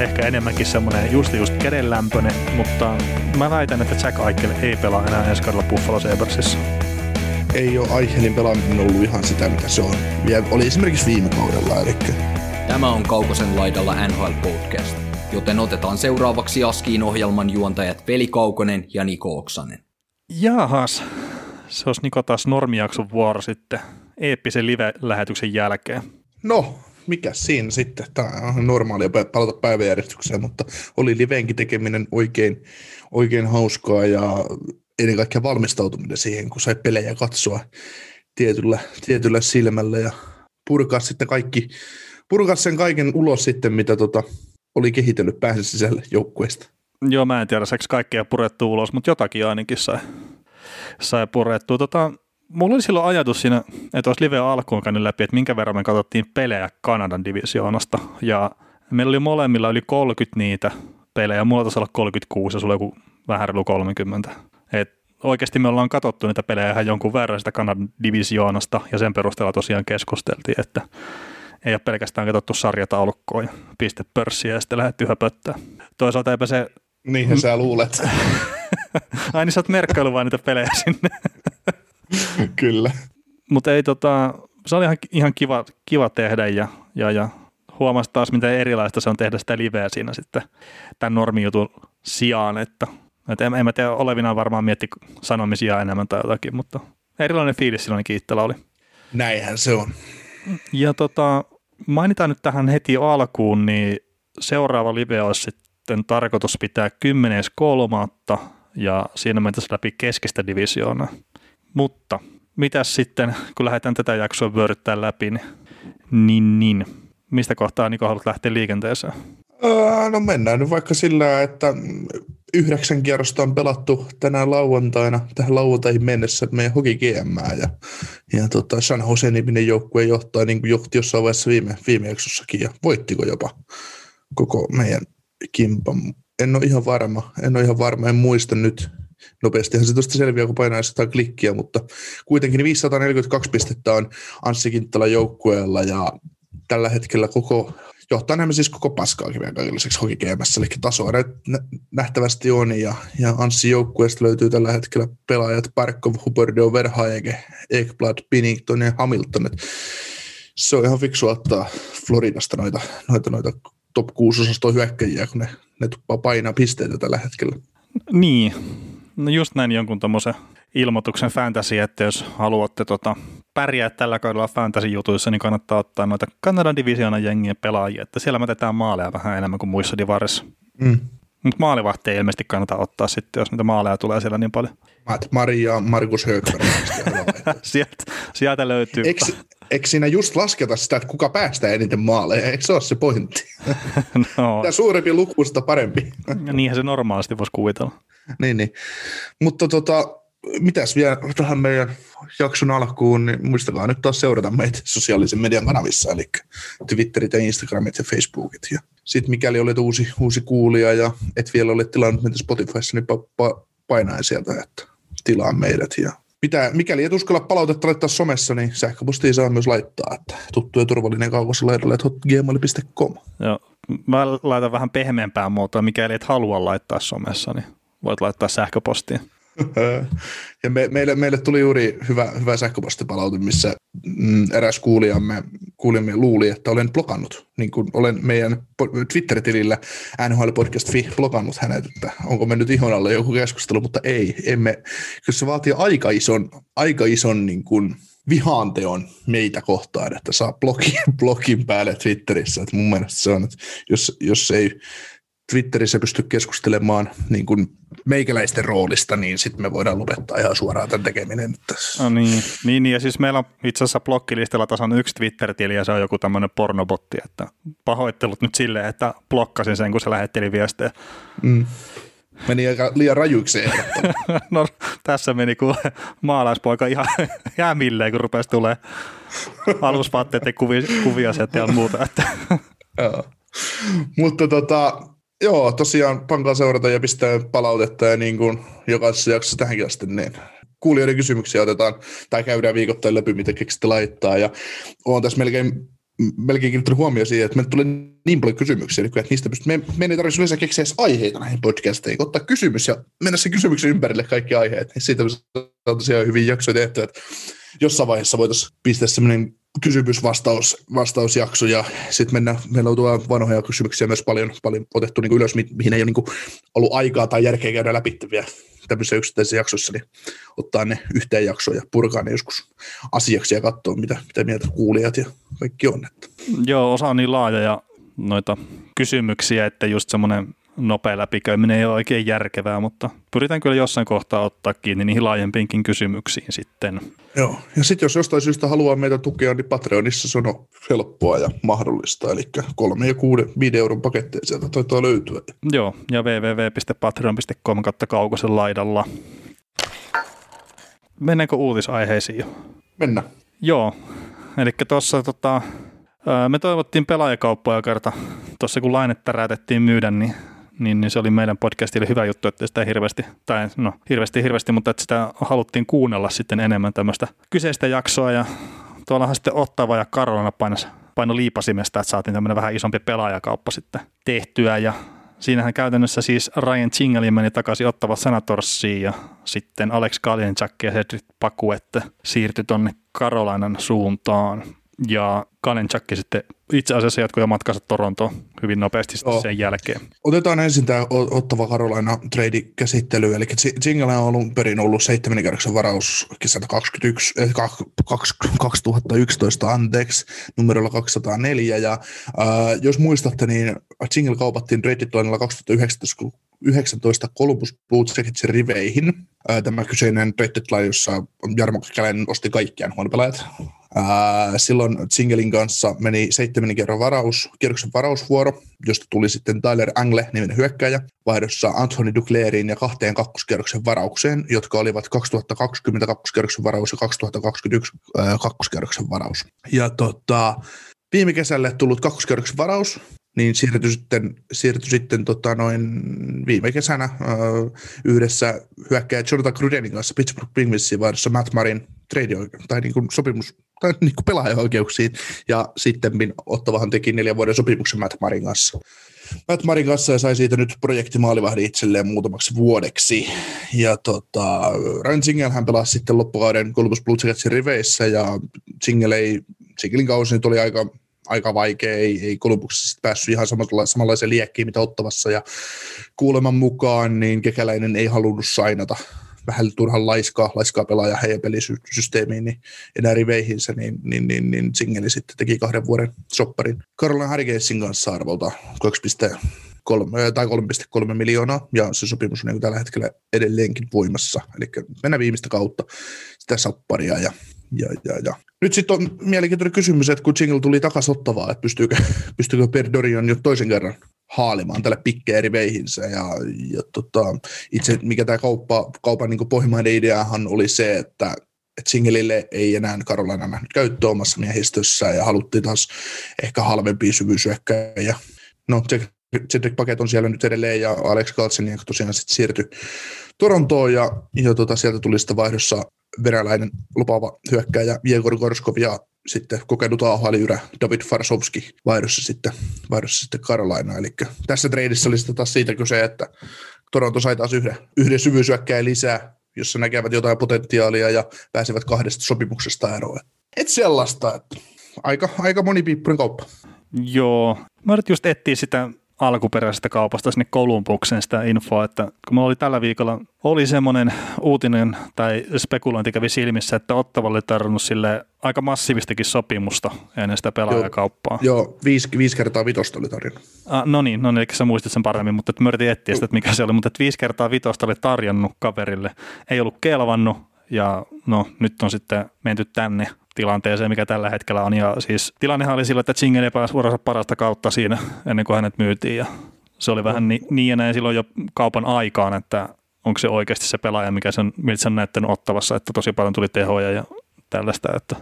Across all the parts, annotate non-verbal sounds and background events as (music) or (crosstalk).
Ehkä enemmänkin semmoinen just just kädenlämpöinen, mutta mä väitän, että Jack Eichel ei pelaa enää ensi kaudella Buffalo Sabresissa. Ei ole Eichelin pelaaminen ollut ihan sitä, mitä se on. Ja oli esimerkiksi viime kaudella, eli Tämä on Kaukosen laidalla NHL Podcast, joten otetaan seuraavaksi Askiin ohjelman juontajat Veli Kaukonen ja Niko Oksanen. Jahas, se olisi Niko taas normijakson vuoro sitten eeppisen live-lähetyksen jälkeen. no, mikä siinä sitten? Tämä on normaalia palata päiväjärjestykseen, mutta oli liveenkin tekeminen oikein, oikein hauskaa ja ennen kaikkea valmistautuminen siihen, kun sai pelejä katsoa tietyllä, tietyllä silmällä ja purkaa sitten kaikki, purkaa sen kaiken ulos sitten, mitä tota, oli kehitellyt päänsä sisälle joukkueesta. Joo, mä en tiedä, saiko kaikkea purettua ulos, mutta jotakin ainakin sai, sai purettua. Tota, mulla oli silloin ajatus siinä, että olisi live alkuun käynyt läpi, että minkä verran me katsottiin pelejä Kanadan divisioonasta. Ja meillä oli molemmilla yli 30 niitä pelejä. Mulla taisi olla 36 ja sulla joku vähän reilu 30. Et oikeasti me ollaan katsottu niitä pelejä ihan jonkun verran sitä Kanadan divisioonasta ja sen perusteella tosiaan keskusteltiin, että ei ole pelkästään katsottu sarjataulukkoa ja pistepörssiä ja sitten lähdetty höpöttää. Toisaalta eipä se, Niinhän sä luulet. (laughs) ai niin sä oot merkkailu vaan niitä pelejä sinne. (laughs) Kyllä. Mutta ei tota, se oli ihan, ihan kiva, kiva tehdä ja, ja, ja huomasi taas, miten erilaista se on tehdä sitä liveä siinä sitten tämän normijutun sijaan, että, että en, en mä tiedä, olevinaan varmaan mietti sanomisia enemmän tai jotakin, mutta erilainen fiilis silloin kiittely oli. Näinhän se on. Ja tota, mainitaan nyt tähän heti alkuun, niin seuraava live olisi sitten tarkoitus pitää 10.3. ja siinä mentäisiin läpi keskistä divisioonaa. Mutta mitäs sitten, kun lähdetään tätä jaksoa vyöryttää läpi, niin, niin, niin. mistä kohtaa Niko haluat lähteä liikenteeseen? Öö, No mennään nyt vaikka sillä, että yhdeksän kierrosta on pelattu tänään lauantaina, tähän lauantaihin mennessä meidän Hoki GM ja, ja tota, San Jose niminen joukkue johtaa niin kuin johti jossain vaiheessa viime, viime jaksossakin ja voittiko jopa koko meidän kimpan. En ole ihan varma, en ole ihan varma, en muista nyt nopeastihan se tuosta selviää, kun painaa sitä klikkiä, mutta kuitenkin 542 pistettä on Anssi Kinttala joukkueella ja tällä hetkellä koko johtaa nämä siis koko paskaakin vielä kaikilliseksi hokikeemässä, eli tasoa nä- nä- nähtävästi on, ja, ja Anssi joukkueesta löytyy tällä hetkellä pelaajat Parkov, Huberdeau, Verhaege, Ekblad, Binnington ja Hamilton, Et se on ihan fiksu ottaa Floridasta noita, noita, noita top 6 osaston hyökkäjiä, kun ne, ne tuppaa painaa pisteitä tällä hetkellä. Niin, no just näin jonkun tommosen ilmoituksen fantasy, että jos haluatte tota, pärjää tällä kaudella fantasy-jutuissa, niin kannattaa ottaa noita Kanadan divisioonan jengien pelaajia, että siellä me teetään maaleja vähän enemmän kuin muissa divarissa. Mm. Mutta maalivahti ei ilmeisesti kannata ottaa sitten, jos niitä maaleja tulee siellä niin paljon. Matt Maria, Markus Högberg. (laughs) sieltä, sieltä löytyy. Eikö, eikö siinä just lasketa sitä, että kuka päästää eniten maaleja? Eikö se ole se pointti? (laughs) no, Mitä suurempi luku, sitä parempi. niinhän se normaalisti voisi kuvitella. (laughs) niin, niin. Mutta tota, mitäs vielä tähän meidän jakson alkuun, niin muistakaa nyt taas seurata meitä sosiaalisen median kanavissa, eli Twitterit ja Instagramit ja Facebookit. Ja sitten mikäli olet uusi, uusi kuulija ja et vielä ole tilannut meitä Spotifyssa, niin pa- pa- painaa sieltä, että tilaa meidät. Ja mitä, mikäli et uskalla palautetta laittaa somessa, niin sähköpostia saa myös laittaa, että tuttu ja turvallinen kaukassa laidalle, gmail.com. Joo, mä laitan vähän pehmeämpää muotoa, mikäli et halua laittaa somessa, niin voit laittaa sähköpostia. (laughs) Ja me, meille, meille tuli juuri hyvä, hyvä sähköpostipalaute, missä mm, eräs kuulijamme, kuulijamme luuli, että olen blokannut, niin kuin olen meidän Twitter-tilillä nhlpodcast.fi blokannut hänet, että onko mennyt ihon alle joku keskustelu, mutta ei, emme, koska se vaatii aika ison, aika ison niin kuin vihaanteon meitä kohtaan, että saa blogin, (laughs) blogin päälle Twitterissä, että mun mielestä se on, että jos, jos ei Twitterissä pysty keskustelemaan niin kuin meikäläisten roolista, niin sitten me voidaan lopettaa ihan suoraan tämän tekeminen. No niin, niin, ja siis meillä on itse asiassa blokkilistalla tasan yksi Twitter-tili ja se on joku tämmöinen pornobotti, että pahoittelut nyt silleen, että blokkasin sen, kun se lähetteli viestejä. Mm. Meni aika liian rajuiksi (laughs) No tässä meni kuin maalaispoika ihan (laughs) jäämilleen, kun rupesi tulee alusvaatteiden kuvia, kuvia sieltä ja muuta. Että. Mutta tota, joo, tosiaan pankaa seurata ja pistää palautetta ja niin kuin jokaisessa jaksossa tähänkin asti, niin kuulijoiden kysymyksiä otetaan tai käydään viikoittain läpi, mitä keksitte laittaa. Ja olen tässä melkein melkein kiinnittänyt huomioon siihen, että me tulee niin paljon kysymyksiä, että niistä pystyy, me, me ei tarvitse yleensä keksiä edes aiheita näihin podcasteihin, ottaa kysymys ja mennä sen kysymyksen ympärille kaikki aiheet, niin siitä on tosiaan hyvin jaksoja tehty, että jossain vaiheessa voitaisiin pistää semmoinen kysymys-vastaus, vastausjakso ja sitten mennä, meillä on tuolla vanhoja kysymyksiä myös paljon, paljon otettu niin ylös, mihin ei ole niin ollut aikaa tai järkeä käydä läpi vielä tämmöisissä yksittäisissä niin ottaa ne yhteen jaksoon ja purkaa ne joskus asiaksi ja katsoa, mitä, mitä mieltä kuulijat ja kaikki on. Että. Joo, osa on niin laajoja noita kysymyksiä, että just semmoinen nopea läpikäyminen ei ole oikein järkevää, mutta pyritään kyllä jossain kohtaa ottaa kiinni niihin laajempiinkin kysymyksiin sitten. Joo, ja sitten jos jostain syystä haluaa meitä tukea, niin Patreonissa se on helppoa ja mahdollista, eli kolme ja kuuden, viiden euron paketteja sieltä taitaa löytyä. Joo, ja www.patreon.com kautta kaukosen laidalla. Mennäänkö uutisaiheisiin jo? Mennään. Joo, eli tuossa tota, me toivottiin pelaajakauppoja kerta. Tuossa kun lainetta räätettiin myydä, niin niin, niin se oli meidän podcastille hyvä juttu, että sitä hirveästi, tai no hirveästi hirveästi, mutta että sitä haluttiin kuunnella sitten enemmän tämmöistä kyseistä jaksoa ja tuollahan sitten Ottava ja Karolana painos, paino liipasimesta, että saatiin tämmöinen vähän isompi pelaajakauppa sitten tehtyä ja siinähän käytännössä siis Ryan Chingley meni takaisin Ottava Senatorsiin ja sitten Alex Kaljenchak ja Cedric Paku, että siirtyi tonne Karolainan suuntaan. Ja Kanenchakki sitten itse asiassa jatkoi matkansa Torontoon hyvin nopeasti sitten sen jälkeen. Otetaan ensin tämä ottava Karolaina trade käsittely, eli Jingle on ollut perin ollut seitsemän kerroksen varaus kesältä 21, eh, 2011 anteeksi, numerolla 204, ja äh, jos muistatte, niin Jingle kaupattiin trade 2019, 19 Columbus Blue Jacketsin riveihin. Äh, tämä kyseinen trade jossa Jarmo Käläinen osti kaikkiaan huonopelaajat silloin Singelin kanssa meni seitsemän kerran varaus, kierroksen varausvuoro, josta tuli sitten Tyler Angle niminen hyökkäjä vaihdossa Anthony Duclairin ja kahteen kakkoskierroksen varaukseen, jotka olivat 2020 kakkoskierroksen varaus ja 2021 kakkoskierroksen varaus. Ja tota, viime kesälle tullut kakkoskierroksen varaus niin siirtyi sitten, siirtyi sitten tota noin viime kesänä äh, yhdessä hyökkäjä Jonathan Grudenin kanssa Pittsburgh Penguinsin vaihdossa Matt Marin trade tai niin kuin sopimus tai (laughs) niin kuin pelaajaoikeuksiin ja sitten Ottavahan teki neljän vuoden sopimuksen Matt Marin kanssa. Matt Marin kanssa ja sai siitä nyt projektimaalivahdin itselleen muutamaksi vuodeksi. Ja tota, Ryan Single hän pelasi sitten loppukauden Columbus Blue Jacketsin riveissä ja Single ei, Singlein kausi nyt oli aika aika vaikea, ei, ei Kolumbuksessa päässyt ihan samalla, samanlaiseen liekkiin, mitä ottavassa, ja kuuleman mukaan niin kekäläinen ei halunnut sainata. Vähän turhan laiskaa, laiskaa pelaaja heidän pelisysteemiin, niin enää riveihinsä, niin, niin, niin, niin Singeli sitten teki kahden vuoden sopparin Carolina Hurricanesin kanssa arvolta 2,3 tai 3,3 miljoonaa, ja se sopimus on niin tällä hetkellä edelleenkin voimassa, eli mennään viimeistä kautta sitä sopparia, ja ja, ja, ja. Nyt sitten on mielenkiintoinen kysymys, että kun Jingle tuli takaisin ottavaa, että pystyykö, (laughs) pystyykö Perdorion jo toisen kerran haalimaan tälle pikkeen eri veihinsä. Ja, ja tota, itse mikä tämä kauppa, kaupan niin pohjimmainen ideahan oli se, että että Singelille ei enää Karolina nähnyt käyttöä omassa miehistössä ja haluttiin taas ehkä halvempia syvyysyökkäjä. No, Cedric Paket on siellä nyt edelleen ja Alex Galtsen, joka tosiaan sitten siirtyi Torontoon ja, ja tota, sieltä tuli sitten vaihdossa venäläinen lupaava hyökkääjä Jegor Gorskov ja sitten kokenut ahl David Farsovski vaihdossa sitten, vaihdossa sitten Carolina. Eli tässä treidissä oli sitten taas siitä kyse, että Toronto sai taas yhden, yhden syvyysyökkäjän lisää, jossa näkevät jotain potentiaalia ja pääsevät kahdesta sopimuksesta eroon. Et sellaista, että aika, aika monipiippunen kauppa. Joo. Mä just etsiä sitä alkuperäisestä kaupasta sinne Kolumbukseen sitä infoa, että kun mulla oli tällä viikolla, oli semmoinen uutinen tai spekulointi kävi silmissä, että Ottavalle tarvinnut sille aika massiivistakin sopimusta ennen sitä pelaajakauppaa. Joo, joo viisi, viisi kertaa vitosta oli tarjonnut. Ah, no niin, no niin, eli sä muistit sen paremmin, mutta mä yritin etsiä sitä, että mikä se oli, mutta että viisi kertaa vitosta oli tarjonnut kaverille. Ei ollut kelvannut ja no nyt on sitten menty tänne tilanteeseen, mikä tällä hetkellä on. Ja siis tilannehan oli sillä, että Chingen pääsi uransa parasta kautta siinä ennen kuin hänet myytiin. Ja se oli vähän ni, niin ja näin silloin jo kaupan aikaan, että onko se oikeasti se pelaaja, mikä sen, miltä se on näyttänyt ottavassa, että tosi paljon tuli tehoja ja tällaista, että,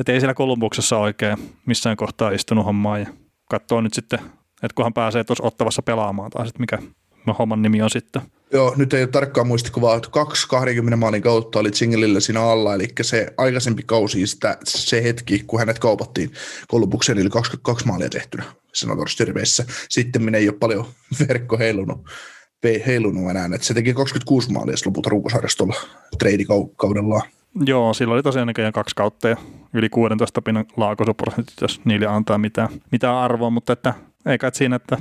että ei siellä Kolumbuksessa oikein missään kohtaa istunut hommaa ja katsoo nyt sitten, että kunhan pääsee tuossa ottavassa pelaamaan tai sitten mikä homman nimi on sitten. Joo, nyt ei ole tarkkaa muistikuvaa, kaksi 20 maalin kautta oli Singelillä siinä alla, eli se aikaisempi kausi, sitä, se hetki, kun hänet kaupattiin Kolumbukseen, oli 22 maalia tehtynä Senators Sitten minä ei ole paljon (laughs) verkko heilunut, heilunut enää, että se teki 26 maalia lopulta ruukosarjassa tuolla treidikaudellaan. Joo, silloin oli tosiaan näköjään kaksi kautta ja yli 16 pinnan laakosuprosentit, jos niille antaa mitään, mitään arvoa, mutta että ei kai siinä, että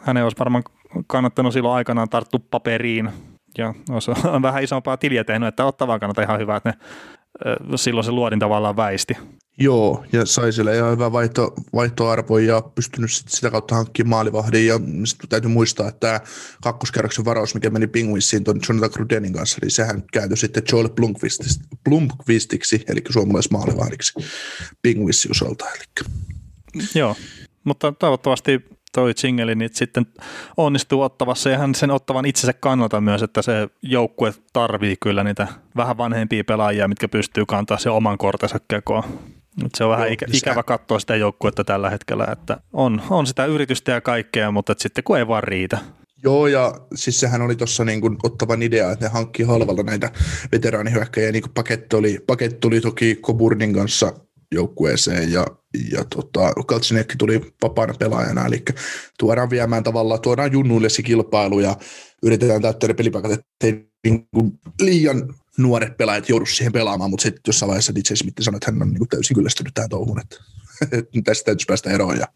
hänen olisi varmaan kannattanut silloin aikanaan tarttua paperiin ja olisi (laughs) vähän isompaa tiliä tehnyt, että ottavaa kannattaa ihan hyvä, että ne silloin se luodin tavallaan väisti. Joo, ja sai siellä ihan hyvä vaihto, vaihtoarvo ja pystynyt sit sitä kautta hankkimaan maalivahdin. Ja sitten täytyy muistaa, että tämä kakkoskerroksen varaus, mikä meni Penguinsiin tuon Jonathan Grudenin kanssa, niin sehän käytyi sitten Joel Blomqvistiksi, eli suomalaismaalivahdiksi Penguinsin osalta. Eli. Joo, mutta toivottavasti toi Chingeli niin sitten onnistuu ottavassa ja hän sen ottavan itsensä kannalta myös, että se joukkue tarvii kyllä niitä vähän vanhempia pelaajia, mitkä pystyy kantaa se oman kortensa kekoon. Se on vähän ikä, ikävä katsoa sitä joukkuetta tällä hetkellä, että on, on sitä yritystä ja kaikkea, mutta sitten kun ei vaan riitä. Joo, ja siis sehän oli tuossa niin ottavan idea, että ne hankki halvalla näitä veteraanihyökkäjiä, niin kuin paketti oli, paketti oli toki Coburnin kanssa joukkueeseen ja, ja tota, Kaltsinekki tuli vapaana pelaajana, eli tuodaan viemään tavallaan, tuodaan junnuille se kilpailu ja yritetään täyttää ne pelipaikat, ettei niin liian nuoret pelaajat joudu siihen pelaamaan, mutta sitten jossain vaiheessa DJ Smith sanoi, että hän on niin täysin kyllästynyt tähän touhuun, (laughs) että, tästä täytyisi päästä eroon. Ja,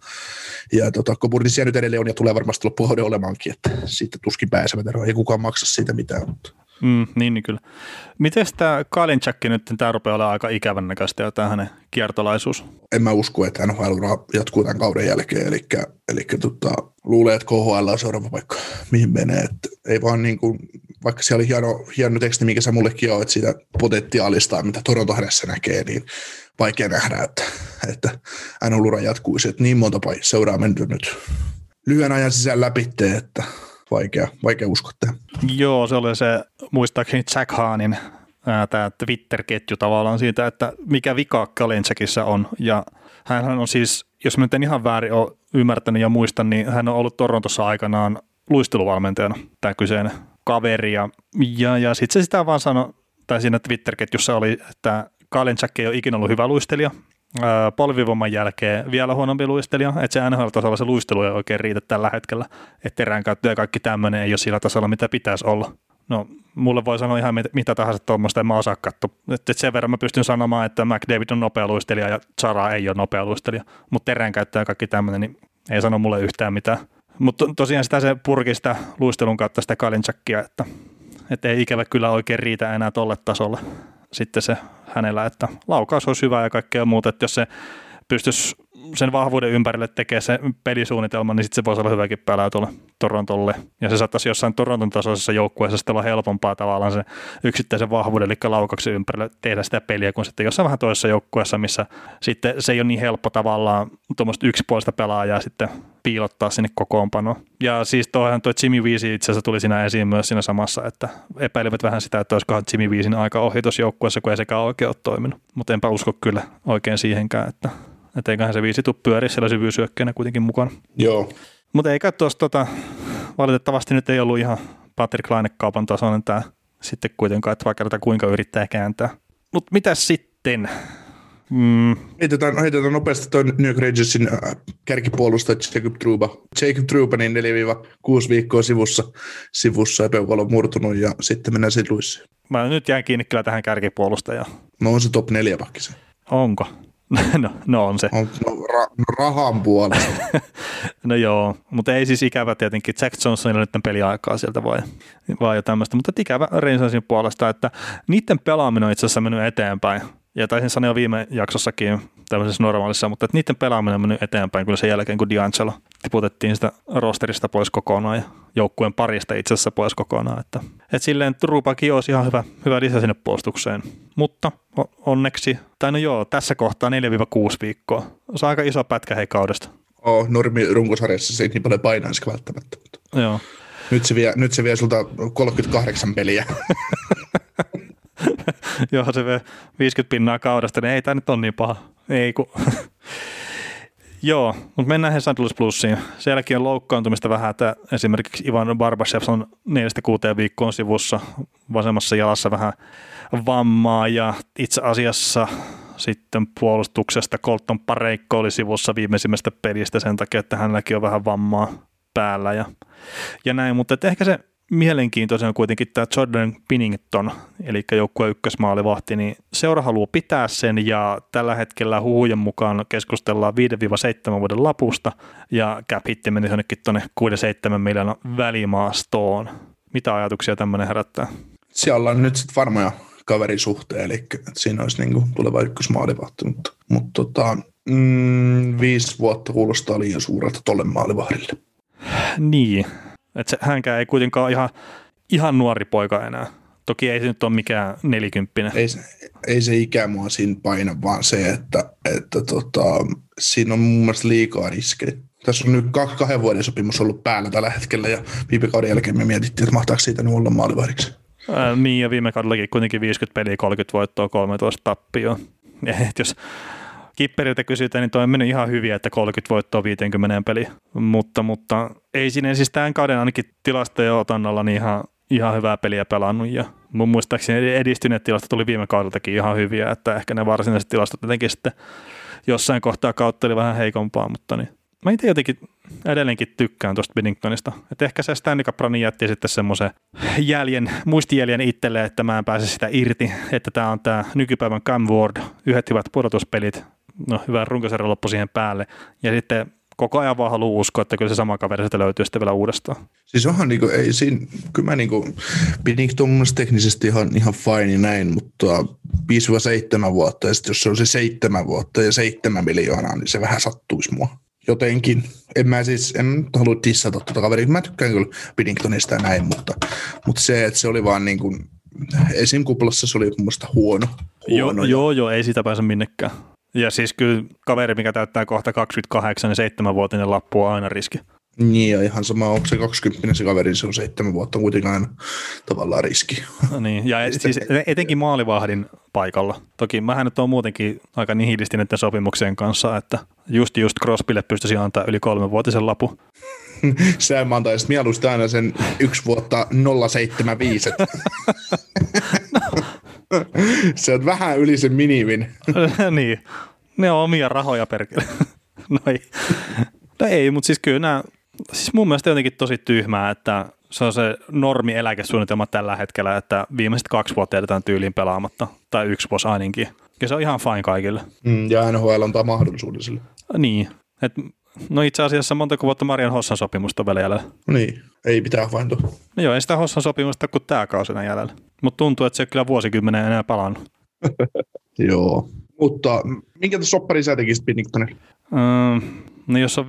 ja tota, Coburnin siellä nyt edelleen on ja tulee varmasti loppuvuoden olemaankin, että siitä tuskin pääsevät eroon, ei kukaan maksa siitä mitään. Mutta. Mm, niin, niin kyllä. Miten tämä Kalinchakki nyt, tämä rupeaa olemaan aika ikävän näköistä ja tämä hänen kiertolaisuus? En mä usko, että NHL jatkuu tämän kauden jälkeen, eli, eli tota, luulee, että KHL on seuraava paikka, mihin menee. Että ei vaan niin kuin, vaikka siellä oli hieno, hieno teksti, mikä sä mullekin on, että siitä potentiaalista, mitä Toronto hänessä näkee, niin vaikea nähdä, että, että NHL-ura jatkuisi. Että niin monta seuraa mennyt nyt lyhyen ajan sisällä läpi, että vaikea, vaikea uskoa. Joo, se oli se muistaakseni Jack Haanin tämä Twitter-ketju tavallaan siitä, että mikä vika Kalenchakissa on. Ja hän on siis, jos mä nyt en ihan väärin ole ymmärtänyt ja muistan, niin hän on ollut Torontossa aikanaan luisteluvalmentajana, tämä kyseinen kaveri. Ja, ja, ja sitten se sitä vaan sanoi, tai siinä Twitter-ketjussa oli, että Kalenchak ei ole ikinä ollut hyvä luistelija, polvivomman jälkeen vielä huonompi luistelija, että se NHL-tasolla se luistelu ei oikein riitä tällä hetkellä, että teränkäyttö ja kaikki tämmöinen ei ole sillä tasolla, mitä pitäisi olla. No, mulle voi sanoa ihan mitä tahansa tuommoista, en mä osaa katsoa. Että sen verran mä pystyn sanomaan, että McDavid on nopea luistelija ja Chara ei ole nopea luistelija, mutta teränkäyttö ja kaikki tämmöinen, niin ei sano mulle yhtään mitään. Mutta tosiaan sitä se purki sitä luistelun kautta sitä Kalinchakia, että, että ei ikävä kyllä oikein riitä enää tolle tasolle sitten se hänellä, että laukaus olisi hyvä ja kaikkea muuta, että jos se pystyisi sen vahvuuden ympärille tekemään se pelisuunnitelma, niin sitten se voisi olla hyväkin pelää tuolle Torontolle. Ja se saattaisi jossain Toronton tasoisessa joukkueessa sitten olla helpompaa tavallaan se yksittäisen vahvuuden, eli laukauksen ympärille tehdä sitä peliä, kun sitten jossain vähän toisessa joukkueessa, missä sitten se ei ole niin helppo tavallaan tuommoista yksipuolista pelaajaa sitten piilottaa sinne kokoonpanoon. Ja siis tuohan tuo Jimmy Viisi itse asiassa tuli siinä esiin myös siinä samassa, että epäilivät vähän sitä, että olisikohan Jimmy Viisin aika ohi tuossa joukkueessa, kun ei sekään oikein ole toiminut. Mutta enpä usko kyllä oikein siihenkään, että että eiköhän se viisi tuu pyöri siellä syvyysyökkeenä kuitenkin mukana. Joo. Mutta eikä tuossa tota, valitettavasti nyt ei ollut ihan Patrick Laine-kaupan tasoinen tämä sitten kuitenkaan, että vaikka kuinka yrittää kääntää. Mutta mitä sitten? Mm. Heitetään, heitetään nopeasti tuon New York Rangersin äh, kärkipuolustaja Jacob Truba. Jacob Truba niin 4-6 viikkoa sivussa, sivussa on murtunut ja sitten mennään Luissiin. Mä nyt jään kiinni kyllä tähän kärkipuolustajaan. No on se top 4 pakki se. Onko? No, no on se. On, no, ra- no rahan puolesta. (laughs) no joo, mutta ei siis ikävä tietenkin. Jack Johnsonilla nyt peliaikaa sieltä vai, vai jo tämmöistä, mutta ikävä Rangersin puolesta, että niiden pelaaminen on itse asiassa mennyt eteenpäin. Ja taisin sanoa viime jaksossakin tämmöisessä normaalissa, mutta että niiden pelaaminen on mennyt eteenpäin kyllä sen jälkeen, kun D'Angelo tiputettiin sitä rosterista pois kokonaan ja joukkueen parista itse asiassa pois kokonaan. Että, että silleen Trupakin olisi ihan hyvä, hyvä lisä sinne puolustukseen. Mutta onneksi, tai no joo, tässä kohtaa 4-6 viikkoa. Se on aika iso pätkä hei kaudesta. ole normi runkosarjassa se ei niin paljon painaisi välttämättä. Mutta Joo. nyt, se vie, nyt se vie sulta 38 peliä. (laughs) Joo, se vie 50 pinnaa kaudesta, niin ei tämä nyt ole niin paha. Ei kun. (laughs) Joo, mutta mennään he St. Louis Plusiin. Sielläkin on loukkaantumista vähän, että esimerkiksi Ivan Barbashev on neljästä kuuteen viikkoon sivussa vasemmassa jalassa vähän vammaa ja itse asiassa sitten puolustuksesta Colton Pareikko oli sivussa viimeisimmästä pelistä sen takia, että hänelläkin on vähän vammaa päällä ja, ja näin, mutta ehkä se mielenkiintoisen on kuitenkin tämä Jordan Pinnington, eli joukkueen ykkösmaalivahti, niin seura haluaa pitää sen ja tällä hetkellä huhujen mukaan keskustellaan 5-7 vuoden lapusta ja cap hitti meni jonnekin tuonne 6-7 miljoonan välimaastoon. Mitä ajatuksia tämmöinen herättää? Siellä on nyt sitten varmoja kaverin suhteen, eli siinä olisi niin kuin tuleva ykkösmaalivahti, mutta, mutta tota, mm, viisi vuotta kuulostaa liian suurelta tolle maalivahdille. Niin, että se, hänkään ei kuitenkaan ihan, ihan nuori poika enää. Toki ei se nyt ole mikään nelikymppinen. Ei, se- ei se ikä mua siinä paina, vaan se, että, että tota, siinä on mun mielestä liikaa riskejä. Tässä on nyt kah- kahden vuoden sopimus ollut päällä tällä hetkellä ja viime kauden jälkeen me mietittiin, että mahtaako siitä nyt olla maalivahdiksi. Ää, niin, ja viime kaudellakin kuitenkin 50 peliä, 30 voittoa, 13 tappioa. (laughs) Et jos kipperiltä kysytään, niin toi on mennyt ihan hyvin, että 30 voittoa 50 peliä. Mutta, mutta ei siinä siis tämän kauden ainakin tilastojen otannalla niin ihan, ihan hyvää peliä pelannut. Ja mun muistaakseni edistyneet tilastot tuli viime kaudeltakin ihan hyviä, että ehkä ne varsinaiset tilastot jotenkin sitten jossain kohtaa kautta oli vähän heikompaa, mutta niin. Mä itse jotenkin edelleenkin tykkään tuosta Binningtonista. Että ehkä se Stanley Cup Run jätti sitten semmoisen jäljen, muistijäljen itselleen, että mä en pääse sitä irti, että tämä on tämä nykypäivän Cam Ward, yhdet hyvät pudotuspelit, no hyvä runkosarja loppu siihen päälle, ja sitten koko ajan vaan haluaa uskoa, että kyllä se sama kaveri sitten löytyy sitten vielä uudestaan. Siis onhan niinku, ei siinä, kyllä mä niinku, on mun mielestä teknisesti ihan, ihan fine näin, mutta 5-7 vuotta, ja sitten jos se on se 7 vuotta ja 7 miljoonaa, niin se vähän sattuisi mua. Jotenkin. En mä siis, en halua dissata tuota kaveria, mä tykkään kyllä Binningtonista ja näin, mutta, mutta se, että se oli vaan niin kuin, esim. kuplassa se oli mun mielestä huono. Joo, huono ja- joo, joo, ei sitä pääse minnekään. Ja siis kyllä kaveri, mikä täyttää kohta 28 ja 7-vuotinen lappu on aina riski. Niin, ja ihan sama, onko se 20 se kaveri, se on seitsemän vuotta, on kuitenkin aina tavallaan riski. Niin, ja (laughs) et, siis etenkin maalivahdin paikalla. Toki mähän nyt on muutenkin aika nihilisti näiden sopimuksien kanssa, että just just Crosbylle pystyisi antaa yli kolmenvuotisen lapu. (laughs) Sä mä antaisit mieluusti aina sen yksi vuotta 075. (laughs) se on vähän yli sen minimin. (laughs) niin, ne on omia rahoja perkele. (laughs) no ei, no ei mutta siis kyllä nämä, siis mun mielestä jotenkin tosi tyhmää, että se on se normi eläkesuunnitelma tällä hetkellä, että viimeiset kaksi vuotta jätetään tyyliin pelaamatta, tai yksi vuosi ainakin. Ja se on ihan fine kaikille. Mm, ja NHL antaa mahdollisuuden sille. Niin, et, no itse asiassa montako vuotta Marian Hossan sopimusta on vielä jäljellä? Niin, ei pitää havaintoa. No joo, ei sitä Hossan sopimusta kuin tämä kausi jäljellä. Mutta tuntuu, että se ole kyllä vuosikymmenen enää palannut. (laughs) Joo. Mutta minkä sopparin sä tekisit Binningtonille? Öö, no jos on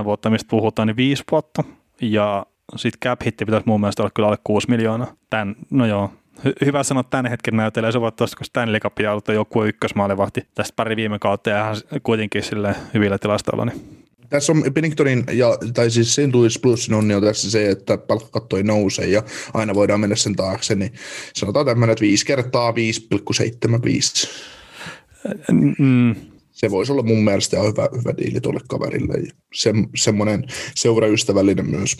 5-7 vuotta, mistä puhutaan, niin 5 vuotta. Ja sitten cap hitti pitäisi mun mielestä olla kyllä alle 6 miljoonaa. Tän, no joo, Hy- hyvä sanoa tämän hetken näytellä. Se tuosta, kun Stanley Cup pitää olla joku ykkösmaalivahti tästä pari viime kautta ja ihan kuitenkin sille hyvillä tilastoilla. Niin. Tässä on Binningtonin, ja, tai siis St. Louis Plusin onni on tässä se, että palkkakatto ei nouse ja aina voidaan mennä sen taakse, niin sanotaan tämmöinen, että 5 kertaa 5,75. Mm, Se voisi olla mun mielestä ihan hyvä, hyvä diili tuolle kaverille ja se, semmoinen seuraystävällinen myös.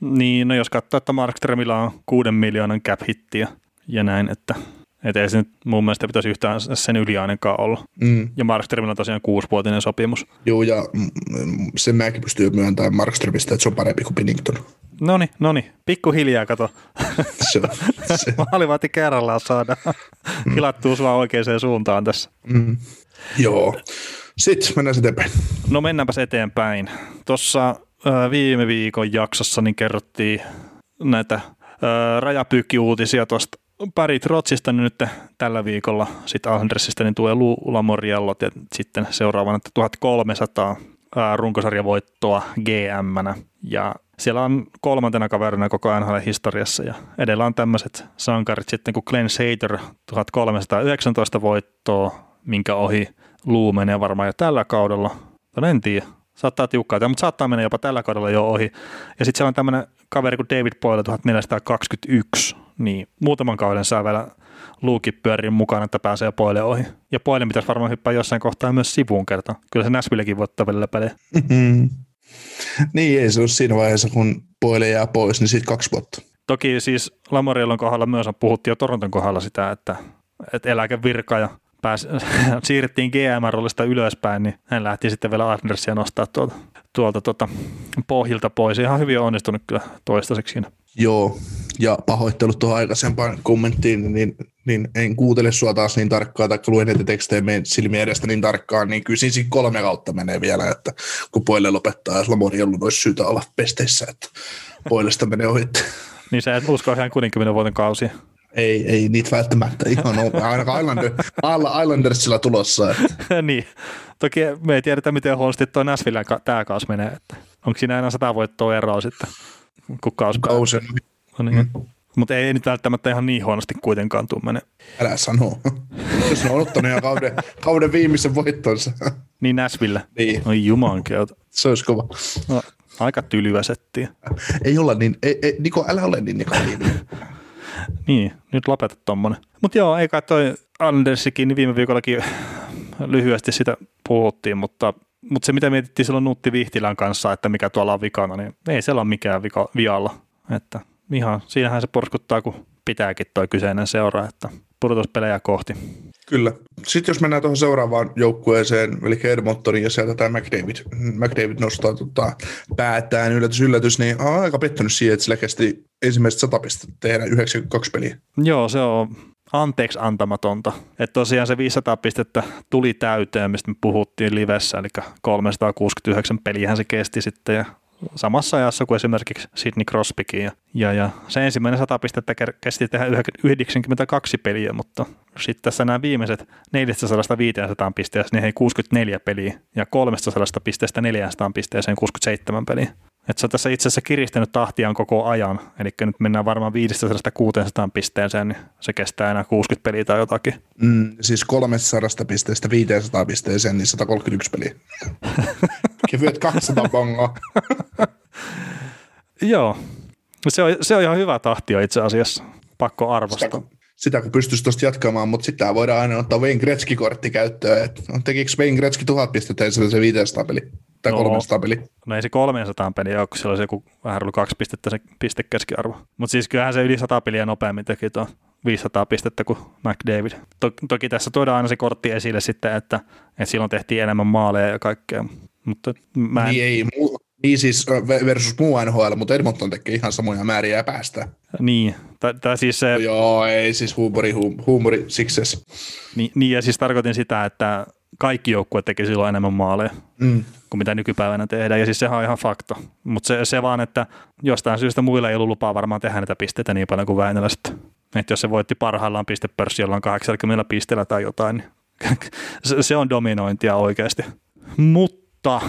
niin, no jos katsoo, että Markströmillä on 6 miljoonan cap hittiä ja näin, että et ei se nyt mun mielestä pitäisi yhtään sen yli ainakaan olla. Mm. Ja Markströmillä on tosiaan kuusivuotinen sopimus. Joo, ja mm, sen mäkin pystyn myöntämään Markströmistä, että se on parempi kuin Binnington. Noni, noni, pikkuhiljaa kato. Se, se, (laughs) Maalivahti kerrallaan saada hilattua sua oikeaan suuntaan tässä. mm. Joo. Sitten mennään eteenpäin. No mennäänpäs eteenpäin. Tuossa viime viikon jaksossa niin kerrottiin näitä rajapyykkiuutisia tuosta Parit Rotsista niin nyt tällä viikolla sitten Andersista niin tulee Lula ja sitten seuraavana että 1300 ö, runkosarjavoittoa GM-nä ja siellä on kolmantena kaverina koko NHL historiassa ja edellä on tämmöiset sankarit sitten kuin Glenn Sater 1319 voittoa, minkä ohi Luu menee varmaan jo tällä kaudella. Tai en tiedä. Saattaa tiukkaa, mutta saattaa mennä jopa tällä kaudella jo ohi. Ja sitten siellä on tämmöinen kaveri kuin David Boyle 1421, niin muutaman kauden saa vielä luukin pyörii mukana, että pääsee Poille ohi. Ja Poille pitäisi varmaan hyppää jossain kohtaa myös sivuun kerta. Kyllä se Näsvillekin voittaa välillä pelejä. Mm-hmm. Niin, ei se ole siinä vaiheessa, kun Poile jää pois, niin sitten kaksi vuotta. Toki siis Lamorielon kohdalla myös on puhuttiin jo Toronton kohdalla sitä, että, että eläkevirka ja pääsi, (laughs) siirrettiin GM-roolista ylöspäin, niin hän lähti sitten vielä Andersia nostaa tuolta, tuolta tuota, pohjilta pois. Ihan hyvin onnistunut kyllä toistaiseksi siinä. Joo, ja pahoittelut tuohon aikaisempaan kommenttiin, niin, niin en kuuntele sua taas niin tarkkaan, tai luen näitä tekstejä meidän silmien edestä niin tarkkaan, niin kyllä siinä kolme kautta menee vielä, että kun Poille lopettaa, ja Lamori olisi syytä olla pesteissä, että Poilesta menee ohi. niin sä et usko ihan 60 vuoden kausia. Ei, ei niitä välttämättä ihan ole. Ainakaan Islander, Islandersilla tulossa. Että. (laughs) niin. Toki me ei tiedetä, miten huonosti tuo Nashvillen tämä kausi menee. Että onko siinä enää sata voittoa eroa sitten, kun kausi Kausi no niin. Mm. Mutta ei nyt välttämättä ihan niin huonosti kuitenkaan tuu mene. Älä sano. Jos on ottanut ihan kauden, kauden viimeisen voittonsa. Niin Näsville. Niin. Oi jumankeuta. Se olisi kova. No, aika tylyä settiä. Ei olla niin, ei, ei, Niko, älä ole niin negatiivinen. (laughs) niin, nyt lopeta tommonen. Mutta joo, ei kai toi Andersikin, niin viime viikollakin (laughs) lyhyesti sitä puhuttiin, mutta, mutta se mitä mietittiin silloin Nutti Vihtilän kanssa, että mikä tuolla on vikana, niin ei siellä ole mikään vika, vialla. Että ihan, siinähän se porskuttaa, kun pitääkin toi kyseinen seura, että pudotuspelejä kohti. Kyllä. Sitten jos mennään tuohon seuraavaan joukkueeseen, eli Edmontonin, ja sieltä tämä McDavid, McDavid nostaa tota, päätään, yllätys, yllätys, niin on aika pettynyt siihen, että sillä kesti ensimmäiset 100 pistettä tehdä 92 peliä. Joo, se on anteeksi antamatonta. Että tosiaan se 500 pistettä tuli täyteen, mistä me puhuttiin livessä, eli 369 peliähän se kesti sitten, ja samassa ajassa kuin esimerkiksi Sidney Crosbykin. Ja, ja, ja se ensimmäinen 100 pistettä kesti tehdä 92 peliä, mutta sitten tässä nämä viimeiset 400-500 pisteessä, niin he 64 peliä ja 300 pisteestä 400 pisteeseen 67 peliä. Että se on tässä itse asiassa kiristänyt tahtiaan koko ajan, eli nyt mennään varmaan 500-600 pisteeseen, niin se kestää enää 60 peliä tai jotakin. Mm, siis 300 pisteestä 500 pisteeseen, niin 131 peliä. (laughs) Kevyet 200 bongoa. (laughs) Joo, se on, se on ihan hyvä tahtia itse asiassa, pakko arvostaa. Sitä, sitä kun pystyisi tuosta jatkamaan, mutta sitä voidaan aina ottaa Wayne Gretzky-kortti käyttöön. Et, tekikö Wayne Gretzky tuhat pistettä se 500 peli? Tai no, 300 peli? No ei se 300 peliä ole, kun siellä olisi joku vähän ollut kaksi pistettä se pistekeskiarvo. Mutta siis kyllähän se yli 100 peliä nopeammin teki tuon 500 pistettä kuin McDavid. To- toki tässä tuodaan aina se kortti esille sitten, että, että silloin tehtiin enemmän maaleja ja kaikkea. Mutta mä en... Niin ei, mu- niin siis versus muu NHL, mutta Edmonton tekee ihan samoja määriä ja päästä. Niin, tai siis se... No joo, ei siis huumori, huumori success. Niin, niin, ja siis tarkoitin sitä, että kaikki joukkueet teki silloin enemmän maaleja mm. kuin mitä nykypäivänä tehdään, ja siis sehän on ihan fakta. Mutta se, se vaan, että jostain syystä muilla ei ollut lupaa varmaan tehdä näitä pisteitä niin paljon kuin Väinölä sitten. Että jos se voitti parhaillaan pistepörssi jollain 80 pisteellä tai jotain, niin (laughs) se, se on dominointia oikeasti. Mutta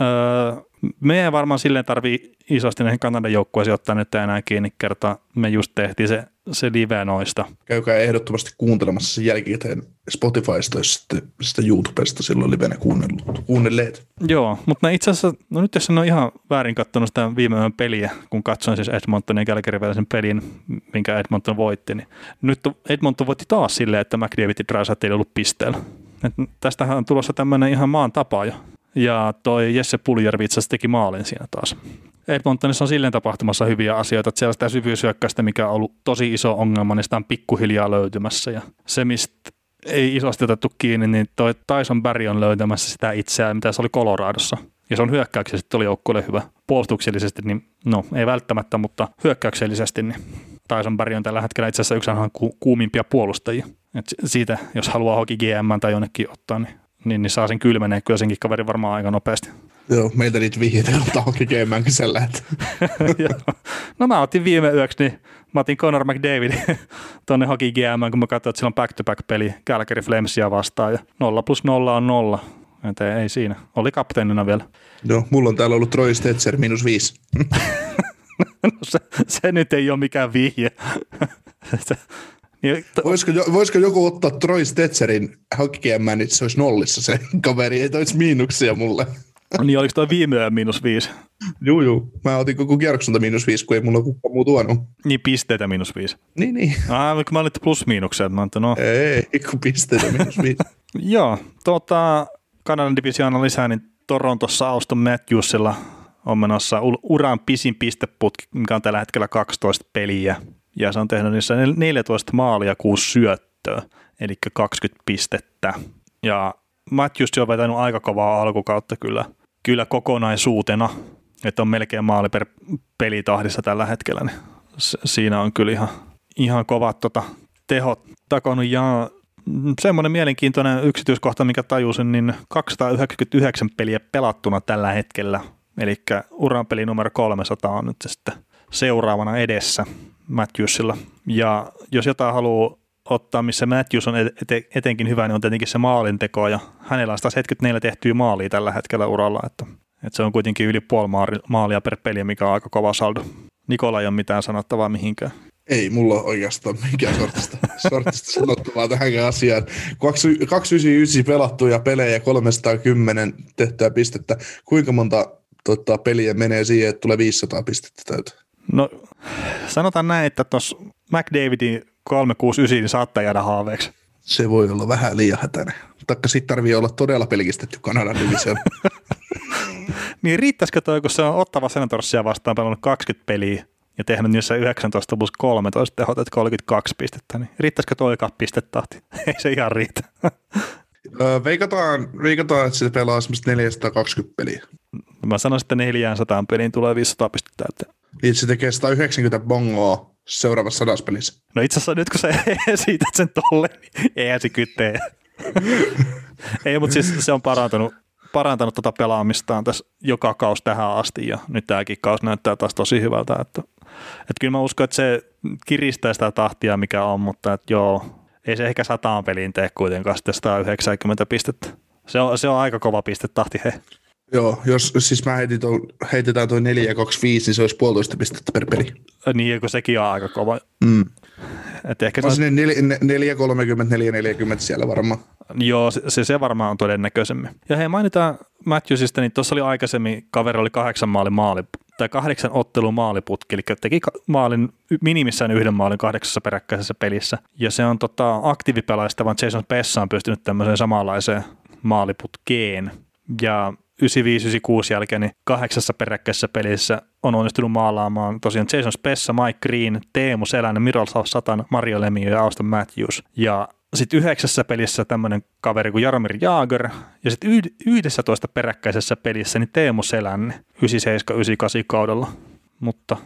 öö, me ei varmaan silleen tarvii isosti näihin Kanadan joukkueisiin ottaa nyt enää kiinni kertaa. Me just tehtiin se, se live noista. Käykää ehdottomasti kuuntelemassa sen jälkikäteen Spotifysta ja sitten sitä YouTubesta silloin livenä kuunnelleet. Joo, mutta itse asiassa, no nyt jos en ole ihan väärin katsonut sitä viime yön peliä, kun katsoin siis Edmontonin ja Calgaryn välisen pelin, minkä Edmonton voitti, niin nyt Edmonton voitti taas silleen, että McDavid ja ei ollut pisteellä. Et tästähän on tulossa tämmöinen ihan maan tapa jo. Ja toi Jesse Puljärvi itse asiassa teki maalin siinä taas. Edmontonissa on silleen tapahtumassa hyviä asioita, että siellä sitä syvyyshyökkäystä, mikä on ollut tosi iso ongelma, niin sitä on pikkuhiljaa löytymässä. Ja se, mistä ei isosti otettu kiinni, niin toi Tyson Barry on löytämässä sitä itseään, mitä se oli Coloradossa. Ja se on hyökkäyksellisesti oli joukkueelle hyvä. Puolustuksellisesti, niin no ei välttämättä, mutta hyökkäyksellisesti, niin Tyson Barry on tällä hetkellä itse asiassa yksi ku- kuumimpia puolustajia. Et siitä, jos haluaa hoki GM tai jonnekin ottaa, niin niin, niin saa sen kylmeneen kyllä senkin kaveri varmaan aika nopeasti. Joo, meiltä niitä vihjeitä on tekemään kesällä. (laughs) no mä otin viime yöksi, niin mä otin Conor McDavid (laughs) tuonne Hockey GM, kun mä katsoin, että sillä on back-to-back-peli Calgary Flamesia vastaan, ja 0 plus 0 on 0. Että ei siinä. Oli kapteenina vielä. Joo, mulla on täällä ollut Troy Stetzer minus viisi. (laughs) no se, se, nyt ei ole mikään vihje. Voisiko, voisiko joku ottaa Troy Stetzerin hakikiemään, niin se olisi nollissa se (laughs) kaveri, ei toisi miinuksia mulle. niin oliko toi viime yön miinus viisi? Juu, juu. Mä otin koko kierrokselta miinus viisi, kun ei mulla kukaan muu tuonut. Niin pisteitä miinus viisi. Niin, niin. Ah, kun mä olin plus miinuksia, mä että no. Ei, kun pisteitä miinus viisi. (laughs) Joo, tuota, Kanadan divisioona lisää, niin Torontossa Auston Matthewsilla on menossa uran pisin pisteputki, mikä on tällä hetkellä 12 peliä. Ja se on tehnyt niissä 14 maalia, 6 syöttöä, eli 20 pistettä. Ja Matthews on vetänyt aika kovaa alkukautta kyllä, kyllä kokonaisuutena, että on melkein maali per pelitahdissa tällä hetkellä, niin siinä on kyllä ihan, ihan kovat tota, tehot takonut ja semmoinen mielenkiintoinen yksityiskohta, mikä tajusin, niin 299 peliä pelattuna tällä hetkellä, eli uranpeli numero 300 on nyt sitten seuraavana edessä Matthewsilla. Ja jos jotain haluaa ottaa, missä Matthews on etenkin hyvä, niin on tietenkin se maalinteko, ja hänellä on 174 tehtyä maalia tällä hetkellä uralla, että, että se on kuitenkin yli puoli maalia per peli, mikä on aika kova saldo. Nikola ei ole mitään sanottavaa mihinkään. Ei mulla oikeastaan mikään sortista, (laughs) sortista sanottavaa tähänkään asiaan. 299 pelattuja pelejä, 310 tehtyä pistettä. Kuinka monta tota, peliä menee siihen, että tulee 500 pistettä täyteen? No sanotaan näin, että tuossa McDavidin 369 niin saattaa jäädä haaveeksi. Se voi olla vähän liian hätäinen. Taikka sitten tarvii olla todella pelkistetty Kanadan division. (laughs) niin riittäisikö toi, kun se on ottava Senatorsia vastaan pelannut 20 peliä ja tehnyt niissä 19 plus 13 tehot, että 32 pistettä, niin riittäisikö toi pistetahti? (laughs) Ei se ihan riitä. veikataan, veikataan, että se pelaa semmoista 420 peliä. Mä sanoisin, että 400 peliin tulee 500 pistettä täyteen. Niin se tekee 190 bongoa seuraavassa sadaspelissä. No itse asiassa nyt kun sä (laughs) esität sen tolle, niin eihän se kyttee. (laughs) Ei, mutta siis se on parantanut, parantanut tuota pelaamistaan tässä joka kaus tähän asti ja nyt tämäkin kaus näyttää taas tosi hyvältä. Että, että kyllä mä uskon, että se kiristää sitä tahtia, mikä on, mutta että joo, ei se ehkä sataan peliin tee kuitenkaan sitten 190 pistettä. Se on, se on aika kova pistetahti he. Joo, jos siis mä heitin tuon, heitetään tuo 4 ja 25, niin se olisi puolitoista pistettä per peli. Niin, kun sekin on aika kova. Mm. Et ehkä on sinne 4, 30, 4, 40 siellä varmaan. Joo, se, se varmaan on todennäköisemmin. Ja hei, mainitaan Matthewsista, niin tuossa oli aikaisemmin, kaveri oli kahdeksan maalin maali, tai kahdeksan ottelun maaliputki, eli teki maalin, minimissään yhden maalin kahdeksassa peräkkäisessä pelissä. Ja se on tota, aktiivipelaajista, vaan Jason Pessa on pystynyt tämmöiseen samanlaiseen maaliputkeen. Ja 95-96 jälkeen niin kahdeksassa peräkkäisessä pelissä on onnistunut maalaamaan tosiaan Jason Spessa, Mike Green, Teemu Selänne, Miroslav Satan, Mario Lemieux ja Austin Matthews. Ja sitten yhdeksässä pelissä tämmöinen kaveri kuin Jaromir Jaager, ja sitten yhdessä toista peräkkäisessä pelissä niin Teemu Selänne 97-98 kaudella, mutta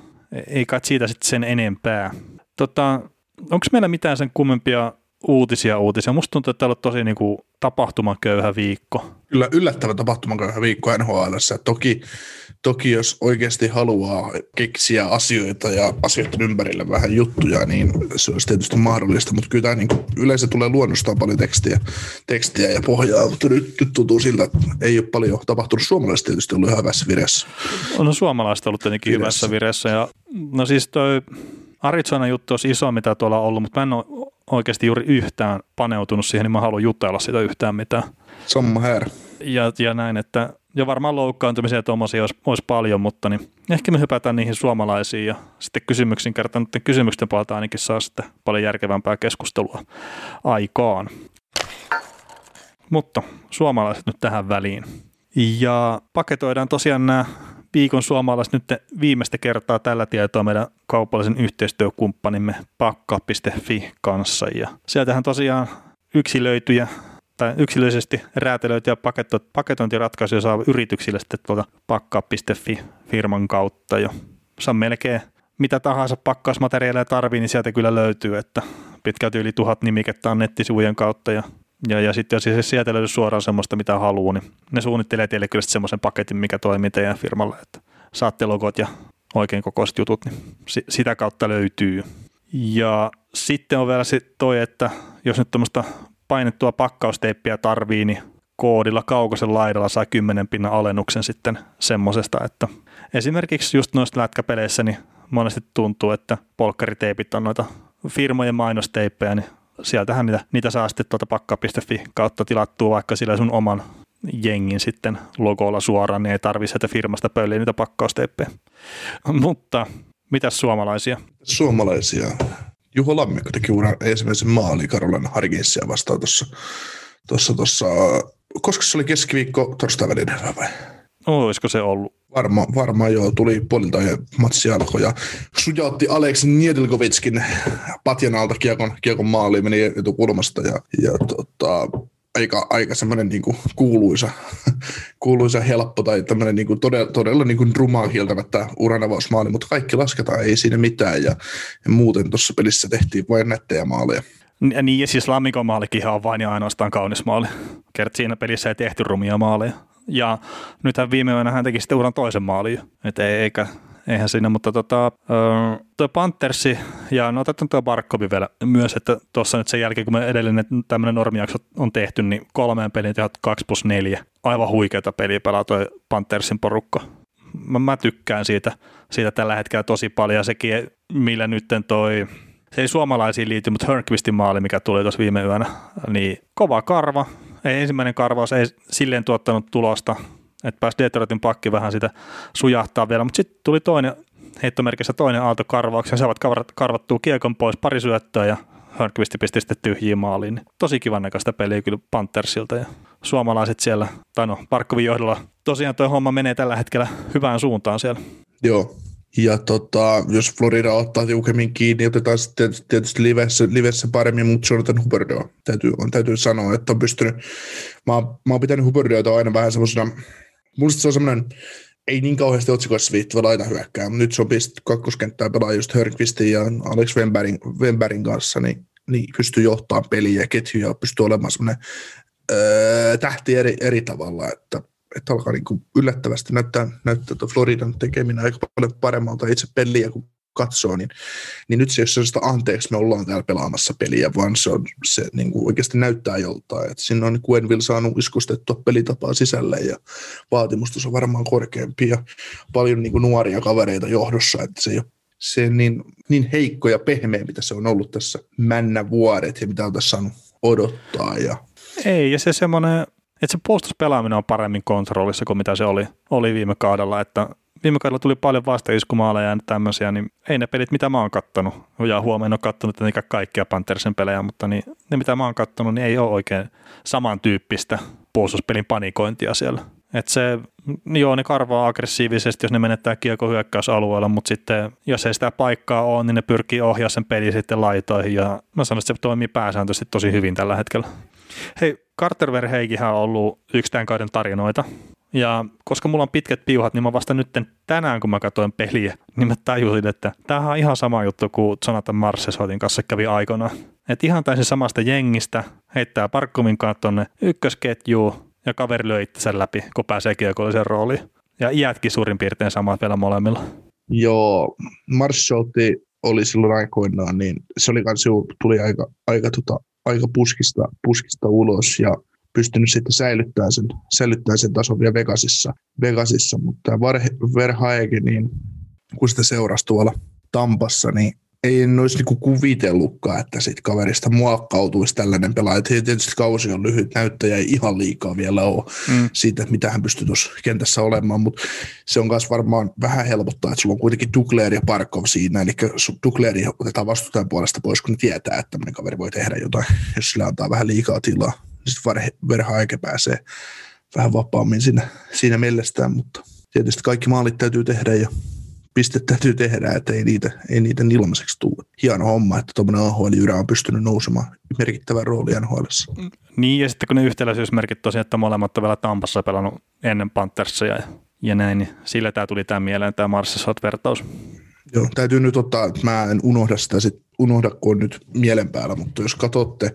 ei kai siitä sitten sen enempää. Tota, Onko meillä mitään sen kummempia uutisia uutisia? Musta tuntuu, että täällä on tosi niin kuin tapahtumaköyhä viikko. Kyllä yllättävän tapahtumaköyhä viikko NHL. Toki, toki jos oikeasti haluaa keksiä asioita ja asioiden ympärille vähän juttuja, niin se olisi tietysti mahdollista, mutta kyllä tämä niin kuin, yleensä tulee luonnostaan paljon tekstiä, tekstiä ja pohjaa, mutta nyt, nyt tuntuu siltä, että ei ole paljon tapahtunut. Suomalaiset tietysti ollut hyvässä vireessä. On suomalaiset ollut tietenkin vireessä. hyvässä vireessä ja no siis toi Arizona juttu olisi iso, mitä tuolla on ollut, mutta mä en ole oikeasti juuri yhtään paneutunut siihen, niin mä haluan jutella sitä yhtään mitään. Samma här. Ja, ja näin, että ja varmaan loukkaantumisia ja tuommoisia olisi, olisi, paljon, mutta niin ehkä me hypätään niihin suomalaisiin ja sitten kysymyksin kertaan, että kysymysten puolelta ainakin saa sitten paljon järkevämpää keskustelua aikaan. Mutta suomalaiset nyt tähän väliin. Ja paketoidaan tosiaan nämä viikon suomalaiset nyt viimeistä kertaa tällä tietoa meidän kaupallisen yhteistyökumppanimme pakka.fi kanssa. Ja sieltähän tosiaan yksilöityjä tai yksilöisesti räätälöityjä paketointiratkaisuja saa yrityksille sitten tuolta pakka.fi firman kautta. Ja se on melkein mitä tahansa pakkausmateriaaleja tarvii, niin sieltä kyllä löytyy, että pitkälti yli tuhat nimikettä on nettisivujen kautta ja ja, ja sitten jos se sieltä löytyy suoraan semmoista, mitä haluaa, niin ne suunnittelee teille kyllä semmoisen paketin, mikä toimii teidän firmalle, että saatte logot ja oikein kokoiset jutut, niin sitä kautta löytyy. Ja sitten on vielä se toi, että jos nyt tuommoista painettua pakkausteippiä tarvii, niin koodilla kaukosen laidalla saa 10 pinnan alennuksen sitten semmosesta, että esimerkiksi just noista lätkäpeleissä niin monesti tuntuu, että polkkariteipit on noita firmojen mainosteippejä, niin sieltähän niitä, niitä saa sitten tuota pakka.fi kautta tilattua vaikka sillä sun oman jengin sitten logolla suoraan, niin ei tarvitse sieltä firmasta pölliä niitä pakkausteppejä. Mutta mitäs suomalaisia? Suomalaisia. Juho Lammikko teki uran ensimmäisen maali Karolina Harginsia vastaan tuossa, tuossa, tuossa, koska se oli keskiviikko torstai välinen vai? Olisiko se ollut? Varma, varmaan joo, tuli puolilta ja matsi alkoi ja sujautti Aleksi Niedelkovitskin patjan alta kiekon, kiekon maaliin, meni etukulmasta ja, ja tota, aika, aika semmoinen niin kuin kuuluisa, (laughs) kuuluisa helppo tai tämmöinen niin kuin todella, todella niin kuin rumaa kieltämättä uranavausmaali, mutta kaikki lasketaan, ei siinä mitään ja, ja muuten tuossa pelissä tehtiin vain nättejä maaleja. Niin ja siis Lammikon maalikin on vain ja ainoastaan kaunis maali. Kert siinä pelissä ei tehty rumia maaleja. Ja nythän viime yönä hän teki sitten uran toisen maalin, että ei, eikä, eihän siinä, mutta tota, tuo Panthersi ja no otetaan tuo Barkovi vielä myös, että tuossa nyt sen jälkeen, kun me edellinen tämmöinen normijakso on tehty, niin kolmeen pelin tehot 2 plus 4. Aivan huikeata peliä pelaa tuo Panthersin porukka. Mä, mä tykkään siitä, siitä tällä hetkellä tosi paljon ja sekin, millä nytten toi se ei suomalaisiin liity, mutta Hörnqvistin maali, mikä tuli tuossa viime yönä, niin kova karva, ei ensimmäinen karvaus ei silleen tuottanut tulosta, että pääsi Detroitin pakki vähän sitä sujahtaa vielä, mutta sitten tuli toinen heittomerkissä toinen aalto karvauksia, saavat karvattua kiekon pois, pari syöttöä ja Hörnqvist pisti sitten tyhjiin maaliin. Tosi kivan näköistä peliä kyllä Panthersilta ja suomalaiset siellä, tai no Parkkovin johdolla. Tosiaan tuo homma menee tällä hetkellä hyvään suuntaan siellä. Joo, ja tota, jos Florida ottaa tiukemmin kiinni, otetaan sitten tietysti livessä, livessä paremmin, mutta Jonathan Huberdoa täytyy, on, täytyy sanoa, että on pystynyt, mä, mä oon pitänyt Huberdoa aina vähän semmoisena, musta se on semmoinen, ei niin kauheasti otsikoissa viittävä laita hyökkää, mutta nyt se on pistetty kakkoskenttää pelaa just Hörnqvistin ja Alex Wemberin, Wemberin kanssa, niin, niin pystyy johtamaan peliä ja ketjuja ja pystyy olemaan semmoinen öö, tähti eri, eri tavalla, että että alkaa niin kuin yllättävästi näyttää, näyttää tuo Floridan tekeminen aika paljon paremmalta itse peliä, kun katsoo, niin, niin nyt se ei ole sellaista anteeksi, me ollaan täällä pelaamassa peliä, vaan se, on, se niin kuin oikeasti näyttää joltain. Että siinä on Quenville saanut iskustettua pelitapaa sisälle ja vaatimustus on varmaan korkeampi ja paljon niin kuin nuoria kavereita johdossa, että se ei ole se niin, niin heikko ja pehmeä, mitä se on ollut tässä männä vuodet ja mitä on tässä saanut odottaa. Ja... Ei, ja se semmoinen että se puolustuspelaaminen on paremmin kontrollissa kuin mitä se oli, oli viime kaudella, että viime kaudella tuli paljon vastaiskumaaleja ja tämmöisiä, niin ei ne pelit, mitä mä oon kattonut, ja huomenna en ole kattonut kaikkia Panthersin pelejä, mutta niin, ne mitä mä oon kattonut, niin ei ole oikein samantyyppistä puolustuspelin panikointia siellä. Et se, joo, ne karvaa aggressiivisesti, jos ne menettää kiekko hyökkäysalueella, mutta sitten jos ei sitä paikkaa ole, niin ne pyrkii ohjaa sen peli sitten laitoihin, ja mä sanon, että se toimii pääsääntöisesti tosi hyvin tällä hetkellä. Hei, Carter Verheikihän on ollut yksi tämän kauden tarinoita. Ja koska mulla on pitkät piuhat, niin mä vasta nyt tänään, kun mä katsoin peliä, niin mä tajusin, että tämähän on ihan sama juttu kuin Jonathan Marsesotin kanssa kävi aikoinaan. Että ihan täysin samasta jengistä, heittää Parkkomin kanssa tonne ykkösketjuun ja kaveri lyö itsensä läpi, kun pääsee kiekolliseen rooliin. Ja iätkin suurin piirtein samat vielä molemmilla. Joo, Marshalti oli silloin aikoinaan, niin se oli kans, tuli aika, aika tota, aika puskista, puskista ulos ja pystynyt sitten säilyttämään sen, säilyttämään sen tason vielä Vegasissa, Vegasissa. mutta Verhaekin, niin kun sitä seurasi tuolla Tampassa, niin ei en olisi niinku kuvitellutkaan, että siitä kaverista muokkautuisi tällainen pelaaja. Tietysti kausi on lyhyt, näyttäjä ei ihan liikaa vielä ole mm. siitä, mitä hän pystyy tuossa kentässä olemaan, mutta se on myös varmaan vähän helpottaa, että sulla on kuitenkin Dugler ja Parkov siinä, eli Dugleri otetaan vastustajan puolesta pois, kun ne tietää, että tämmöinen kaveri voi tehdä jotain, jos sillä antaa vähän liikaa tilaa. Sitten Verhaeke pääsee vähän vapaammin siinä, siinä mielestään, mutta tietysti kaikki maalit täytyy tehdä ja pistet täytyy tehdä, että ei niitä, ei niitä ilmaiseksi tule. Hieno homma, että tuommoinen AHL-jyrä on pystynyt nousemaan merkittävän rooliin nhl Niin, ja sitten kun ne yhtäläisyysmerkit tosiaan, että molemmat on vielä Tampassa pelannut ennen Panthersia ja, ja näin, niin sillä tämä tuli tämä mieleen, tämä Marssasot-vertaus. Joo, täytyy nyt ottaa, että mä en unohda sitä sit, unohda, kun on nyt mielen päällä, mutta jos katsotte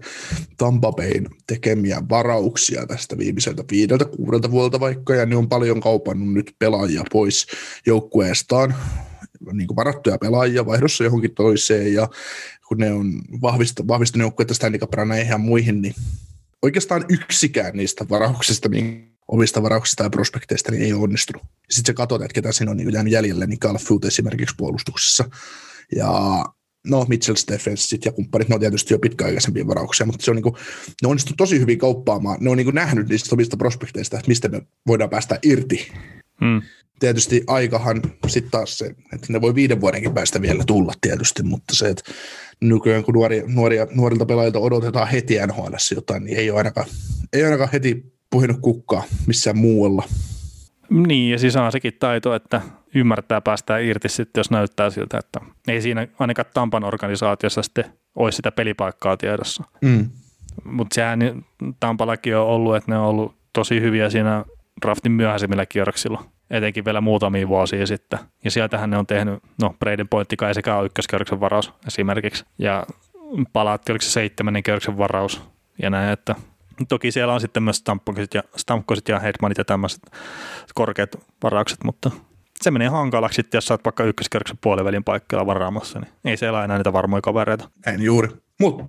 Tampa Bayn tekemiä varauksia tästä viimeiseltä viideltä, kuudelta vuodelta vaikka, ja ne on paljon kaupannut nyt pelaajia pois joukkueestaan, niin kuin varattuja pelaajia vaihdossa johonkin toiseen, ja kun ne on vahvistanut, vahvistanut joukkuetta Stanley Cup ihan muihin, niin oikeastaan yksikään niistä varauksista, omista varauksista ja prospekteista niin ei ole onnistunut. Sitten sä katsot, että ketä siinä on niin jäänyt jäljelle, niin Calfoot esimerkiksi puolustuksessa. Ja no Mitchell Steffensit ja kumppanit, ne on tietysti jo pitkäaikaisempia varauksia, mutta se on niin kuin, ne onnistu tosi hyvin kauppaamaan. Ne on niin kuin nähnyt niistä omista prospekteista, että mistä me voidaan päästä irti. Mm. Tietysti aikahan sitten taas se, että ne voi viiden vuodenkin päästä vielä tulla tietysti, mutta se, että nykyään kun nuoria, nuoria, nuorilta pelaajilta odotetaan heti NHL jotain, niin ei ole ainakaan, ei ainakaan heti puhinut kukkaa missään muualla. Niin, ja siis on sekin taito, että ymmärtää päästää irti sitten, jos näyttää siltä, että ei siinä ainakaan Tampan organisaatiossa sitten olisi sitä pelipaikkaa tiedossa. Mm. Mutta sehän Tampallakin on ollut, että ne on ollut tosi hyviä siinä draftin myöhäisemmillä kierroksilla, etenkin vielä muutamia vuosia sitten. Ja sieltähän ne on tehnyt, no Braden Pointti kai sekä on ykköskierroksen varaus esimerkiksi, ja palaatti oliko se seitsemännen kierroksen varaus, ja näin, että Toki siellä on sitten myös Stamkosit ja, Stamkosit ja Hedmanit ja tämmöiset korkeat varaukset, mutta se menee hankalaksi sitten, jos sä oot vaikka ykköskerroksen puolivälin paikalla varaamassa, niin ei siellä enää niitä varmoja kavereita. En juuri. Mutta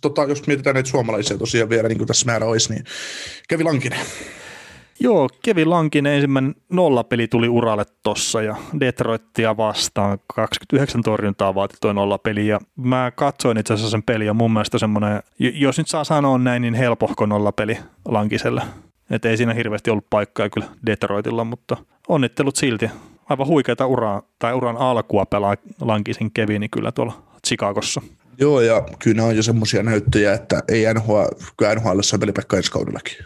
tota, jos mietitään näitä suomalaisia tosiaan vielä, niin kuin tässä määrä olisi, niin Kevi Lankinen. Joo, Kevin Lankinen ensimmäinen nollapeli tuli uralle tossa ja Detroitia vastaan 29 torjuntaa vaati tuo nollapeli ja mä katsoin itse asiassa sen peli ja mun mielestä semmoinen, jos nyt saa sanoa näin, niin helpohko nollapeli Lankiselle. Että ei siinä hirveästi ollut paikkaa kyllä Detroitilla, mutta onnittelut silti. Aivan huikeita uraa, tai uran alkua pelaa Lankisen Kevini kyllä tuolla Chicagossa. Joo, ja kyllä on jo semmoisia näyttöjä, että ei NHL, kyllä NHL on ensi kaudellakin.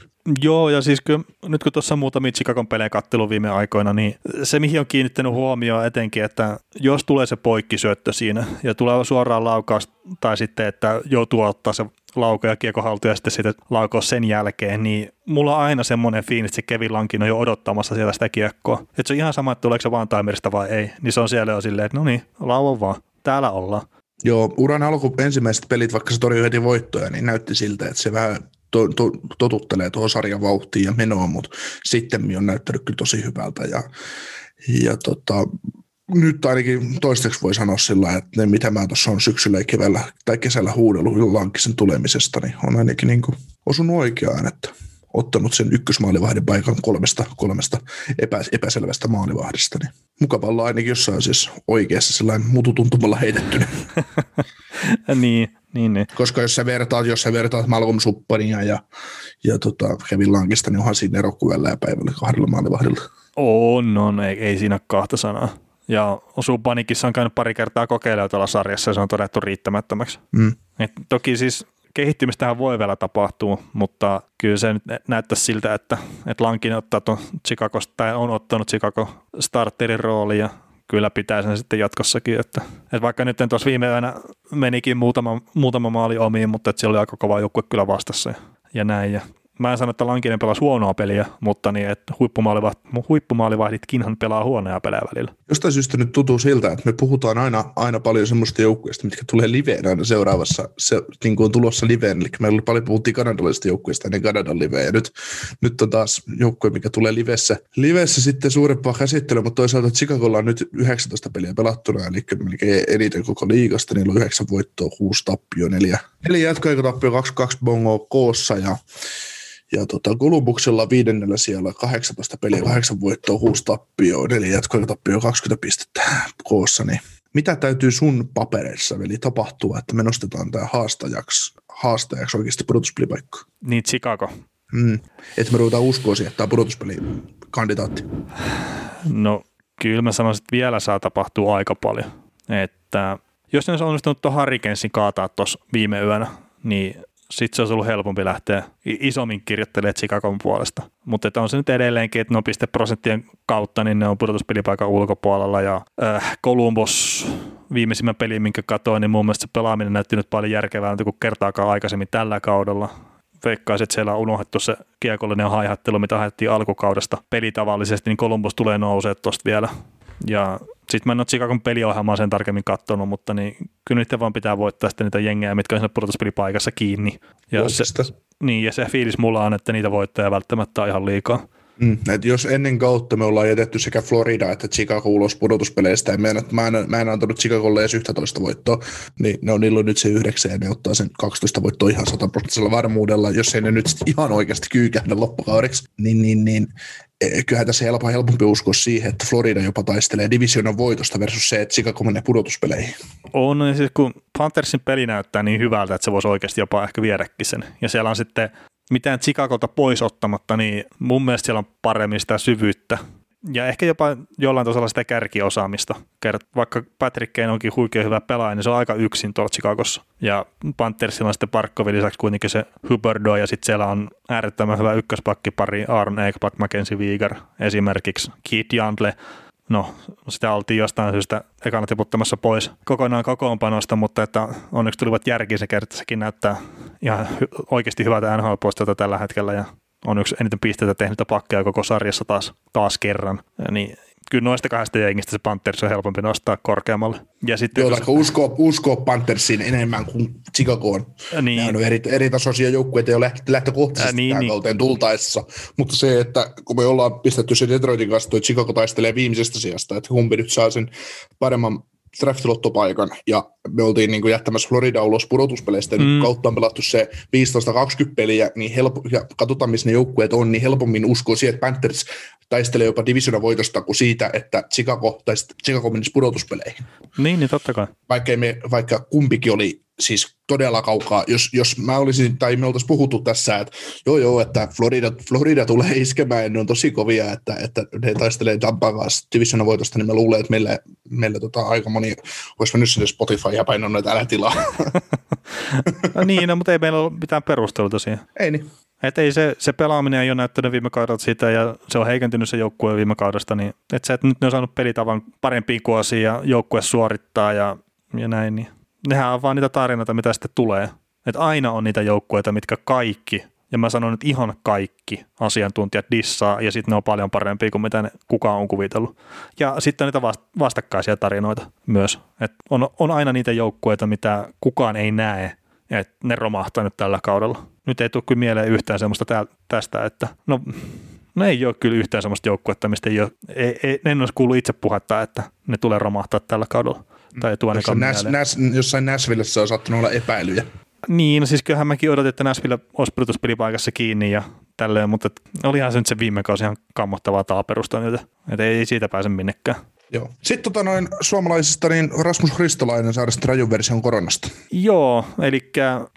Joo, ja siis kyllä, nyt kun tuossa muutamia Chicagon pelejä kattelu viime aikoina, niin se mihin on kiinnittänyt huomioon etenkin, että jos tulee se poikkisyöttö siinä ja tulee suoraan laukaus tai sitten, että joutuu ottaa se lauko ja kiekko haltuun ja sitten laukaus sen jälkeen, niin mulla on aina semmoinen fiilis, että se Kevin Lankin on jo odottamassa siellä sitä kiekkoa. Että se on ihan sama, että tuleeko se vaan timerista vai ei, niin se on siellä jo silleen, että no niin, lauan vaan, täällä ollaan. Joo, uran alku ensimmäiset pelit, vaikka se torjui heti voittoja, niin näytti siltä, että se vähän to, to, totuttelee tuohon sarjan vauhtiin ja menoon, mutta sitten on näyttänyt kyllä tosi hyvältä ja, ja tota, nyt ainakin toistaiseksi voi sanoa sillä että ne mitä mä tuossa on syksyllä ja keväällä tai kesällä huudellut Lankkisen tulemisesta, niin on ainakin niin kuin osunut oikeaan, että ottanut sen ykkösmaalivahdin paikan kolmesta, kolmesta epä, epäselvästä maalivahdista. Niin mukava olla ainakin jossain asiassa oikeassa sellainen mututuntumalla heitetty. (laughs) niin, niin, niin. Koska jos sä vertaat, jos sä vertaat Malcolm Suppania ja, ja tota Kevin Lankista, niin onhan siinä ero ja päivällä kahdella maalivahdilla. On, on, ei, ei siinä kahta sanaa. Ja Supanikissa on käynyt pari kertaa kokeilemaan tuolla sarjassa ja se on todettu riittämättömäksi. Mm. Et toki siis kehittymistähän voi vielä tapahtua, mutta kyllä se nyt näyttää siltä, että, että Lankin ottaa tuon Chicago, tai on ottanut Chicago starterin rooli ja kyllä pitää sen sitten jatkossakin, että, että vaikka nyt tuossa viime yönä menikin muutama, muutama maali omiin, että, että siellä oli aika kova joukkue kyllä vastassa ja, ja näin. Ja mä en sano, että Lankinen pelaa huonoa peliä, mutta niin, että huippumaalivahditkinhan pelaa huonoja pelejä välillä. Jostain syystä nyt tuntuu siltä, että me puhutaan aina, aina paljon semmoista joukkueista, mitkä tulee liveen aina seuraavassa, se, niin kuin on tulossa liveen, eli meillä oli paljon puhuttiin kanadalaisista joukkueista ennen Kanadan liveä, ja nyt, nyt on taas joukkue, mikä tulee livessä, livessä sitten suurempaa käsittelyä, mutta toisaalta Chicagolla on nyt 19 peliä pelattuna, eli eniten koko liigasta, niillä on 9 voittoa, 6 tappio, 4, 4 jatkoaikatappio, 22 bongoa koossa, ja ja tota, Kolumbuksella viidennellä siellä 18 peliä, 8 voittoa, 6 tappioa, 4 jatkotappioa, 20 pistettä koossa, niin mitä täytyy sun papereissa veli tapahtua, että me nostetaan tämä haastajaksi, haastajaksi oikeasti pudotuspelipaikka? Niin, Chicago. Mm. Että me ruvetaan uskoa siihen, että tämä pudotuspelikandidaatti. No kyllä mä sanoisin, että vielä saa tapahtua aika paljon. Että jos ne olisi onnistunut tuon Harikensin kaataa tuossa viime yönä, niin sitten se olisi ollut helpompi lähteä isommin kirjoittelemaan Chicagon puolesta. Mutta on se nyt edelleenkin, että no pisteprosenttien kautta niin ne on pudotuspelipaikan ulkopuolella ja äh, Columbus viimeisimmän peli, minkä katsoin, niin mun mielestä se pelaaminen näytti nyt paljon järkevältä kuin kertaakaan aikaisemmin tällä kaudella. Veikkaisin, että siellä on unohdettu se kiekollinen haihattelu, mitä haettiin alkukaudesta pelitavallisesti, niin Columbus tulee nousee tuosta vielä. Ja sitten mä en ole Chicagon peliohjelmaa sen tarkemmin katsonut, mutta niin, kyllä nyt vaan pitää voittaa sitten niitä jengejä, mitkä on siinä pudotuspelipaikassa kiinni. Ja se, niin, ja se fiilis mulla on, että niitä voittajia välttämättä ihan liikaa. Mm, että jos ennen kautta me ollaan jätetty sekä Florida että Chicago ulos pudotuspeleistä, ja mä en, mä en, mä en antanut Chicagolle edes 11 voittoa, niin ne on niillä nyt se 9 ja ne ottaa sen 12 voittoa ihan 100 varmuudella, jos ei ne nyt ihan oikeasti kyykähdä loppukaudeksi, niin, niin, niin e, kyllähän tässä helppo, helpompi uskoa siihen, että Florida jopa taistelee divisionan voitosta versus se, että Chicago menee pudotuspeleihin. On, niin siis kun Panthersin peli näyttää niin hyvältä, että se voisi oikeasti jopa ehkä viedäkin sen. Ja siellä on sitten mitään Chicagolta pois ottamatta, niin mun mielestä siellä on paremmin sitä syvyyttä ja ehkä jopa jollain tasolla sitä kärkiosaamista. Vaikka Patrick Kane onkin huikein hyvä pelaaja, niin se on aika yksin tuolla Chicagossa. Ja Panthersilla on sitten Parkkovin lisäksi kuitenkin se Huberdo, ja sitten siellä on äärettömän hyvä ykköspakkipari Aaron Ekblad, Mackenzie Wieger esimerkiksi, Keith Jantle, no sitä oltiin jostain syystä ekana tiputtamassa pois kokonaan kokoonpanosta, mutta että onneksi tulivat järkiin se kerta, sekin näyttää ihan oikeasti hyvältä nhl tällä hetkellä ja on yksi eniten pisteitä tehnyt pakkeja koko sarjassa taas, taas kerran. Niin kyllä noista kahdesta jengistä se Panthers on helpompi nostaa korkeammalle. Ja sitten, Joo, kun... uskoo, uskoo Panthersiin enemmän kuin Chicagoon. Niin. Nämä on eri, eri tasoisia joukkueita jo lähtökohtaisesti niin, tähän niin. tultaessa. Mutta se, että kun me ollaan pistetty se Detroitin kanssa, että Chicago taistelee viimeisestä sijasta, että kumpi nyt saa sen paremman draftilottopaikan ja me oltiin niin kuin jättämässä Florida ulos pudotuspeleistä, mm. nyt kautta on pelattu se 15-20 peliä, niin helpo, ja katsotaan missä ne joukkueet on, niin helpommin uskoo siihen, että Panthers taistelee jopa divisiona voitosta kuin siitä, että Chicago, tai Chicago menisi pudotuspeleihin. Niin, niin totta kai. Vaikka, me, vaikka kumpikin oli siis todella kaukaa. Jos, jos mä olisin, tai me oltaisiin puhuttu tässä, että joo joo, että Florida, Florida tulee iskemään, ne on tosi kovia, että, että ne taistelee Tampan kanssa divisionan voitosta, niin mä luulen, että meillä, meillä tota, aika moni olisi mennyt sinne Spotify ja painanut, että älä tilaa. (laughs) no niin, no, mutta ei meillä ole mitään perusteluta siihen. Ei niin. Et ei se, se pelaaminen ei ole näyttänyt viime kaudelta sitä ja se on heikentynyt se joukkue viime kaudesta, niin että se, että nyt ne on saanut pelitavan parempiin kuosiin ja joukkue suorittaa ja, ja näin, niin nehän on vaan niitä tarinoita, mitä sitten tulee. Että aina on niitä joukkueita, mitkä kaikki, ja mä sanon nyt ihan kaikki asiantuntijat dissaa, ja sitten ne on paljon parempia kuin mitä ne kukaan on kuvitellut. Ja sitten on niitä vastakkaisia tarinoita myös. Et on, on aina niitä joukkueita, mitä kukaan ei näe, että ne romahtaa nyt tällä kaudella. Nyt ei tule kyllä mieleen yhtään semmoista tästä, että no, no ei ole kyllä yhtään semmoista joukkuetta, mistä ei ole, ei, ei, en olisi kuullut itse puhetta, että ne tulee romahtaa tällä kaudella. Tai tuo jossain, Näs, Näs, jossain Näsvillessä on saattanut olla epäilyjä. Niin, no siis kyllähän mäkin odotin, että Näsville olisi pelipaikassa kiinni ja tälleen, mutta olihan se nyt se viime kausi ihan kammottavaa taaperusta nyt, että ei siitä pääse minnekään. Joo. Sitten tota noin suomalaisista, niin Rasmus Hristolainen saada sitten rajun version koronasta. Joo, eli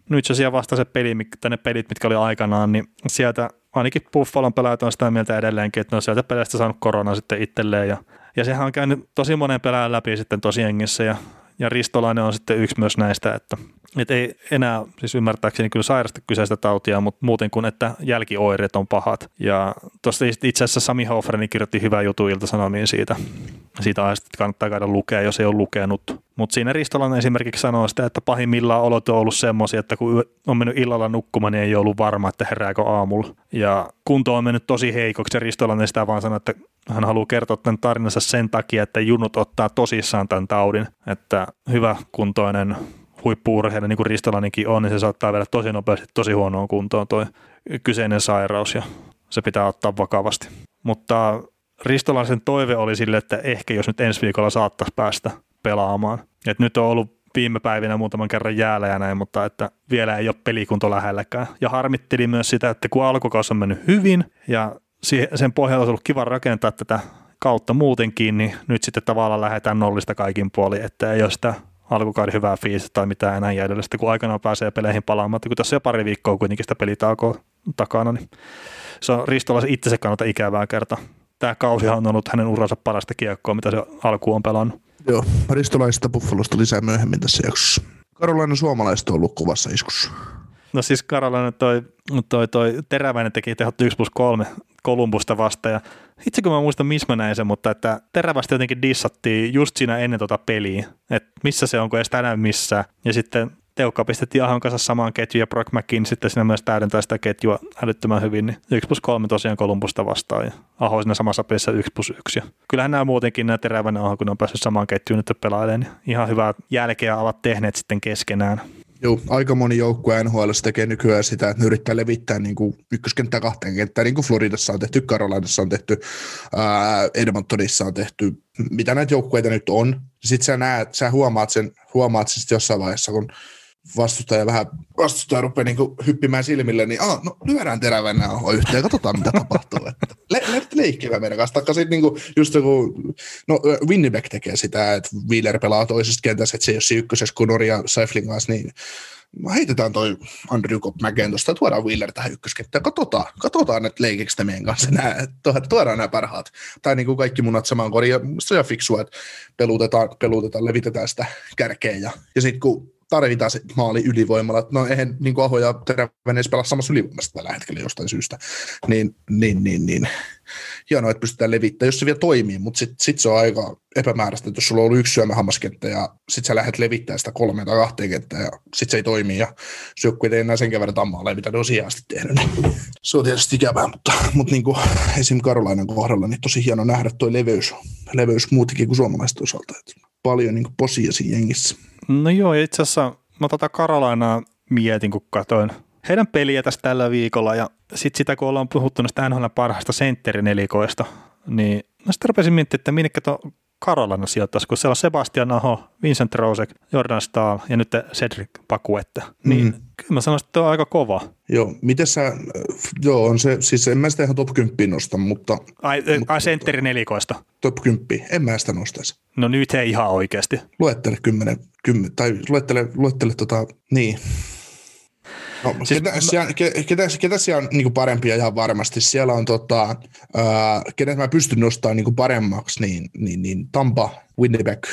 nyt se vasta se peli, tai ne pelit, mitkä oli aikanaan, niin sieltä ainakin Buffalon pelaajat on sitä mieltä edelleenkin, että ne on sieltä peleistä saanut korona sitten itselleen ja ja sehän on käynyt tosi monen pelaajan läpi sitten tosi jengissä ja, ja Ristolainen on sitten yksi myös näistä, että, että ei enää siis ymmärtääkseni kyllä sairasta kyseistä tautia, mutta muuten kuin että jälkioireet on pahat. Ja tuosta itse asiassa Sami Hofreni kirjoitti hyvää jutu iltasanomiin siitä, siitä aiheesta, että kannattaa käydä lukea, jos ei ole lukenut. Mutta siinä Ristolainen esimerkiksi sanoo sitä, että pahimmillaan olot on ollut semmoisia, että kun on mennyt illalla nukkumaan, niin ei ollut varma, että herääkö aamulla. Ja kunto on mennyt tosi heikoksi ja Ristolainen sitä vaan sanoo, että hän haluaa kertoa tämän tarinansa sen takia, että junut ottaa tosissaan tämän taudin, että hyvä kuntoinen huippuurheilija, niin kuin Ristolainenkin on, niin se saattaa vielä tosi nopeasti tosi huonoon kuntoon tuo kyseinen sairaus ja se pitää ottaa vakavasti. Mutta Ristolaisen toive oli sille, että ehkä jos nyt ensi viikolla saattaisi päästä pelaamaan. Et nyt on ollut viime päivinä muutaman kerran jäällä ja näin, mutta että vielä ei ole pelikunto lähelläkään. Ja harmitteli myös sitä, että kun alkukausi on mennyt hyvin ja sen pohjalta olisi ollut kiva rakentaa tätä kautta muutenkin, niin nyt sitten tavallaan lähdetään nollista kaikin puolin, että ei ole sitä alkukauden hyvää fiilistä tai mitään enää jäljellä, kun aikanaan pääsee peleihin palaamaan, kun tässä on jo pari viikkoa kuitenkin sitä pelitaukoa takana, niin se on Ristolaisen itsensä kannalta ikävää kerta. Tämä kausi on ollut hänen uransa parasta kiekkoa, mitä se alkuun on pelannut. Joo, Ristolaisista Buffalosta lisää myöhemmin tässä jaksossa. Karolainen suomalaiset on ollut kuvassa iskussa. No siis Karolainen toi, toi, toi Teräväinen teki tehot 1 plus 3 Kolumbusta vasta ja itse kun mä muistan, missä mä näin sen, mutta että terävästi jotenkin dissattiin just siinä ennen tota peliä, että missä se on, kun ei sitä missään. Ja sitten Teukka pistettiin Ahon kanssa samaan ketjuun ja Brock McKin sitten siinä myös täydentää sitä ketjua älyttömän hyvin. Niin 1 plus 3 tosiaan Kolumbusta vastaan ja Aho siinä samassa pelissä 1 plus 1. Ja kyllähän nämä muutenkin nämä terävänä Aho, kun ne on päässyt samaan ketjuun nyt pelailemaan, niin ihan hyvää jälkeä ovat tehneet sitten keskenään. Joo, aika moni joukkue NHL tekee nykyään sitä, että ne yrittää levittää niin kuin ykköskenttää kahteen kenttään, niin kuin Floridassa on tehty, Carolinassa on tehty, ää, Edmontonissa on tehty, mitä näitä joukkueita nyt on. Sitten sä, näet, sä huomaat sen, huomaat sen jossain vaiheessa, kun vastustaja vähän, vastustaja rupeaa niin hyppimään silmille, niin ah, no lyödään terävän on yhteen, katsotaan mitä tapahtuu. (laughs) Että le, le, meidän kanssa. Taikka sitten niin just joku, no Winnipeg tekee sitä, että Wheeler pelaa toisesta kentässä, että se ei ole ykkösessä kuin Norja Seiflin kanssa, niin heitetään toi Andrew Cobb mäkeen tuosta ja tuodaan Wheeler tähän ykköskenttään. Katsotaan, katsotaan että leikiksi meidän kanssa nää, tuodaan nämä parhaat. Tai niin kuin kaikki munat samaan koriin. Ja se on fiksua, että pelutetaan, pelutetaan, levitetään sitä kärkeä. Ja, ja sitten kun tarvitaan se maali ylivoimalla. No eihän niin Aho ja Terävänen edes pelaa samassa ylivoimassa tällä hetkellä jostain syystä. Niin, niin, niin, niin. hienoa, että pystytään levittämään, jos se vielä toimii, mutta sitten sit se on aika epämääräistä, että jos sulla on ollut yksi syömähammaskenttä ja sitten sä lähdet levittämään sitä kolme tai kahteen kenttään ja sitten se ei toimi ja joku ei enää sen verran tammaaleja, mitä ne on siihen asti tehnyt. Niin se on tietysti ikävää, mutta, mutta niin kuin esim. Karolainan kohdalla niin tosi hieno nähdä tuo leveys, leveys muutenkin kuin suomalaiset osalta. Että paljon niin posia siinä jengissä. No joo, itse asiassa mä tota Karolainaa mietin, kun katsoin heidän peliä tästä tällä viikolla ja sitten sitä, kun ollaan puhuttu näistä NHL parhaista sentterin-elikoista, niin mä sitten rupesin miettimään, että minnekä tuo Karolana sijoittaisi, kun siellä on Sebastian Aho, Vincent Rosek, Jordan Stahl ja nyt Cedric Pakuette. Niin mm. kyllä mä sanoisin, että on aika kova. Joo, miten sä, joo on se, siis en mä sitä ihan top 10 nosta, mutta... Ai, mutta, ai sentterin nelikoista? Top 10, en mä sitä nostaisi. No nyt ei ihan oikeasti. Luettele 10, 10 tai luettele, luettele tota, niin, No, siis, ketä, siellä, ketä, ketä siellä on niin parempia ihan varmasti? Siellä on, tota, äh, ketä mä pystyn nostamaan niin paremmaksi, niin, niin, niin Tampa, Winnipeg.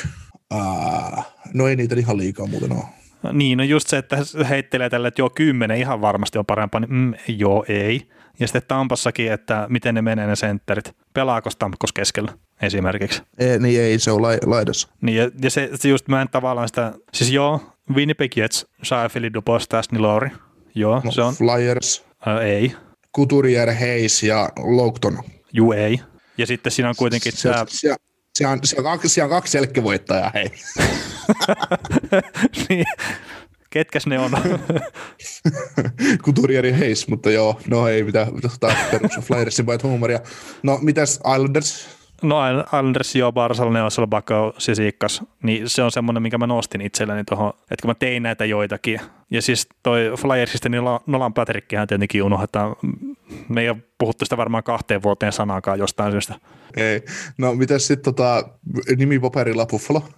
Äh, no ei niitä ihan liikaa muuten ole. No, niin, no just se, että heittelee tälle, että joo, kymmenen ihan varmasti on parempaa, niin mm, joo, ei. Ja sitten Tampassakin, että miten ne menee ne sentterit. Pelaako Stamkos keskellä esimerkiksi? Ei, niin ei, se on lai, laidassa. Niin, ja, ja se, se, just mä en tavallaan sitä, siis joo, Winnipeg Jets, Sheffield, Dupos, Stastny, Lowry, Joo, no, se on. Flyers. Ää, ei. Couturier, Hayes ja Loukton. Juu, ei. Ja sitten siinä on kuitenkin se, tämä... Se, se, on, se, on kaksi, se on kaksi selkkivoittajaa, hei. (laughs) niin. Ketkäs ne on? (laughs) Couturier ja Hayes, mutta joo, no ei mitään, tota, perus Flyersin vai huumoria. No, mitäs Islanders? No Anders jo Barsal, Neosel, Bako, Sisikas, niin se on semmoinen, minkä mä nostin itselleni tuohon, että kun mä tein näitä joitakin. Ja siis toi Flyersista, niin Nolan Patrickkihän tietenkin unohdetaan. Me ei ole puhuttu sitä varmaan kahteen vuoteen sanaakaan jostain syystä. Ei. No mitäs sitten tota, nimi paperilla Buffalo? (laughs)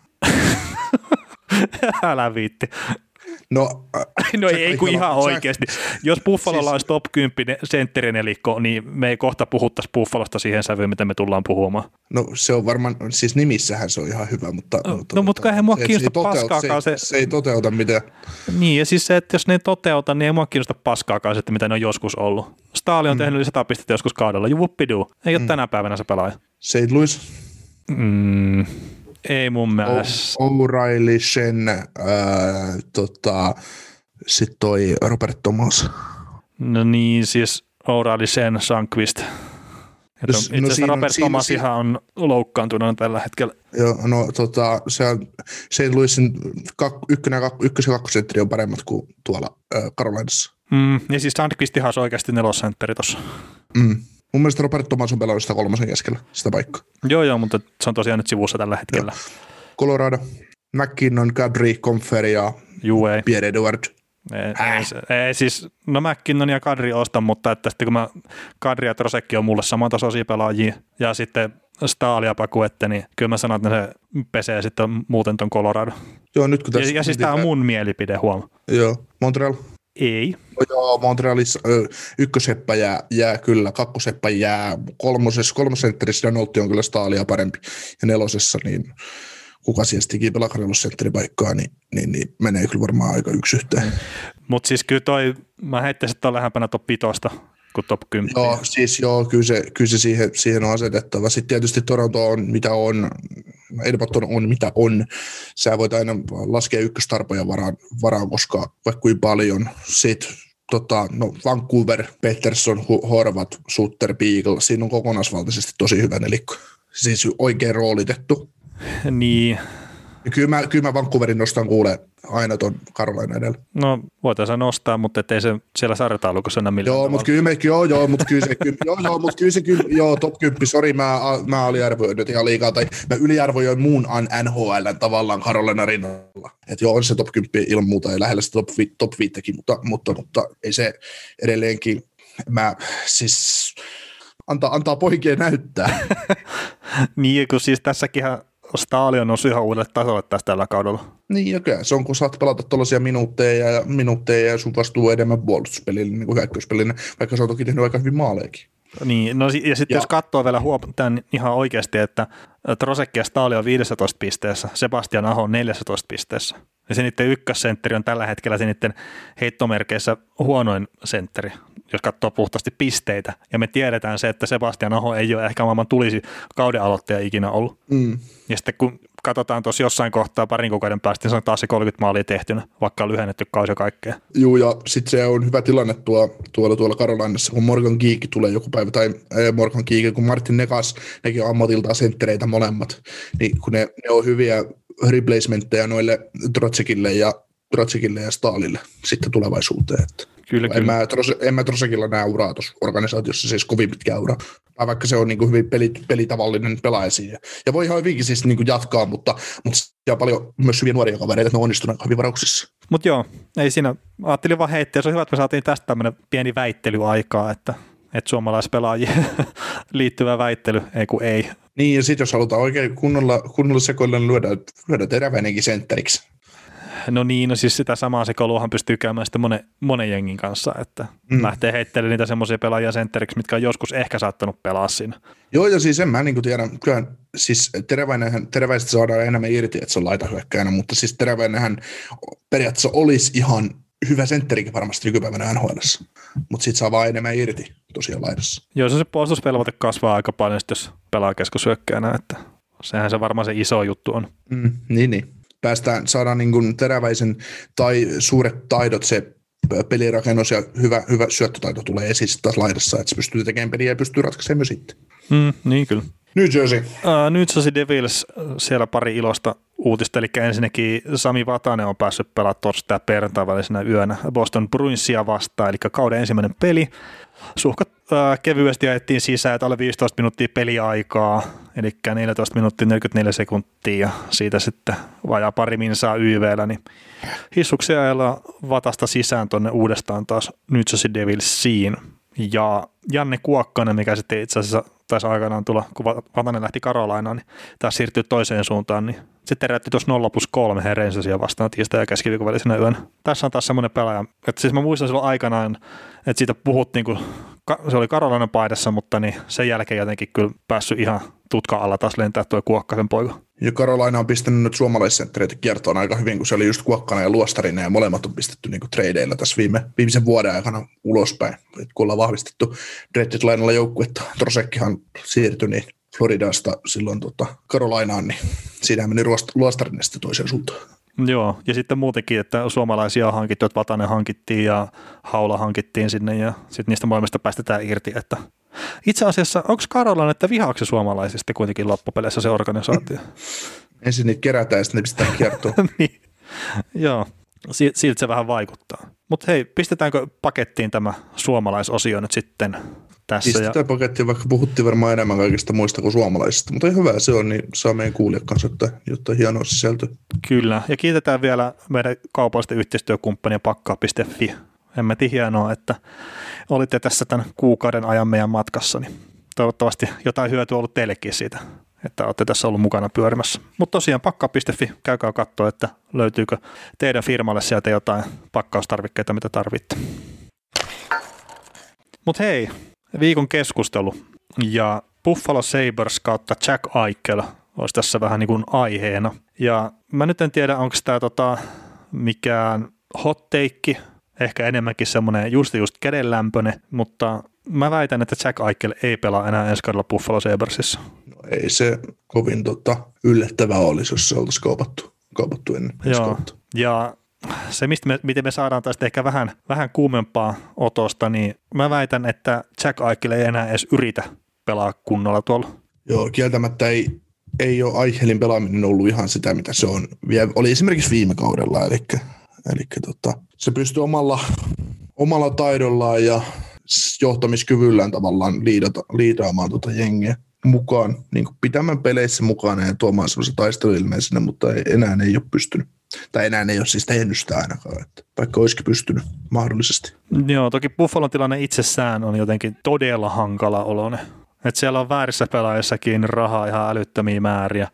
Älä viitti. No, äh, (laughs) no ei, ei kun ihan oikeasti. Jos Buffalolla siis, olisi top 10 sentterin elikko, niin me ei kohta puhuttaisi Buffalosta siihen sävyyn, mitä me tullaan puhumaan. No se on varmaan, siis nimissähän se on ihan hyvä, mutta... No, mutta, no mutta eihän mua kiinnosta paskaakaan se, se... Se ei toteuta mitään. Niin, ja siis se, että jos ne ei toteuta, niin ei mua kiinnosta paskaakaan se, että mitä ne on joskus ollut. Staali on mm. tehnyt yli 100 pistettä joskus kaudella, juvuppidu. Ei ole mm. tänä päivänä se pelaaja. St. Louis? Mm, ei mun mielestä. O'Reilly, Shen, äh, tota, sitten toi Robert Thomas. No niin, siis O'Reilly, Shen, Sankvist. No, itse no siinä, Robert siinä, Thomas ihan on loukkaantunut tällä hetkellä. Joo, no tota, se on, St. Louisin kak, ykkönen, kak, ykkös- ja kakkosentteri on paremmat kuin tuolla äh, Carolinassa. Mm, ja siis Sandqvistihan on oikeasti nelosentteri tuossa. Mm. Mun mielestä Robert Thomas on pelannut sitä kolmosen keskellä, sitä paikkaa. Joo, joo, mutta se on tosiaan nyt sivussa tällä hetkellä. Joo. Colorado, McKinnon, Kadri, Confer ja Juu, ei. Pierre Edward. Ei, ei, ei, siis, no McKinnon ja Kadri ostan, mutta että sitten kun mä, Kadri ja Trosekki on mulle samantasoisia pelaajia, ja sitten Stahl ja Pakuette, niin kyllä mä sanon, että se pesee sitten muuten ton Colorado. Joo, nyt kun tässä... Ja, ja siis tämä on mun mielipide, huom. Joo, Montreal. Ei. No joo, Montrealissa ykköseppä jää, jää kyllä, kakkoseppä jää, kolmosessa, kolmosentterissä Donaldi on kyllä Staalia parempi, ja nelosessa niin kuka siellä teki pelakarelussentteripaikkaa, niin, niin, niin, menee kyllä varmaan aika yksi yhteen. Mutta siis kyllä toi, mä heittäisin, että on lähempänä top 5 kuin top 10. Joo, siis joo, kyllä se, kyllä se siihen, siihen on asetettava. Sitten tietysti Toronto on mitä on, Edmonton on mitä on. Sä voit aina laskea ykköstarpoja varaan, varaan koska vaikka kuin paljon. Sitten tota, no Vancouver, Peterson, Horvat, Sutter, Beagle, siinä on kokonaisvaltaisesti tosi hyvä nelikko. Siis oikein roolitettu. Niin, Ja kyllä mä, kyllä mä Vancouverin nostan kuulee aina tuon Carolina edellä. No voitaisiin nostaa, mutta ei se siellä sarjataulukossa enää millään Joo, mutta kyllä, me, joo, joo, mutta kyllä se, kyllä, (laughs) joo, joo, mutta kyllä se, kyllä, joo, top 10, sori, mä, mä aliarvoin nyt ihan liikaa, tai mä yliarvoin muun NHL tavallaan Carolina rinnalla. Että joo, on se top 10 ilman muuta, ja lähellä sitä top, top 5, mutta, mutta, mutta ei se edelleenkin, mä siis, antaa, antaa poikien näyttää. (laughs) niin, kun siis tässäkinhän Staali on noussut ihan uudelle tasolle tästä tällä kaudella. Niin, ja kyllä se on, kun saat pelata tuollaisia minuutteja ja minuutteja ja sun vastuu enemmän puolustuspelille niin kuin hyökkäyspelille, vaikka se on toki tehnyt aika hyvin maaleekin. Niin, no ja sitten ja. jos katsoo vielä huom- tämän ihan oikeasti, että Trosekki ja Staali on 15 pisteessä, Sebastian Aho on 14 pisteessä. Ja se niiden ykkössentteri on tällä hetkellä se niiden heittomerkeissä huonoin sentteri, jos katsoo puhtaasti pisteitä. Ja me tiedetään se, että Sebastian Aho ei ole ehkä maailman tulisi kauden aloittaja ikinä ollut. Mm. Ja sitten kun katsotaan tuossa jossain kohtaa parin kuukauden päästä, niin se on taas se 30 maalia tehtynä, vaikka on lyhennetty kausi ja kaikkea. Joo, ja sitten se on hyvä tilanne tuo, tuolla, tuolla Karolinassa, kun Morgan Geek tulee joku päivä, tai äh, Morgan Geek, kun Martin Nekas, nekin on ammatiltaan senttereitä molemmat, niin kun ne, ne on hyviä replacementteja noille Trotsikille ja Trotsikille ja Stalille sitten tulevaisuuteen. Että Kyllä, en, kyllä. Mä, en mä Trosekilla näe uraa tuossa organisaatiossa, siis kovin pitkä ura. Vaikka se on niin kuin hyvin peli, pelitavallinen pelaaja siihen. Ja voi ihan hyvinkin siis niin kuin jatkaa, mutta, mutta siellä on paljon myös hyviä nuoria kavereita, että ne on onnistuneet hyvin varauksissa. Mutta joo, ei siinä, ajattelin vaan heittää, se on hyvä, että me saatiin tästä tämmöinen pieni väittelyaikaa, että, että suomalaispelaajien (laughs) liittyvä väittely, ei kun ei. Niin, ja sitten jos halutaan oikein kunnolla, kunnolla sekoilla, niin lyödään, lyödään teräväinenkin sentteriksi. No niin, no siis sitä samaa sekoiluahan pystyy käymään sitten monen, monen jengin kanssa, että mm. lähtee heittelemään niitä semmoisia pelaajia sentteriksi, mitkä on joskus ehkä saattanut pelaa siinä. Joo, ja siis en mä niin tiedä, kyllä siis teräväinenhän, saadaan enemmän irti, että se on laitahyökkäjänä, mutta siis teräväinenhän periaatteessa olisi ihan hyvä sentterikin varmasti nykypäivänä NHL, mutta sitten saa vaan enemmän irti tosiaan laidassa. Joo, se, se puolustusvelvoite kasvaa aika paljon, jos pelaa keskushyökkäjänä, että sehän se varmaan se iso juttu on. Mm, niin, niin päästään, saadaan niin kuin teräväisen tai suuret taidot, se pelirakennus ja hyvä, hyvä syöttötaito tulee esiin taas laidassa, että se pystyy tekemään peliä ja pystyy ratkaisemaan myös sitten. Mm, niin kyllä. New Jersey. Uh, New Jersey Devils, siellä pari ilosta uutista, eli ensinnäkin Sami Vatanen on päässyt pelaamaan torstai perjantai välisenä yönä Boston Bruinsia vastaan, eli kauden ensimmäinen peli. Suhkat äh, kevyesti ajettiin sisään, että alle 15 minuuttia peliaikaa, eli 14 minuuttia 44 sekuntia ja siitä sitten vajaa pari minsaa YVllä, niin hissuksia ajalla vatasta sisään tuonne uudestaan taas New Jersey Devilsiin. Ja Janne Kuokkanen, mikä sitten itse asiassa taisi aikanaan tulla, kun Vatanen lähti Karolainaan, niin taas siirtyy toiseen suuntaan, niin sitten herätti tuossa 0 plus 3 Herensäsiä vastaan tiistai ja keskiviikon välisenä yönä. Tässä on taas semmoinen pelaaja, että siis mä muistan silloin aikanaan, että siitä puhuttiin, kun se oli Karolainen paidassa, mutta niin sen jälkeen jotenkin kyllä päässyt ihan tutka alla taas lentää tuo Kuokkasen poika. Ja Karolaina on pistänyt nyt suomalaissenttereitä kiertoon aika hyvin, kun se oli just Kuokkana ja Luostarinen ja molemmat on pistetty niin tradeilla tässä viime, viimeisen vuoden aikana ulospäin. Et kun ollaan vahvistettu Dreaded joukkuetta, Trosekkihan siirtyi niin Floridasta silloin tota Karolainaan, niin siinä meni Luostarinen sitten toiseen suuntaan. Joo, ja sitten muutenkin, että suomalaisia hankittu, että Vatanen hankittiin ja Haula hankittiin sinne ja sitten niistä molemmista päästetään irti, että itse asiassa, onko Karolan, että vihaako suomalaisista kuitenkin loppupeleissä se organisaatio? (laughs) Ensin niitä kerätään ja sitten ne pistetään kiertoon. (laughs) niin. Joo, siltä se vähän vaikuttaa. Mutta hei, pistetäänkö pakettiin tämä suomalaisosio nyt sitten tässä. Pistetään ja... pakettiin, vaikka puhuttiin varmaan enemmän kaikista muista kuin suomalaisista, mutta hyvä se on, niin saa meidän kuulijat kanssa jotta, jotta hienoa sisältö. Kyllä, ja kiitetään vielä meidän kaupallisten yhteistyökumppania pakkaa.fi. Hemmetin hienoa, että olitte tässä tämän kuukauden ajan meidän matkassa, niin toivottavasti jotain hyötyä ollut teillekin siitä, että olette tässä ollut mukana pyörimässä. Mutta tosiaan pakka.fi, käykää katsoa, että löytyykö teidän firmalle sieltä jotain pakkaustarvikkeita, mitä tarvitte. Mutta hei, viikon keskustelu ja Buffalo Sabres kautta Jack Eichel olisi tässä vähän niin kuin aiheena. Ja mä nyt en tiedä, onko tämä tota mikään hot take, ehkä enemmänkin semmoinen just just kädenlämpöinen, mutta mä väitän, että Jack Eichel ei pelaa enää ensi kaudella Buffalo Sabresissa. No ei se kovin tota, yllättävää olisi, jos se oltaisiin kaupattu, kaupattu ennen Joo. Ja se, mistä me, miten me saadaan tästä ehkä vähän, vähän kuumempaa otosta, niin mä väitän, että Jack Eichel ei enää edes yritä pelaa kunnolla tuolla. Joo, kieltämättä ei ei ole Aichelin pelaaminen ollut ihan sitä, mitä se on. Oli esimerkiksi viime kaudella, eli, eli tota, se pystyy omalla, omalla taidollaan ja johtamiskyvyllään tavallaan liidata, liidaamaan tuota jengiä mukaan, niin kuin pitämään peleissä mukana ja tuomaan sellaisen taisteluilmeen sinne, mutta ei, enää ei ole pystynyt. Tai enää ei ole siis tehnyt sitä ainakaan, että vaikka olisikin pystynyt mahdollisesti. Joo, toki Buffalon tilanne itsessään on jotenkin todella hankala olone. Että siellä on väärissä pelaajissakin rahaa ihan älyttömiä määriä.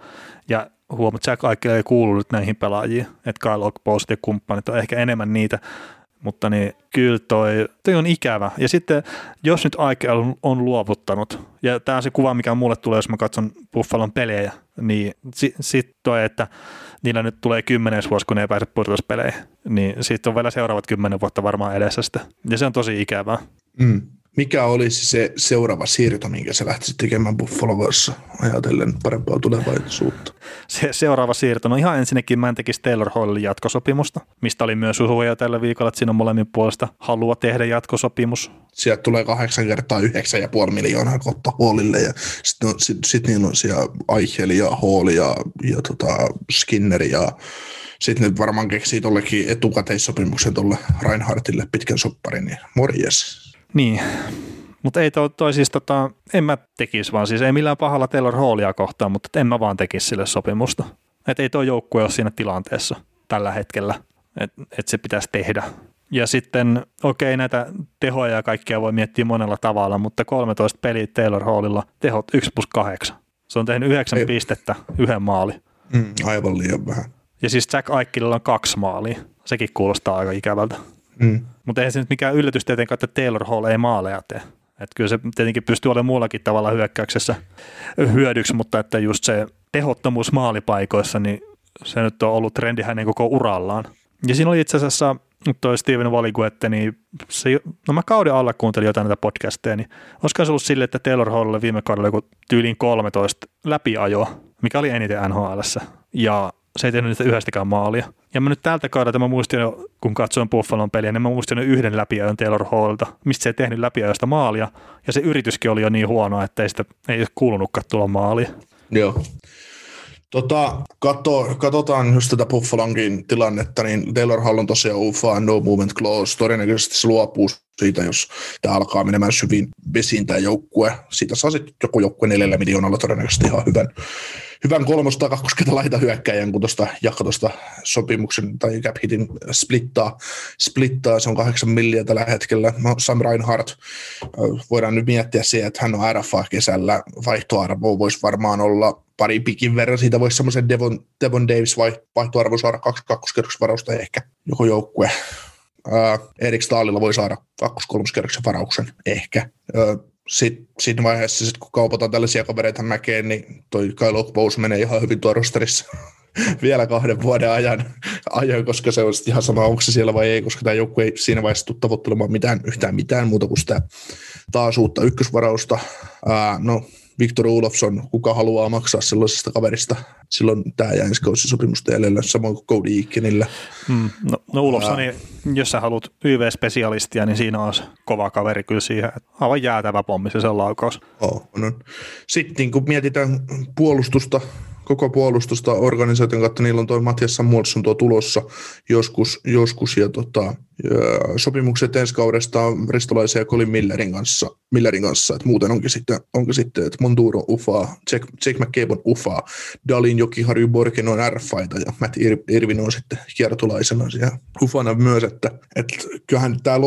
Ja huomaat, että kaikki ei kuulu nyt näihin pelaajiin. Että Kyle Ockpost ja kumppanit on ehkä enemmän niitä, mutta niin, kyllä toi, toi on ikävä. Ja sitten jos nyt Aike on, on luovuttanut, ja tämä on se kuva, mikä mulle tulee, jos mä katson Buffalon pelejä, niin sitten sit toi, että niillä nyt tulee kymmenes vuosi, kun ne ei pääse pudotuspeleihin, niin sitten on vielä seuraavat kymmenen vuotta varmaan edessä sitä. Ja se on tosi ikävää. Mm mikä olisi se seuraava siirto, minkä sä lähtisit tekemään Buffaloissa ajatellen parempaa tulevaisuutta? Se seuraava siirto, no ihan ensinnäkin mä en tekisi Taylor Hallin jatkosopimusta, mistä oli myös uhuja tällä viikolla, että siinä on molemmin puolesta halua tehdä jatkosopimus. Sieltä tulee kahdeksan kertaa yhdeksän ja puoli miljoonaa kohta Hallille ja sitten no, sit, sit niillä on siellä Eichel ja Hall ja, ja tota Skinner ja sitten ne varmaan keksii tollekin etukäteissopimuksen tuolle Reinhardtille pitkän sopparin, niin morjes. Niin, mutta ei toi, toi siis tota, en mä tekisi vaan, siis ei millään pahalla Taylor Hallia kohtaan, mutta en mä vaan tekisi sille sopimusta. Että ei tuo joukkue ole siinä tilanteessa tällä hetkellä, että et se pitäisi tehdä. Ja sitten, okei, näitä tehoja ja kaikkea voi miettiä monella tavalla, mutta 13 peliä Taylor Hallilla, tehot 1 plus 8. Se on tehnyt 9 ei. pistettä, yhden maali. Mm, aivan liian vähän. Ja siis Jack Aikkelilla on kaksi maalia. Sekin kuulostaa aika ikävältä. Mm. Mutta eihän se nyt mikään yllätys tietenkään, että Taylor Hall ei maaleja tee. Että kyllä se tietenkin pystyy olemaan muullakin tavalla hyökkäyksessä hyödyksi, mutta että just se tehottomuus maalipaikoissa, niin se nyt on ollut trendi hänen koko urallaan. Ja siinä oli itse asiassa toi Steven Valiguette, niin se, no mä kauden alla kuuntelin jotain näitä podcasteja, niin olisiko se ollut sille, että Taylor Hall viime kaudella joku tyyliin 13 läpiajoa, mikä oli eniten NHL. Ja se ei tehnyt niistä yhdestäkään maalia. Ja mä nyt tältä kaudelta mä muistin jo, kun katsoin Buffalon peliä, niin mä muistin jo yhden läpiajon Taylor Hallilta, mistä se ei tehnyt läpiajosta maalia. Ja se yrityskin oli jo niin huono, että ei sitä ei kuulunutkaan tulla maalia. Joo. Tota, katso, katsotaan just tätä Buffalonkin tilannetta, niin Taylor Hall on tosiaan UFA no movement clause. Todennäköisesti se luopuu siitä, jos tämä alkaa menemään syviin vesiin tämä joukkue. Siitä saa sitten joku joukkue neljällä miljoonalla todennäköisesti ihan hyvän, hyvän kolmosta kakkosketa laita hyökkäjän, kun tuosta jakko tuosta sopimuksen tai cap hitin splittaa, splittaa, se on kahdeksan milliä tällä hetkellä. No, Sam Reinhardt, voidaan nyt miettiä siihen, että hän on RFA kesällä, vaihtoarvo voisi varmaan olla pari pikin verran, siitä voisi semmoisen Devon, Devon Davis vaihtoarvo saada kaksi kakkoskerrosvarausta ehkä joku joukkue. Erik Staalilla voi saada kakkos-kolmoskerroksen varauksen ehkä. Sitten siinä vaiheessa, sit kun kaupataan tällaisia kavereita mäkeen, niin toi Kyle Ockbose menee ihan hyvin tuo (laughs) vielä kahden vuoden ajan, ajan, koska se on ihan sama, onko se siellä vai ei, koska tämä joukku ei siinä vaiheessa tule tavoittelemaan mitään, yhtään mitään muuta kuin sitä taas uutta ykkösvarausta. Ää, no, Victor Olofsson, kuka haluaa maksaa sellaisesta kaverista. Silloin tämä jää ensi sopimusta jäljellä, samoin kuin Cody Eakinillä. Mm, no, no Olofsson, niin, jos sä haluat YV-spesialistia, niin siinä on kova kaveri kyllä siihen. Aivan jäätävä pommi se sen laukaus. Oh, no. Sitten kun mietitään puolustusta, koko puolustusta organisaation kautta, niillä on tuo Matias Samuelson tuo tulossa joskus, joskus ja, tota, sopimukset ensi kaudesta Ristolaisen ja Colin Millerin kanssa, Millerin kanssa että muuten onkin sitten, onkin sitten että Monturo ufaa, Jack, Jack McCabe on ufaa, Dalin Jokiharju Borgen on R-faita ja Matt Irvin on sitten kiertolaisena siellä ufana myös, että, että kyllähän tämä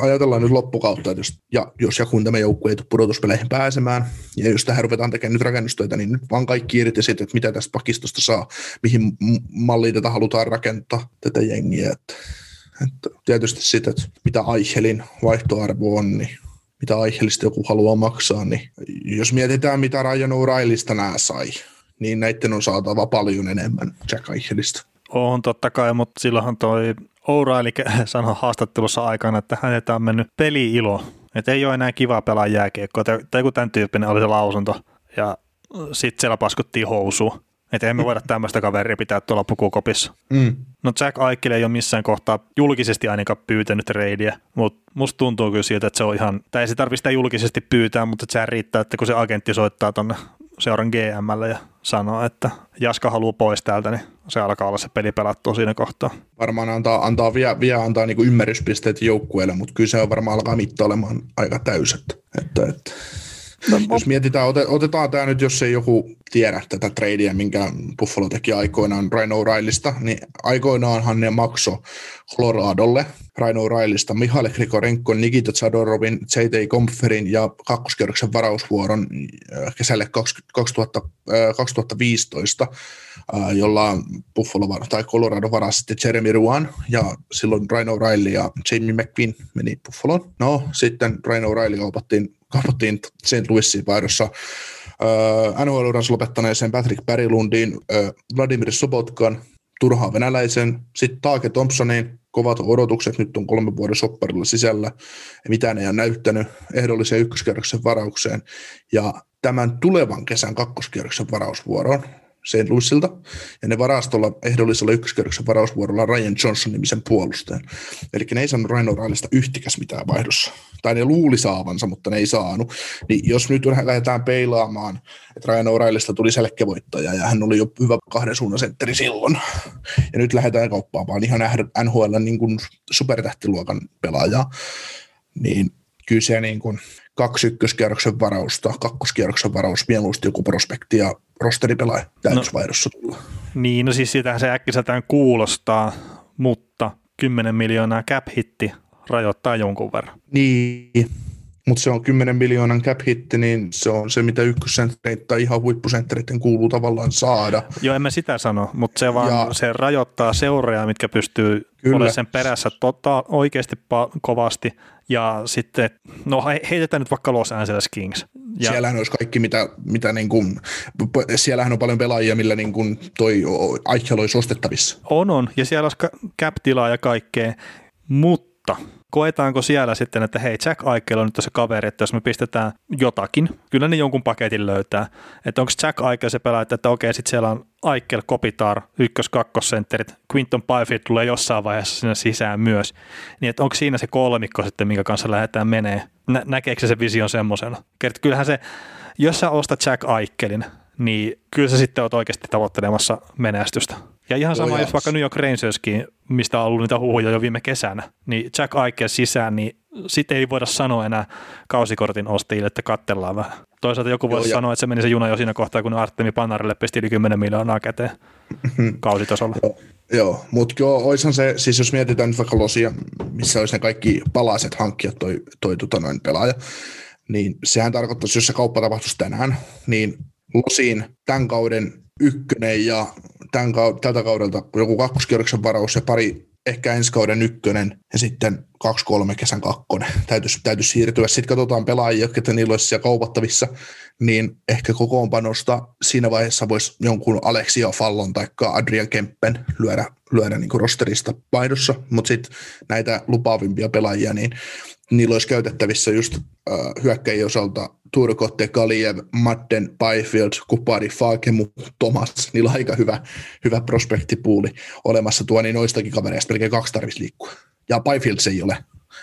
ajatellaan nyt loppukautta, että jos, ja jos ja kun tämä joukkue ei tule pudotuspeleihin pääsemään, ja jos tähän ruvetaan tekemään nyt rakennustöitä, niin nyt vaan kaikki irti sitten, että mitä tästä pakistosta saa, mihin malliin tätä halutaan rakentaa, tätä jengiä. Että, että tietysti sitä, että mitä Aichelin vaihtoarvo on, niin mitä Aichelista joku haluaa maksaa, niin jos mietitään, mitä Ryan O'Reillista nämä sai, niin näiden on saatava paljon enemmän Jack Eichelistä. On totta kai, mutta silloinhan toi O'Reilly (laughs) sanoi haastattelussa aikana, että häneltä on mennyt peli-ilo. Että ei ole enää kiva pelaa jääkiekkoa, tai joku tämän tyyppinen oli se lausunto. Ja sitten siellä paskuttiin housuun. Että emme voida tämmöistä kaveria pitää tuolla pukukopissa. Mm. No Jack Aikkel ei ole missään kohtaa julkisesti ainakaan pyytänyt reidiä, mutta musta tuntuu kyllä siltä, että se on ihan, tai ei se tarvitse sitä julkisesti pyytää, mutta se riittää, että kun se agentti soittaa tonne seuran GMlle ja sanoo, että Jaska haluaa pois täältä, niin se alkaa olla se peli pelattua siinä kohtaa. Varmaan antaa, antaa vielä, vielä antaa niin ymmärryspisteet joukkueelle, mutta kyllä se on varmaan alkaa mitta olemaan aika täyset. Että, että jos mietitään, otetaan tämä nyt, jos ei joku tiedä tätä tradea, minkä Buffalo teki aikoinaan Ryan O'Reillysta, niin aikoinaanhan ne makso Coloradolle Ryan O'Reillysta Mihail Grikorenkon, Nikita Zadorovin, J.T. Kompferin ja kakkoskerroksen varausvuoron äh, kesälle 2000, 2015, äh, äh, jolla Buffalo tai Colorado varasi sitten Jeremy Ruan ja silloin Ryan O'Reilly ja Jamie McQueen meni Buffaloon. No sitten Ryan O'Reilly kaupattiin kaupattiin St. Louisin vaihdossa NHL-uransa lopettaneeseen Patrick Pärilundiin, äh, Vladimir Sobotkan, turhaan venäläisen, sitten Taake Thompsonin, kovat odotukset, nyt on kolme vuoden sopparilla sisällä, mitään ei ole näyttänyt ehdollisen ykköskierroksen varaukseen, ja tämän tulevan kesän kakkoskierroksen varausvuoroon St. Louisilta, ja ne varastolla ehdollisella ykköskerroksen varausvuorolla Ryan Johnson-nimisen puolustajan. Eli ne ei saanut Ryan O'Reillysta yhtikäs mitään vaihdossa. Tai ne luuli saavansa, mutta ne ei saanut. Niin jos nyt lähdetään peilaamaan, että Ryan O'Reillysta tuli selkevoittaja, ja hän oli jo hyvä kahden suunnan sentteri silloin, ja nyt lähdetään kauppaamaan ihan NHL niin kuin supertähtiluokan pelaajaa, niin kyllä se niin kuin kaksi ykköskierroksen varausta, kakkoskierroksen varaus, mieluusti joku prospekti ja rosteripelaaja täydysvaihdossa no, tulla. Niin, no siis sitähän se äkkiseltään kuulostaa, mutta 10 miljoonaa cap-hitti rajoittaa jonkun verran. Niin, mutta se on 10 miljoonan cap-hitti, niin se on se, mitä ykkössenttereitä tai ihan huippusenttereiden kuuluu tavallaan saada. Joo, en mä sitä sano, mutta se vaan ja, se rajoittaa seuraajia, mitkä pystyy olemaan sen perässä tota, oikeasti pa- kovasti. Ja sitten, no heitetään nyt vaikka Los Angeles Kings. Ja, siellähän olisi kaikki, mitä, mitä niin kuin, siellähän on paljon pelaajia, millä niin kuin toi Eichel olisi ostettavissa. On, on, ja siellä olisi cap-tilaa ja kaikkea, mutta – koetaanko siellä sitten, että hei, Jack Eichel on nyt tässä kaveri, että jos me pistetään jotakin, kyllä ne jonkun paketin löytää. Että onko Jack Eichel se pelaaja, että okei, sitten siellä on Eichel, Kopitar, ykkös kakkosentterit, Quinton Byfield tulee jossain vaiheessa sinne sisään myös. Niin että onko siinä se kolmikko sitten, minkä kanssa lähdetään menee? Nä- näkeekö se se vision semmoisena? Kyllähän se, jos sä ostat Jack Eichelin, niin kyllä sä sitten oot oikeasti tavoittelemassa menestystä. Ja ihan sama, Joo, jos vaikka New York Rangerskin, mistä on ollut niitä huhuja jo viime kesänä, niin Jack Eichel sisään, niin sitten ei voida sanoa enää kausikortin ostajille, että kattellaan vähän. Toisaalta joku voisi sanoa, että se meni se juna jo siinä kohtaa, kun Artemi Panarille pisti yli 10 miljoonaa käteen (laughs) kausitasolla. Joo, joo. mutta joo, oishan se, siis jos mietitään nyt vaikka Losia, missä olisi ne kaikki palaset hankkia toi, toi tota noin pelaaja, niin sehän tarkoittaisi, jos se kauppa tapahtuisi tänään, niin Losiin tämän kauden ykkönen ja tämän, tältä kaudelta joku kakkoskierroksen varaus ja pari ehkä ensi kauden ykkönen ja sitten kaksi kolme kesän kakkonen. (laughs) Täytyisi, täytyisi siirtyä. Sitten katsotaan pelaajia, että niillä olisi siellä kaupattavissa, niin ehkä kokoonpanosta siinä vaiheessa voisi jonkun Alexia Fallon tai Adrian Kempen lyödä, lyödä niin rosterista vaihdossa, mutta sitten näitä lupaavimpia pelaajia, niin niillä olisi käytettävissä just äh, hyökkäjien osalta Turkotte, Kaliev, Madden, Byfield, Kupari, Fakemu, Thomas, niillä on aika hyvä, hyvä prospektipuuli olemassa tuo, niin noistakin kavereista melkein kaksi tarvitsisi liikkua. Ja Byfield se ei ole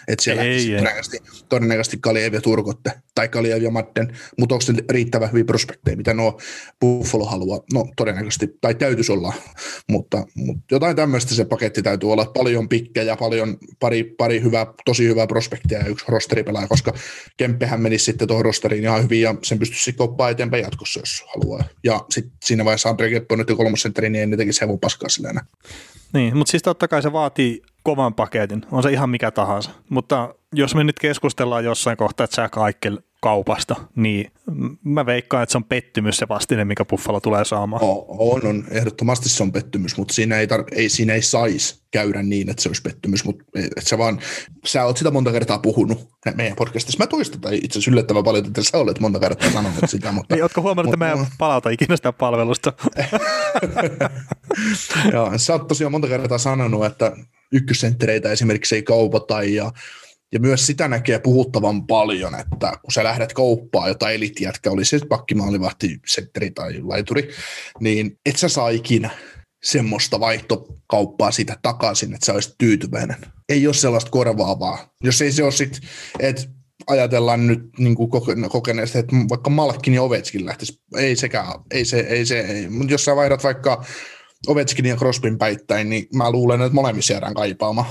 että siellä ei, ei. Todennäköisesti, todennäköisesti Kaliev ja Turkotte, tai Kaliev ja Madden, mutta onko se riittävän hyviä prospekteja, mitä nuo Buffalo haluaa? No todennäköisesti, tai täytyisi olla, mutta, mutta jotain tämmöistä se paketti täytyy olla, paljon pikkejä, paljon pari, pari hyvää, tosi hyvää prospektia ja yksi rosteripelaaja, koska Kemppehän menisi sitten tuohon rosteriin ihan hyvin ja sen pystyisi koppaa eteenpäin jatkossa, jos haluaa. Ja sitten siinä vaiheessa Andre Kemppi on nyt kolmosentteri, niin ei ne tekisi hevon paskaa sillä enää. Niin, mutta siis totta kai se vaatii kovan paketin, on se ihan mikä tahansa. Mutta jos me nyt keskustellaan jossain kohtaa Jack Eichel kaupasta, niin mä veikkaan, että se on pettymys se vastine, mikä Buffalo tulee saamaan. On, on. Ehdottomasti se on pettymys, mutta siinä ei, tar- ei, siinä ei saisi käydä niin, että se olisi pettymys, mutta että sä vaan, sä oot sitä monta kertaa puhunut meidän podcastissa. Mä toistan tai itse asiassa yllättävän paljon, että sä olet monta kertaa sanonut sitä. (laughs) Mutta, niin, ootko huomannut, että mä en palauta ikinä sitä palvelusta? (laughs) Joo, sä oot tosiaan monta kertaa sanonut, että ykkössenttereitä esimerkiksi ei kaupata ja ja myös sitä näkee puhuttavan paljon, että kun sä lähdet kauppaan jotain elitijätkä, oli se pakkimaalivahti, setteri tai laituri, niin et sä saa ikinä semmoista vaihtokauppaa siitä takaisin, että sä olisit tyytyväinen. Ei ole sellaista korvaavaa. Jos ei se ole sitten, että ajatellaan nyt niin kokeneesti, että vaikka Malkin ja Ovechkin lähtisi, ei sekään, ei se, ei se, ei. mutta jos sä vaihdat vaikka Ovechkin ja Crosbyn päittäin, niin mä luulen, että molemmissa jäädään kaipaamaan.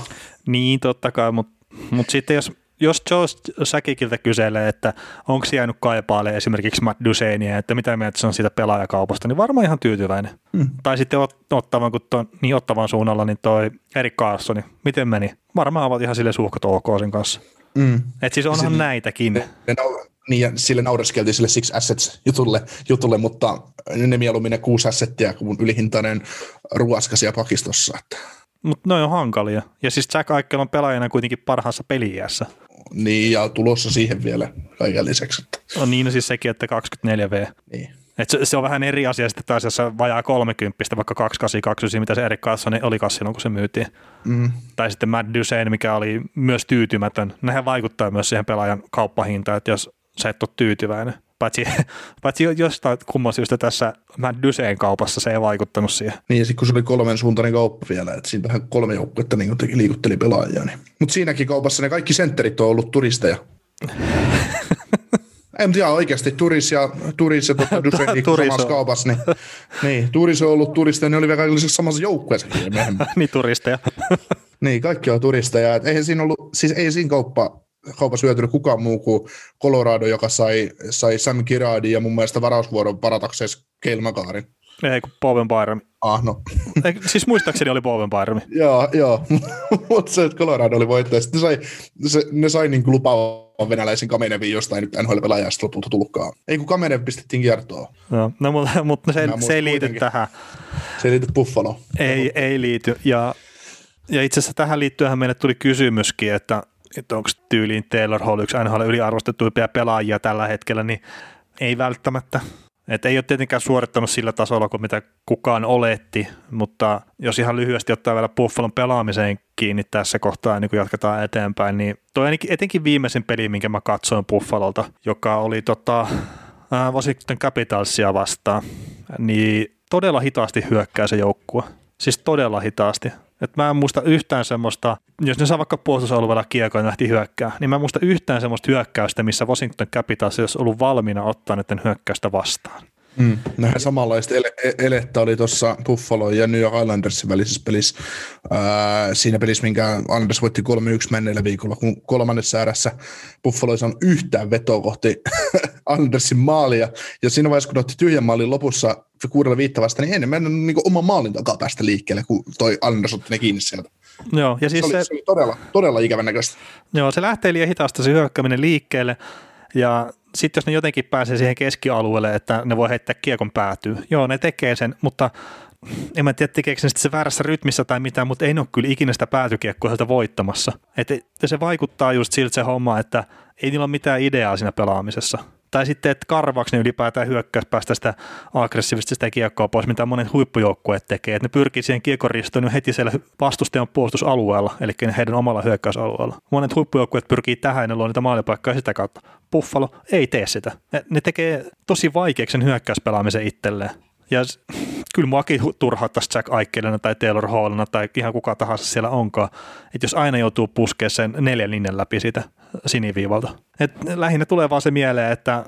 Niin, totta kai, mutta mut sitten jos, jos Joe Säkikiltä kyselee, että onko jäänyt kaipaalle esimerkiksi Matt Duseinia, että mitä mieltä se on siitä pelaajakaupasta, niin varmaan ihan tyytyväinen. Hmm. Tai sitten ot, ottavan, kun ton, niin ottavan suunnalla, niin toi Erik Carlsoni, miten meni? Varmaan ovat ihan sille suhkot ok sen kanssa. Mm. Et siis onhan sille, näitäkin. Ne, ne, niin ja sille naureskeltiin sille Six Assets jutulle, jutulle mutta ne mieluummin ne kuusi assettia kuin ylihintainen ruoskasia pakistossa. Mutta ne on hankalia. Ja siis Jack Eichel on pelaajana kuitenkin parhaassa peliässä. Niin, ja tulossa siihen vielä kaiken lisäksi. On niin, no siis sekin, että 24V. Niin. Et se, se, on vähän eri asia sitten taas, jos vajaa 30, vaikka 282, mitä se Erik Carlson oli silloin, kun se myytiin. Mm. Tai sitten Matt Dusein, mikä oli myös tyytymätön. Nehän vaikuttaa myös siihen pelaajan kauppahintaan, että jos sä et ole tyytyväinen. Paitsi, (laughs) paitsi jostain kumman syystä tässä Matt Dusein kaupassa se ei vaikuttanut siihen. Niin ja sitten kun se oli kolmen suuntainen kauppa vielä, että siinä vähän kolme joukkuetta niin liikutteli pelaajia. Niin. Mutta siinäkin kaupassa ne kaikki sentterit on ollut turisteja. (laughs) En tiedä oikeasti, Turis ja, Turis ja (laughs) Dusein samassa kaupassa, niin, niin, Turis on ollut turisteja, ne oli vielä kaikille samassa joukkueessa. niin, turisteja. niin, kaikki on turisteja. Et eihän siinä ollut, siis ei siinä kauppa, kaupassa hyötynyt kukaan muu kuin Colorado, joka sai, sai Sam Kiradin ja mun mielestä varausvuoron paratakseen Keilmakaarin. Ei, kun Bowen Byram. Ah, no. Ei, siis muistaakseni oli Bowen Byram. (laughs) joo, joo. (laughs) mutta se, että Colorado oli voittaja. Sitten ne sai, se, ne sai niin lupaavan venäläisen Kamenevin jostain nyt NHL-pelaajasta lopulta tullutkaan. Ei kun Kamenev pistettiin kiertoon. Joo, no, mutta, mutta se, se ei liity kuitenkin. tähän. Se ei liity Buffalo. Ei, ei liity. Ja, ja itse asiassa tähän liittyen meille tuli kysymyskin, että, että onko tyyliin Taylor Hall yksi NHL yliarvostettuimpia pelaajia tällä hetkellä, niin ei välttämättä. Et ei ole tietenkään suorittanut sillä tasolla kuin mitä kukaan oletti, mutta jos ihan lyhyesti ottaa vielä Buffalon pelaamiseen kiinni tässä kohtaa, niin kun jatketaan eteenpäin, niin toi etenkin viimeisin peli, minkä mä katsoin Buffalolta, joka oli tota, äh, Washington Capitalsia vastaan, niin todella hitaasti hyökkää se joukkue. Siis todella hitaasti. Et mä en muista yhtään semmoista, jos ne saa vaikka puolustusalueella kiekon ja lähti hyökkää, niin mä en muista yhtään semmoista hyökkäystä, missä Washington Capitals olisi ollut valmiina ottaa näiden hyökkäystä vastaan. Mm. Nähän samanlaista ele- e-, elettä oli tuossa Buffalo ja New York Islandersin välisessä pelissä. Ää, siinä pelissä, minkä Islanders voitti 3-1 menneellä viikolla, kun kolmannessa erässä Buffalo ei saanut yhtään vetoa kohti (laughs) Islandersin maalia. Ja siinä vaiheessa, kun otti tyhjän maalin lopussa kuudella viittavasta, niin ennen mennä niin oman maalin takaa päästä liikkeelle, kun toi Islanders otti ne kiinni sieltä. Joo, ja siis se, oli, se, se oli todella, todella ikävän näköistä. Joo, se lähtee liian hitaasti se hyökkääminen liikkeelle, ja sitten jos ne jotenkin pääsee siihen keskialueelle, että ne voi heittää kiekon päätyy, joo, ne tekee sen, mutta en mä tiedä tekeekö se se väärässä rytmissä tai mitään, mutta ei ne ole kyllä ikinä sitä päätykiekkoa sieltä voittamassa. Et, se vaikuttaa just siltä se homma, että ei niillä ole mitään ideaa siinä pelaamisessa. Tai sitten, että karvaksi ne ylipäätään hyökkäys päästä sitä aggressiivisesti sitä kiekkoa pois, mitä monet huippujoukkueet tekee. Että ne pyrkii siihen kiekoristoon heti siellä vastustajan puolustusalueella, eli heidän omalla hyökkäysalueella. Monet huippujoukkueet pyrkii tähän ne luo niitä maalipaikkoja sitä kautta. Buffalo ei tee sitä. Ne tekee tosi vaikeaksi sen hyökkäyspelaamisen itselleen. Ja kyllä muakin turhauttaisi Jack Aikkelina tai Taylor Hallina tai ihan kuka tahansa siellä onkaan, että jos aina joutuu puskemaan sen neljän linjan läpi siitä siniviivalta. Et lähinnä tulee vaan se mieleen, että,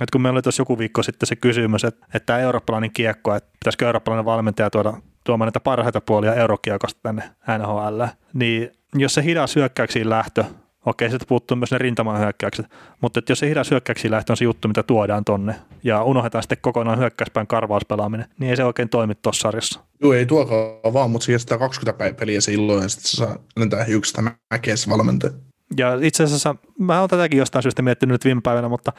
että kun meillä oli tuossa joku viikko sitten se kysymys, että, että tämä eurooppalainen kiekko, että pitäisikö eurooppalainen valmentaja tuoda tuomaan näitä parhaita puolia eurokiekosta tänne NHL, niin jos se hidas hyökkäyksiin lähtö Okei, sitten puuttuu myös ne rintaman hyökkäykset, mutta että jos se hidas hyökkäyksiin lähtö on se juttu, mitä tuodaan tonne, ja unohdetaan sitten kokonaan hyökkäyspäin karvauspelaaminen, niin ei se oikein toimi tuossa sarjassa. Joo, ei tuokaan vaan, mutta se 20 peliä se illoin, ja sitten se saa lentää yksi mäkeä valmentaja. Ja itse asiassa mä oon tätäkin jostain syystä miettinyt nyt viime päivänä, mutta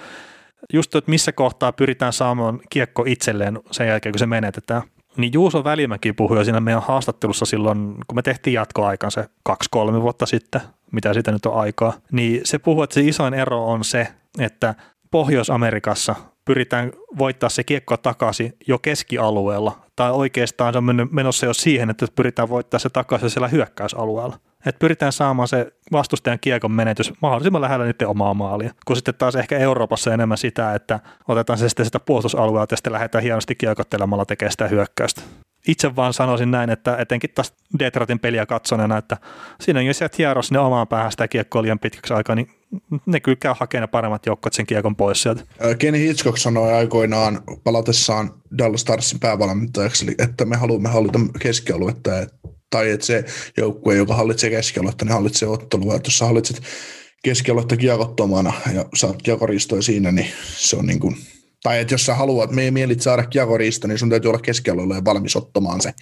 just, että missä kohtaa pyritään saamaan kiekko itselleen sen jälkeen, kun se menetetään. Niin Juuso Välimäki puhui jo siinä meidän haastattelussa silloin, kun me tehtiin jatkoaikan se kaksi-kolme vuotta sitten, mitä sitä nyt on aikaa, niin se puhuu, että se isoin ero on se, että Pohjois-Amerikassa pyritään voittaa se kiekko takaisin jo keskialueella, tai oikeastaan se on menossa jo siihen, että pyritään voittaa se takaisin siellä hyökkäysalueella. Että pyritään saamaan se vastustajan kiekon menetys mahdollisimman lähellä niiden omaa maalia. Kun sitten taas ehkä Euroopassa enemmän sitä, että otetaan se sitten sitä puolustusalueelta ja sitten lähdetään hienosti kiekottelemalla tekemään sitä hyökkäystä. Itse vaan sanoisin näin, että etenkin taas Detroitin peliä katsoneena, että siinä jos sieltä hieros sinne omaan päähän sitä kiekkoa liian pitkäksi aikaa, niin ne kyllä käy hakemaan ne paremmat joukkueet sen kiekon pois sieltä. Kenny Hitchcock sanoi aikoinaan palatessaan Dallas Starsin päävalmentajaksi, että me haluamme hallita keskialuetta, tai että se joukkue, joka hallitsee keskialuetta, niin hallitsee ottelua. Että jos sä hallitset keskialuetta kiekottomana ja saat kiekoristoja siinä, niin se on niin kuin, tai että jos sä haluat, me mielit saada kiekoristo, niin sun täytyy olla keskialueella ja valmis ottamaan se,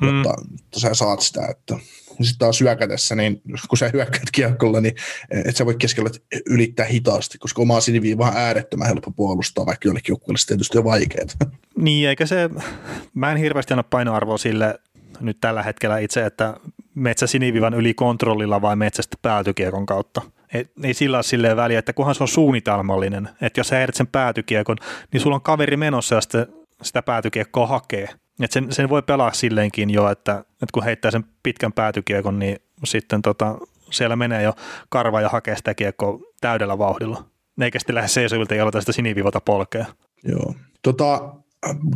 mm. jotta, jotta sä saat sitä, että sitten taas hyökätessä, niin kun sä hyökkäät kiekolla, niin et sä voi keskellä ylittää hitaasti, koska omaa siniviiva on äärettömän helppo puolustaa, vaikka jollekin joukkueelle se tietysti on vaikeaa. (laughs) Niin, eikä se, mä en hirveästi anna painoarvoa sille nyt tällä hetkellä itse, että metsä sinivivan yli kontrollilla vai metsästä päätykiekon kautta. Et, ei sillä ole silleen väliä, että kunhan se on suunnitelmallinen, että jos sä heidät sen päätykiekon, niin sulla on kaveri menossa ja sitten sitä päätykiekkoa hakee. Et sen, sen voi pelaa silleenkin jo, että, että kun heittää sen pitkän päätykiekon, niin sitten tota, siellä menee jo karva ja hakee sitä kiekkoa täydellä vauhdilla. Eikä sitten lähde seisovilta ja aloita sitä sinivivota polkea. Joo. Tota,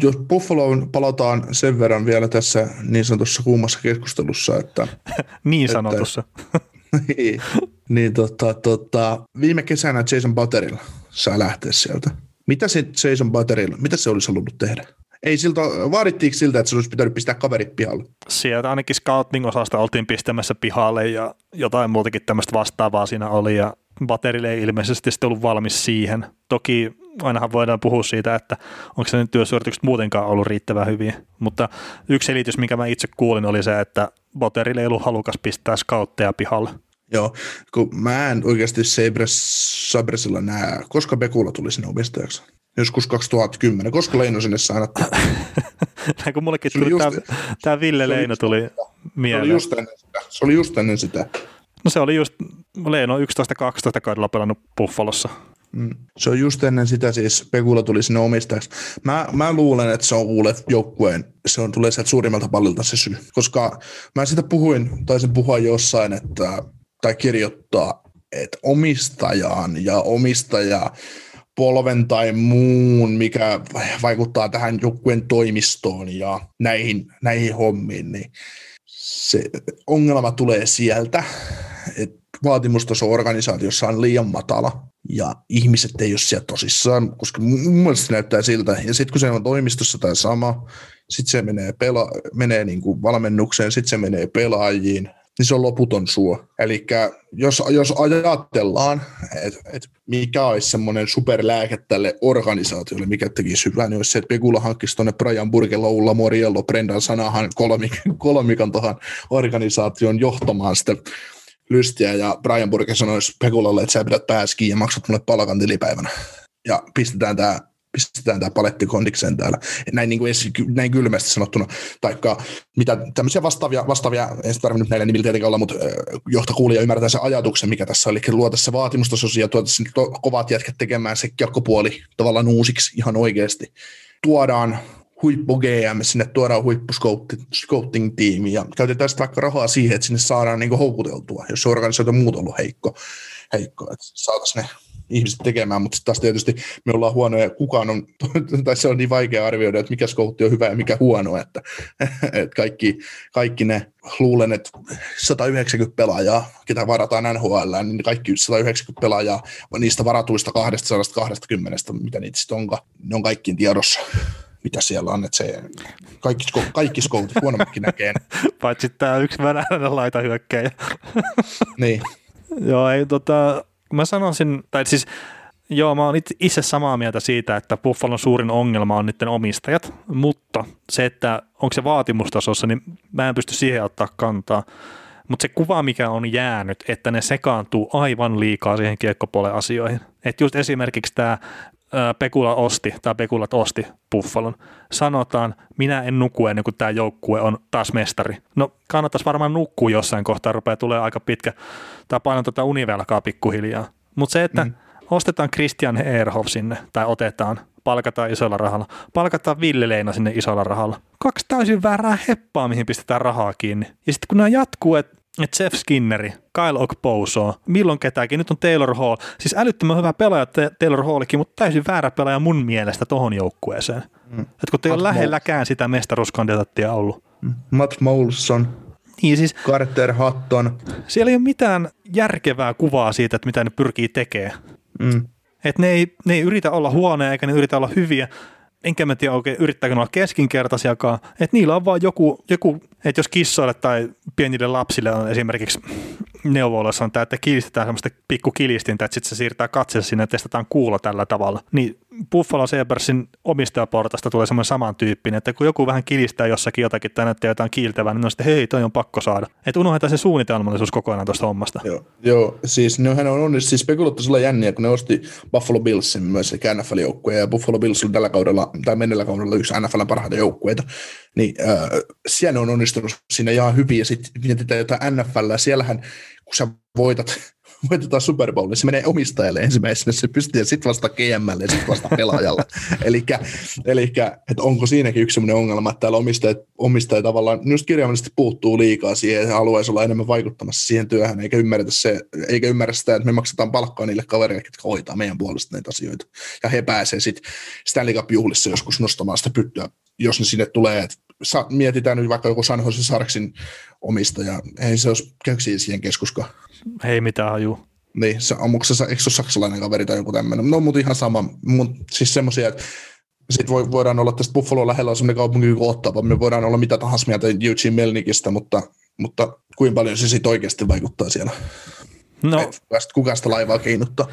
jos Buffaloon palataan sen verran vielä tässä niin sanotussa kuumassa keskustelussa, että... (laughs) niin sanotussa. Että, (laughs) niin, niin tota, tota, viime kesänä Jason Butterilla saa lähteä sieltä. Mitä se Jason Butterilla, mitä se olisi halunnut tehdä? Ei siltä, vaadittiinko siltä, että se olisi pitänyt pistää kaverit pihalle? Sieltä ainakin scouting-osasta oltiin pistämässä pihalle ja jotain muutakin tämmöistä vastaavaa siinä oli ja Batterille ei ilmeisesti sitten ollut valmis siihen. Toki ainahan voidaan puhua siitä, että onko se nyt työsuoritukset muutenkaan ollut riittävän hyviä, mutta yksi selitys, mikä mä itse kuulin, oli se, että Botterille ei ollut halukas pistää scoutteja pihalle. Joo, kun mä en oikeasti Sabres, Sabresilla näe, koska Bekula tuli sinne omistajaksi. Joskus 2010, koska Leino sinne sainattiin. (laughs) kun mullekin tuli just, tämä, tämä Ville Leino tuli mieleen. Se oli just ennen sitä. Se oli just ennen sitä. No se oli just, Leino 11-12 kaudella pelannut Buffalossa. Mm. Se on just ennen sitä siis Pekula tuli sinne omistajaksi. Mä, mä luulen, että se on uule joukkueen, se on tulee sieltä suurimmalta pallilta se syy. Koska mä sitä puhuin, taisin puhua jossain, että, tai kirjoittaa, että omistajaan ja omistaja polven tai muun, mikä vaikuttaa tähän joukkueen toimistoon ja näihin, näihin hommiin, niin se ongelma tulee sieltä, että vaatimustaso organisaatiossa on liian matala ja ihmiset ei ole siellä tosissaan, koska mun mielestä se näyttää siltä. Ja sitten kun se on toimistossa tai sama, sitten se menee, pela- menee niin kuin valmennukseen, sitten se menee pelaajiin, niin se on loputon suo. Eli jos, jos ajatellaan, että et mikä olisi semmoinen superlääke tälle organisaatiolle, mikä tekisi hyvää, niin olisi se, että Pekula hankkisi tuonne Brian Burgelo, Ulla Moriello, Brendan Sanahan kolmik- kolmikan tuohon organisaation johtamaan sitä lystiä ja Brian Burke sanoisi Pekulalle, että sä pidät pääskiin ja maksat mulle palkan tilipäivänä. Ja pistetään tämä pistetään tämä paletti kondikseen täällä. Näin, niin kuin, näin kylmästi sanottuna. Taikka mitä tämmöisiä vastaavia, vastaavia ei tarvinnut näillä nimillä tietenkään olla, mutta johta kuulija ymmärtää sen ajatuksen, mikä tässä on. Eli se vaatimustasosia ja tuota to, kovat jätkät tekemään se kiekkopuoli tavallaan uusiksi ihan oikeasti. Tuodaan huippu GM, sinne tuodaan huippu scouting tiimi ja käytetään sitten vaikka rahaa siihen, että sinne saadaan niin houkuteltua, jos organisaatio muut on ollut heikko, heikko että saataisiin ne ihmiset tekemään, mutta taas tietysti me ollaan huonoja, kukaan on, (laughs) tai se on niin vaikea arvioida, että mikä scoutti on hyvä ja mikä huono, että, (laughs) että kaikki, kaikki ne, luulen, että 190 pelaajaa, ketä varataan NHL, niin kaikki 190 pelaajaa, niistä varatuista 220, mitä niitä sitten onkaan, ne on kaikkiin tiedossa mitä siellä on, että se kaikki, kaikki skoutit huonommatkin näkee. (laughs) Paitsi tämä yksi venäläinen laita hyökkäjä. (laughs) niin. Joo, ei tota, mä sanoisin, tai siis Joo, mä oon itse samaa mieltä siitä, että Buffalon suurin ongelma on niiden omistajat, mutta se, että onko se vaatimustasossa, niin mä en pysty siihen ottaa kantaa. Mutta se kuva, mikä on jäänyt, että ne sekaantuu aivan liikaa siihen kiekkopuolen asioihin. Että just esimerkiksi tämä Pekula osti, tai Pekulat osti Buffalon. Sanotaan, minä en nuku ennen kuin tämä joukkue on taas mestari. No kannattaisi varmaan nukkua jossain kohtaa, rupeaa tulee aika pitkä, tai painan tuota univelkaa pikkuhiljaa. Mutta se, että mm. ostetaan Christian Ehrhoff sinne, tai otetaan, palkataan isolla rahalla, palkataan Ville Leina sinne isolla rahalla. Kaksi täysin väärää heppaa, mihin pistetään rahaa kiinni. Ja sitten kun nämä jatkuu, että Jeff Skinneri, Kyle Okposo, milloin ketäkin, nyt on Taylor Hall. Siis älyttömän hyvä pelaaja Taylor Hallikin, mutta täysin väärä pelaaja mun mielestä tohon joukkueeseen. Mm. Että kun te ei ole lähelläkään sitä mestaruuskandidaattia ollut. Mm. Matt Molson. Niin siis Carter Hutton. siellä ei ole mitään järkevää kuvaa siitä, että mitä ne pyrkii tekemään. Mm. Et ne, ei, ne ei yritä olla huoneja eikä ne yritä olla hyviä. Enkä mä tiedä oikein, yrittääkö ne olla keskinkertaisiakaan. Että niillä on vaan joku, joku että jos kissoille tai pienille lapsille on esimerkiksi neuvoloissa on tämä, että kilistetään semmoista pikku kilistintä, että sitten se siirtää katse sinne ja testataan kuulla tällä tavalla. Niin Buffalo Sabersin omistajaportasta tulee semmoinen samantyyppinen, että kun joku vähän kilistää jossakin jotakin tai näyttää jotain kiiltävää, niin on sitten hei, toi on pakko saada. Että unohdetaan se suunnitelmallisuus kokonaan tuosta hommasta. Joo, joo, siis nehän on onnistunut, siis spekuloitte sulla jänniä, kun ne osti Buffalo Billsin myös, eli NFL-joukkue, ja Buffalo Bills on tällä kaudella, tai mennellä kaudella yksi NFL parhaita joukkueita, niin äh, siellä on onnistunut siinä ihan hyvin, ja sitten mietitään jotain NFL, siellähän, kun sä voitat, (laughs) voitetaan Super Bowl, niin se menee omistajalle ensimmäisenä, se pystyy sitten vasta GMlle ja sitten vasta pelaajalle. (laughs) eli että onko siinäkin yksi sellainen ongelma, että täällä omistajat, omistajat tavallaan just kirjaimellisesti puuttuu liikaa siihen, että haluaisi olla enemmän vaikuttamassa siihen työhön, eikä ymmärrä, se, eikä ymmärrä sitä, että me maksetaan palkkaa niille kavereille, jotka hoitaa meidän puolesta näitä asioita. Ja he pääsevät sitten Stanley Cup-juhlissa joskus nostamaan sitä pyttyä, jos ne sinne tulee, että sa, mietitään nyt vaikka joku San Jose Sarksin omistaja, ei se olisi keksiä siihen keskuskaan. Hei, mitä haju. Niin, se, onko se, eikö se saksalainen kaveri tai joku tämmöinen? No, mutta ihan sama. Mut, siis semmoisia, että sitten voi, voidaan olla tästä Buffalo lähellä on semmoinen kaupunki kuin Ottava. Me voidaan olla mitä tahansa mieltä Eugene Melnikistä, mutta, mutta kuinka paljon se sitten oikeasti vaikuttaa siellä? No, Et kuka, sitä- kuka sitä laivaa keinuttaa?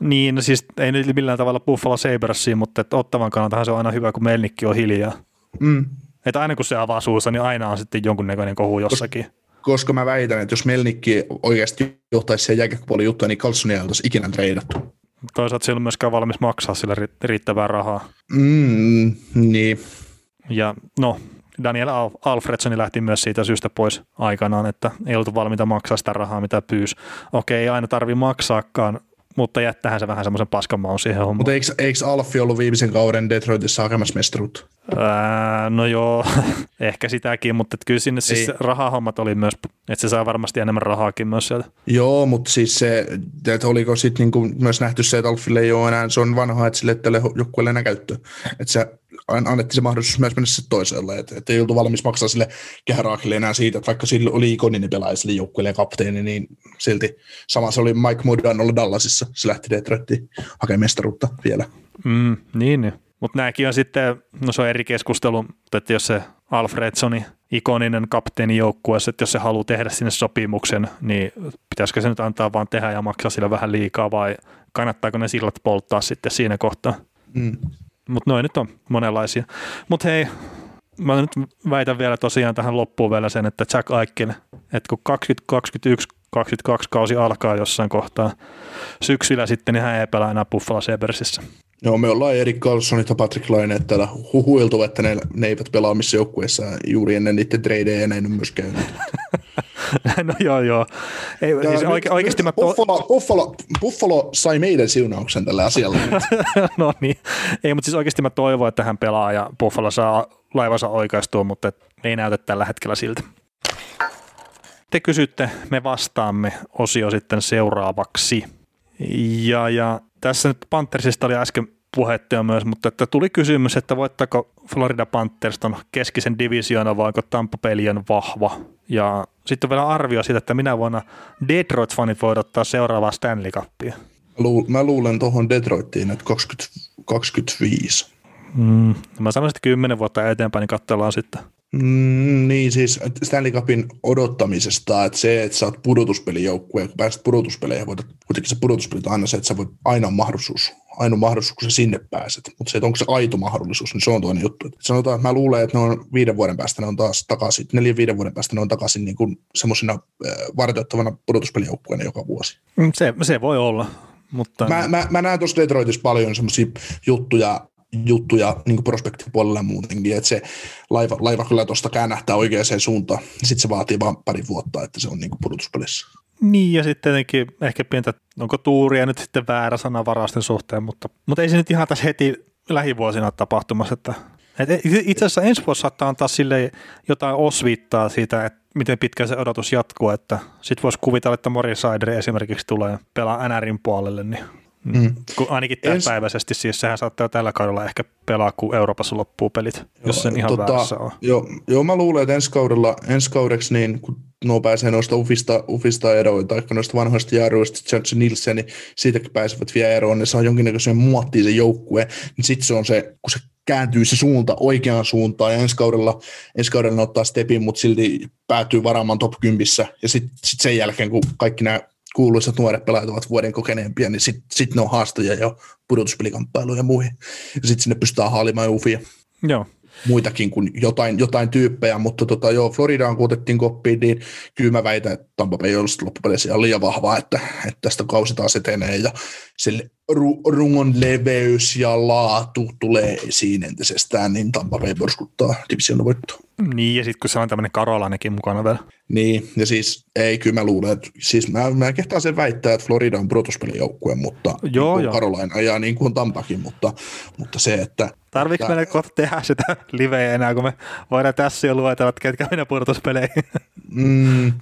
niin, no siis ei nyt millään tavalla Buffalo Sabersiin, mutta että ottavan kannaltahan se on aina hyvä, kun Melnikki on hiljaa. Mm. Että aina kun se avaa suussa, niin aina on sitten jonkunnäköinen kohu jossakin. Koska mä väitän, että jos Melnikki oikeasti johtaisi siihen jääkäkköpuolen juttuun, niin Carlsonia ei oltaisi ikinä treidattu. Toisaalta ei ole myöskään valmis maksaa sille ri- riittävää rahaa. Mm, niin. Ja no, Daniel Al- Alfredsoni lähti myös siitä syystä pois aikanaan, että ei oltu valmiita maksaa sitä rahaa, mitä pyysi. Okei, ei aina tarvi maksaakaan, mutta jättähän se vähän semmoisen paskan maun siihen hommaan. Mutta eikö, eikö Alffi ollut viimeisen kauden Detroitissa hakemassa mestaruutta? No joo, (laughs) ehkä sitäkin, mutta et kyllä sinne siis rahahommat oli myös, että se saa varmasti enemmän rahaakin myös sieltä. Joo, mutta siis se, että oliko sitten niinku myös nähty se, että Alfille ei ole enää, se on vanha, että sille tälle joukkueelle enää käyttöä. Että se an- annettiin se mahdollisuus myös mennä sitten toiselle, että, että ei oltu valmis maksaa sille kehäraakille enää siitä, että vaikka sillä oli ikoninen pelaaja sille joukkueelle ja kapteeni, niin silti sama se oli Mike Modan olla Dallasissa, se lähti Detroittiin hakemaan mestaruutta vielä. Mm, niin, niin. Mutta nämäkin on sitten, no se on eri keskustelu, mutta että jos se Alfredsoni, ikoninen kapteeni joukkueessa, että jos se haluaa tehdä sinne sopimuksen, niin pitäisikö se nyt antaa vaan tehdä ja maksaa sillä vähän liikaa vai kannattaako ne sillat polttaa sitten siinä kohtaa? Mm. Mutta noin nyt on monenlaisia. Mutta hei, mä nyt väitän vielä tosiaan tähän loppuun vielä sen, että Jack Eichel, että kun 2021 22 kausi alkaa jossain kohtaa syksyllä sitten, niin hän ei pelaa enää Buffalo Sabersissä. Joo, me ollaan Erik Carlsonit ja Patrick Laine täällä huhuiltu, että ne, ne eivät pelaa missä joukkueessa juuri ennen niiden tradeja ja näin on myös käynyt. (laughs) no joo, joo. Ei, Ja siis oike, oikeasti mä... Buffalo, Buffalo, Buffalo sai meidän siunauksen tälle asialle. (laughs) no niin. Ei, mutta siis oikeasti mä toivon, että hän pelaa ja Buffalo saa laivansa oikaistua, mutta ei näytä tällä hetkellä siltä. Te kysytte, me vastaamme osio sitten seuraavaksi. Ja, ja tässä nyt Panthersista oli äsken puhetta jo myös, mutta että tuli kysymys, että voittako Florida Panthers ton keskisen divisioona vai onko Tampa Bay liian vahva. Ja sitten vielä arvio siitä, että minä vuonna Detroit-fanit voi odottaa seuraavaa Stanley Cupia. Mä luulen tuohon Detroittiin, että 20, 25. Mm, mä sanoisin, että kymmenen vuotta eteenpäin, niin katsellaan sitten. Mm, niin siis Stanley Cupin odottamisesta, että se, että sä oot pudotuspelijoukkue, kun pääset pudotuspeleihin, voitat, kuitenkin se pudotuspelit on aina se, että sä voit, aina on mahdollisuus, ainoa mahdollisuus, kun sä sinne pääset, mutta se, että onko se aito mahdollisuus, niin se on toinen juttu. Et sanotaan, että mä luulen, että ne on viiden vuoden päästä, ne on taas takaisin, neljän viiden vuoden päästä ne on takaisin niin kuin semmoisena äh, varteuttavana pudotuspelijoukkueena joka vuosi. Mm, Se, se voi olla, mutta Mä, mä, mä näen tuossa Detroitissa paljon semmoisia juttuja, juttuja niin prospektipuolella muutenkin, että se laiva, laiva kyllä tuosta käännähtää oikeaan suuntaan. Sitten se vaatii vain pari vuotta, että se on niin pudotuspelissä. niin ja sitten tietenkin ehkä pientä, onko tuuria nyt sitten väärä sana varausten suhteen, mutta, mutta ei se nyt ihan tässä heti lähivuosina tapahtumassa, että et itse asiassa ensi vuosi saattaa antaa sille jotain osviittaa siitä, että miten pitkä se odotus jatkuu, että sitten voisi kuvitella, että Morris Saideri esimerkiksi tulee pelaa NRin puolelle, niin Mm. Kun ainakin täyspäiväisesti, Ens... siis sehän saattaa tällä kaudella ehkä pelaa, kun Euroopassa loppuu pelit, joo, jos sen ihan tota, väärässä on. Joo, joo, mä luulen, että ensi, kaudella, ensi kaudeksi, niin kun nuo pääsee noista ufista, ufista eroon, tai noista vanhoista jääryistä, Church Nielsen, niin siitäkin pääsevät vielä eroon, niin saa jonkinnäköisen muottiin se joukkue, niin sitten se on se, kun se kääntyy se suunta oikeaan suuntaan, ja ensi kaudella, ensi kaudella ottaa stepin, mutta silti päätyy varaamaan top 10, ja sitten sit sen jälkeen, kun kaikki nämä kuuluisat nuoret pelaajat ovat vuoden kokeneempia, niin sitten sit ne on haastoja jo pudotuspelikamppailuja ja muihin. Ja sitten sinne pystytään haalimaan ufia. Joo. Muitakin kuin jotain, jotain tyyppejä, mutta tota, joo, Floridaan kun otettiin koppiin, niin kyllä mä väitän, että Tampa Bay olisi loppupeleissä liian vahvaa, että, että tästä kausi taas etenee ja se ru- rungon leveys ja laatu tulee esiin entisestään, niin Tampa Bay porskuttaa division voittoa. Niin, ja sitten kun se on tämmöinen Karolainenkin mukana vielä. Niin, ja siis ei, kyllä mä luulen, että siis mä, mä kehtaan sen väittää, että Florida on pudotuspelijoukkue, mutta joo, niin joo. Karolaina ja niin kuin Tampakin, mutta, mutta se, että... Tarviiko meidän kohta tehdä sitä liveä enää, kun me voidaan tässä jo luetella, että ketkä mennä pudotuspeleihin? Mm,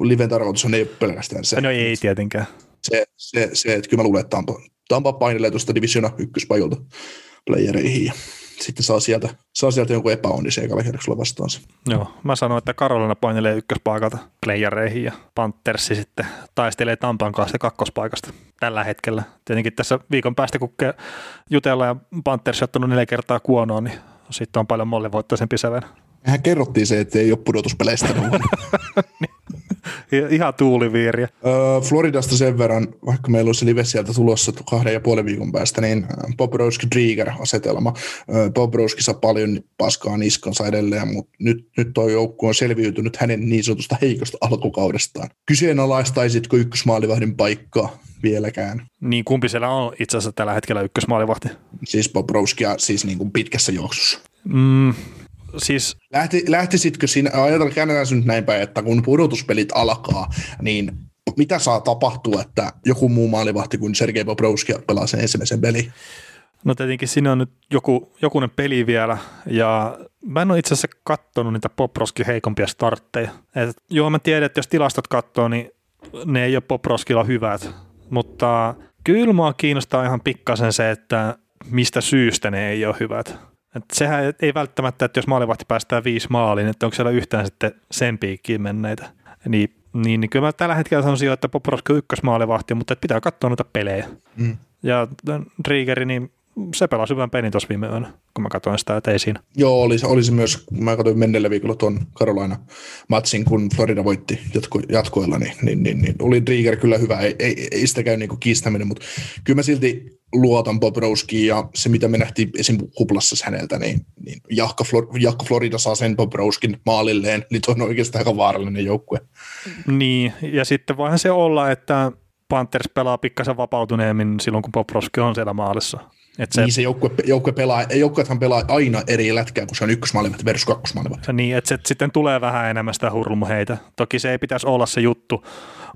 liven tarkoitus on ei ole pelkästään se. No ei tietenkään. Se, se, se että kyllä mä luulen, että Tampa, Tampa painelee tuosta divisiona ykköspajolta playereihin sitten saa sieltä, saa sieltä jonkun epäonnisen ekalla kierroksella vastaansa. Joo, mä sanoin, että Karolina painelee ykköspaikalta playereihin ja Panthersi sitten taistelee Tampan kanssa kakkospaikasta tällä hetkellä. Tietenkin tässä viikon päästä, kun jutellaan ja Panthers ottanut neljä kertaa kuonoon, niin sitten on paljon mollivoittoisempi säven. Mehän kerrottiin se, että ei ole pudotuspeleistä. (laughs) (laughs) Ihan tuuliviiriä. Öö, Floridasta sen verran, vaikka meillä olisi live sieltä tulossa kahden ja puolen viikon päästä, niin Bobrovski Drieger asetelma. Öö, Bobrovski saa paljon paskaa niskansa edelleen, mutta nyt, nyt tuo joukku on selviytynyt hänen niin sanotusta heikosta alkukaudestaan. Kyseenalaistaisitko ykkösmaalivahdin paikkaa vieläkään? Niin kumpi siellä on itse asiassa tällä hetkellä ykkösmaalivahti? Siis Bobrovskia siis niin kuin pitkässä juoksussa. Mm, siis... Lähti, lähtisitkö sinä, ajatella käännetään nyt näin päin, että kun pudotuspelit alkaa, niin mitä saa tapahtua, että joku muu maalivahti kuin Sergei Bobrovski pelaa sen ensimmäisen peli? No tietenkin siinä on nyt joku, jokunen peli vielä, ja mä en ole itse asiassa katsonut niitä Bobrovskin heikompia startteja. Et, joo, mä tiedän, että jos tilastot katsoo, niin ne ei ole Bobrovskilla hyvät, mutta kyllä mua kiinnostaa ihan pikkasen se, että mistä syystä ne ei ole hyvät. Et sehän ei välttämättä, että jos maalivahti päästään viisi maaliin, että onko siellä yhtään sitten sen piikkiin menneitä. Niin, niin, niin kyllä mä tällä hetkellä sanoisin jo, että Poporoski on ykkösmaalivahti, mutta että pitää katsoa noita pelejä. Mm. Ja Riegeri, niin se pelasi hyvän pelin tuossa viime yönä, kun mä katsoin sitä, että ei siinä. Joo, oli, oli se myös, kun mä katsoin menneellä viikolla tuon Carolina matsin, kun Florida voitti jatko, jatkoilla, niin, niin, niin, niin, oli Rieger kyllä hyvä, ei, ei, ei sitä käy niin kiistäminen, mutta kyllä mä silti luotan Bobrovskiin ja se, mitä me nähtiin esim. huplassa häneltä, niin, niin Jahka, Flor- Jahka Florida saa sen Bobrovskin maalilleen, niin tuo on oikeastaan aika vaarallinen joukkue. Niin, ja sitten voihan se olla, että Panthers pelaa pikkasen vapautuneemmin silloin, kun Bobrovski on siellä maalissa. Et se, niin se joukkue, joukkue pelaa, joukkueethan pelaa aina eri lätkää, kun se on ykkösmaalivahti versus kakkosmaalivahti. Niin, että se sitten tulee vähän enemmän sitä hurlumheitä. Toki se ei pitäisi olla se juttu,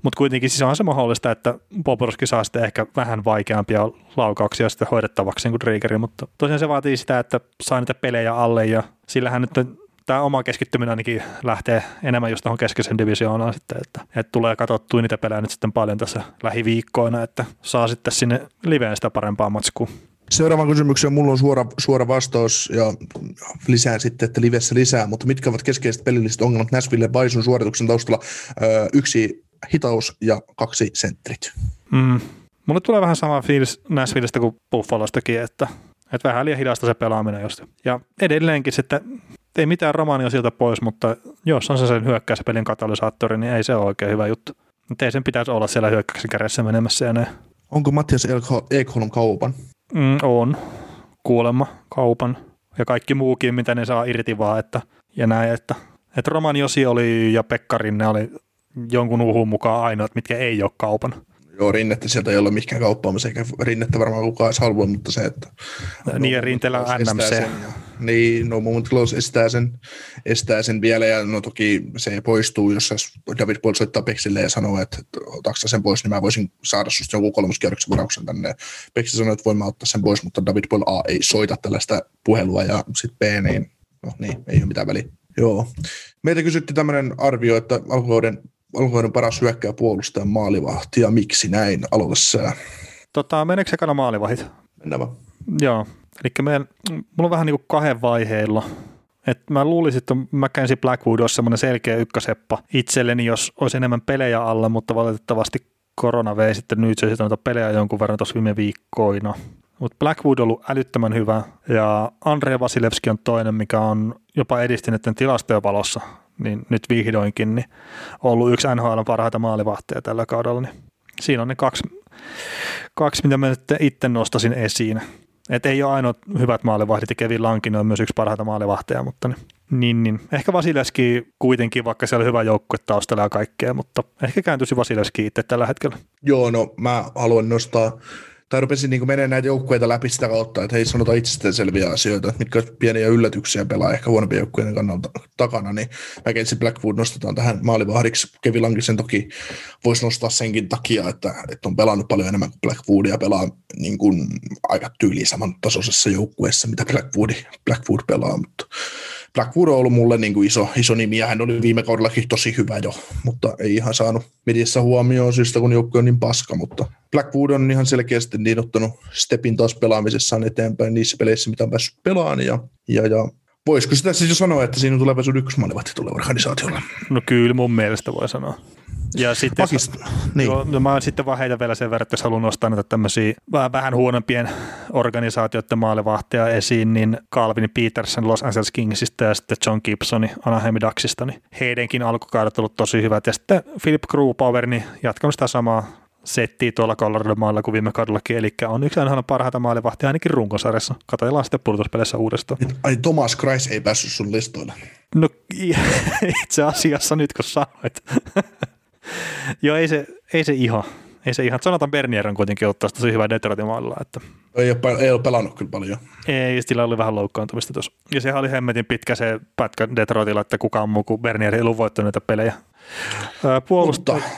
mutta kuitenkin siis on se mahdollista, että Poporski saa sitten ehkä vähän vaikeampia laukauksia sitten hoidettavaksi kuin Driegeri, mutta tosiaan se vaatii sitä, että saa niitä pelejä alle ja sillähän nyt tämä oma keskittyminen ainakin lähtee enemmän just tuohon keskeisen divisioonaan sitten, että, että tulee katsottua niitä pelejä nyt sitten paljon tässä lähiviikkoina, että saa sitten sinne liveen sitä parempaa matskua. Seuraava kysymykseen mulla on suora, suora vastaus ja lisään sitten, että livessä lisää, mutta mitkä ovat keskeiset pelilliset ongelmat Nashville Bison suorituksen taustalla? Öö, yksi hitaus ja kaksi sentrit. Mm. Mulle tulee vähän sama fiilis Nashvillestä kuin Buffalostakin, että, että vähän liian hidasta se pelaaminen just. Ja edelleenkin sitten ei mitään romaania sieltä pois, mutta jos on se sen hyökkäyspelin katalysaattori, niin ei se ole oikein hyvä juttu. Mutta ei sen pitäisi olla siellä hyökkäyksen kädessä menemässä ja ne. Onko Mattias Ekholm kaupan? Mm, on. Kuulemma kaupan. Ja kaikki muukin, mitä ne saa irti vaan. Että, ja näin, että, että Roman Josi oli ja Pekkarinne oli jonkun uhun mukaan ainoat, mitkä ei ole kaupan. Joo, rinnettä sieltä ei ole mikään kauppaamassa, eikä rinnettä varmaan kukaan edes halua, mutta se, että... Niin, ja rinteellä on NMC. Sen, ja, niin, no Moment Close estää sen, estää sen vielä, ja no toki se poistuu, jos David Paul soittaa Peksille ja sanoo, että otaksa sen pois, niin mä voisin saada susta jonkun kolmoskierroksen varauksen tänne. Peksi sanoi, että voin mä ottaa sen pois, mutta David Paul A ei soita tällaista puhelua, ja sitten B, niin no niin, ei ole mitään väliä. Joo. Meitä kysyttiin tämmöinen arvio, että alkuvuoden alkuvuoden paras hyökkää puolustajan maalivahti ja miksi näin? Aloita sä. Tota, meneekö se maalivahit? Mennään vaan. Joo, eli meidän, mulla on vähän niin kuin kahden vaiheilla. Et mä luulisin, että Mackenzie Blackwood olisi semmoinen selkeä ykköseppa itselleni, jos olisi enemmän pelejä alla, mutta valitettavasti korona vei sitten nyt se sitten pelejä jonkun verran tuossa viime viikkoina. Mutta Blackwood on ollut älyttömän hyvä ja Andrei Vasilevski on toinen, mikä on jopa edistyneiden tilastojen valossa, niin nyt vihdoinkin niin ollut yksi NHL parhaita maalivahteja tällä kaudella. Niin siinä on ne kaksi, kaksi mitä mä itse nostasin esiin. Et ei ole ainoa hyvät maalivahdit ja Kevin Lankin on myös yksi parhaita maalivahteja, mutta niin, niin, niin. Ehkä Vasileski kuitenkin, vaikka siellä on hyvä joukkue taustalla ja kaikkea, mutta ehkä kääntyisi Vasileski itse tällä hetkellä. Joo, no mä haluan nostaa tai rupesin niin menemään näitä joukkueita läpi sitä kautta, että ei sanota itsestäänselviä asioita, mitkä pieniä yllätyksiä pelaa ehkä huonompien joukkueiden kannalta takana, niin Mackenzie Blackwood nostetaan tähän maalivahdiksi. Kevin Lankisen toki voisi nostaa senkin takia, että, että on pelannut paljon enemmän kuin Blackwood ja pelaa niin kuin aika tyyliin saman tasoisessa joukkueessa, mitä Blackwood, Blackwood pelaa, mutta Blackwood on ollut mulle niin kuin iso, iso nimi ja hän oli viime kaudellakin tosi hyvä jo, mutta ei ihan saanut mediassa huomioon syystä, kun joukkue on niin paska, mutta Blackwood on ihan selkeästi niin ottanut stepin taas pelaamisessaan eteenpäin niissä peleissä, mitä on päässyt pelaamaan ja, ja, ja Voisiko sitä siis jo sanoa, että siinä on tulevaisuuden ykkösmaalivahti tulee organisaatiolla? No kyllä mun mielestä voi sanoa. Ja sitten, Pakist, niin. joo, no mä sitten vaan heitä vielä sen verran, että jos haluan nostaa näitä tämmöisiä vähän, vähän huonompien organisaatioiden maalivahteja esiin, niin Calvin Peterson Los Angeles Kingsista ja sitten John Gibson Anaheim Ducksista, niin heidänkin alkukaudet on ollut tosi hyvät. Ja sitten Philip Grubauer, niin jatkanut sitä samaa settiä tuolla Colorado maalla kuin viime kaudellakin, eli on yksi aina parhaita maalivahtia ainakin runkosarjassa. Katsotaan sitten pudotuspeleissä uudestaan. Ai Thomas Kreis ei päässyt sun listoille. No (laughs) itse asiassa nyt kun sanoit. (laughs) Joo, ei se, ei se ihan. Ei se ihan. Jonathan Bernier on kuitenkin ottaa tosi hyvää Detroitin maalilla. Että... Ei, ole, ei ole pelannut kyllä paljon. Ei, sillä oli vähän loukkaantumista tuossa. Ja sehän oli hemmetin pitkä se pätkä Detroitilla, että kukaan muu kuin Bernier ei ollut voittanut näitä pelejä. Puolusta, Mutta,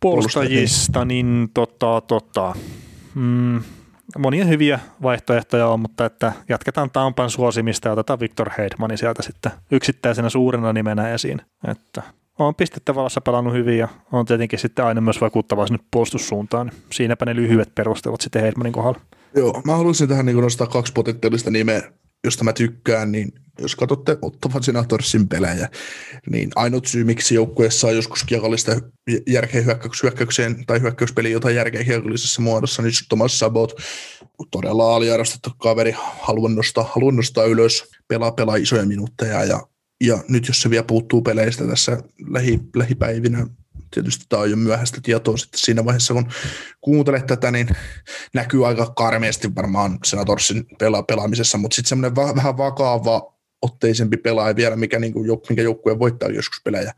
puolustajista, niin tota, tota, mm, monia hyviä vaihtoehtoja on, mutta että jatketaan Tampan suosimista ja otetaan Victor Heidmani sieltä sitten yksittäisenä suurena nimenä esiin. Että on valossa pelannut hyvin ja on tietenkin sitten aina myös vakuuttavaa sinne puolustussuuntaan. Niin siinäpä ne lyhyet perustelut sitten Heidmanin kohdalla. Joo, mä haluaisin tähän niin nostaa kaksi potentiaalista nimeä, josta mä tykkään, niin jos katsotte Ottavan Senatorsin pelejä, niin ainut syy, miksi joukkueessa on joskus kiekollista järkeä hyökkäykseen tai hyökkäyspeliin jotain järkeä kiekollisessa muodossa, niin Thomas Sabot, todella aliarvostettu kaveri, haluan nostaa, haluan nostaa ylös, pelaa, pelaa isoja minuutteja ja ja nyt jos se vielä puuttuu peleistä tässä lähi, lähipäivinä, tietysti tämä on jo myöhäistä tietoa sitten siinä vaiheessa, kun kuuntelet tätä, niin näkyy aika karmeasti varmaan Senatorsin pela- pelaamisessa, mutta sitten semmoinen va- vähän vakaava otteisempi pelaaja vielä, mikä, niin kuin, minkä joukkue voittaa joskus pelejä.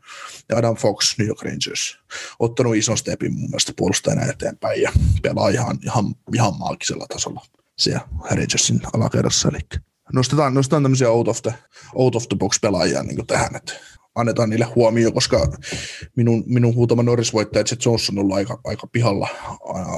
Ja Adam Fox, New York Rangers, ottanut ison stepin mun mielestä puolustajana eteenpäin ja pelaa ihan, ihan, ihan maagisella tasolla siellä Rangersin alakerrassa. Eli nostetaan, nostetaan tämmöisiä out of the, out of the box pelaajia niin tähän, että annetaan niille huomio, koska minun, minun huutama Norris-voittaja Jet Jones on ollut aika, aika pihalla.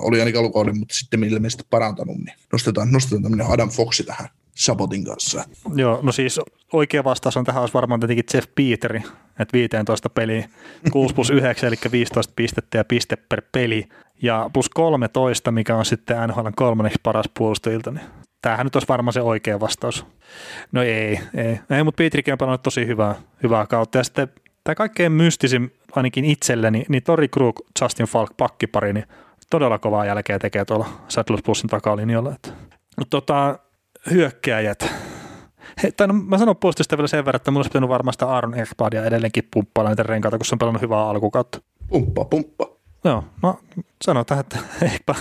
Oli ainakin alukauden, mutta sitten ilmeisesti parantanut, niin nostetaan, nostetaan tämmöinen Adam Foxi tähän Sabotin kanssa. Joo, no siis oikea vastaus on tähän olisi varmaan tietenkin Jeff Peteri, että 15 peliä, 6 plus 9, eli 15 pistettä ja piste per peli, ja plus 13, mikä on sitten NHL kolmanneksi paras puolustajilta, niin tämähän nyt olisi varmaan se oikea vastaus. No ei, ei, ei mutta Petrikin on pelannut tosi hyvää, hyvää kautta. Ja sitten tämä kaikkein mystisin ainakin itselleni, niin Tori Krug, Justin Falk pakkipari, niin todella kovaa jälkeä tekee tuolla Saddles Plusin takalinjalla. Mutta tota, hyökkääjät. He, tai no, mä sanon puolustusta vielä sen verran, että mun olisi pitänyt varmaan sitä Aaron Ekbadia edelleenkin pumppailla niitä renkaita, kun se on pelannut hyvää alkukautta. Pumppa, pumppa. Joo, no sanotaan, että (laughs)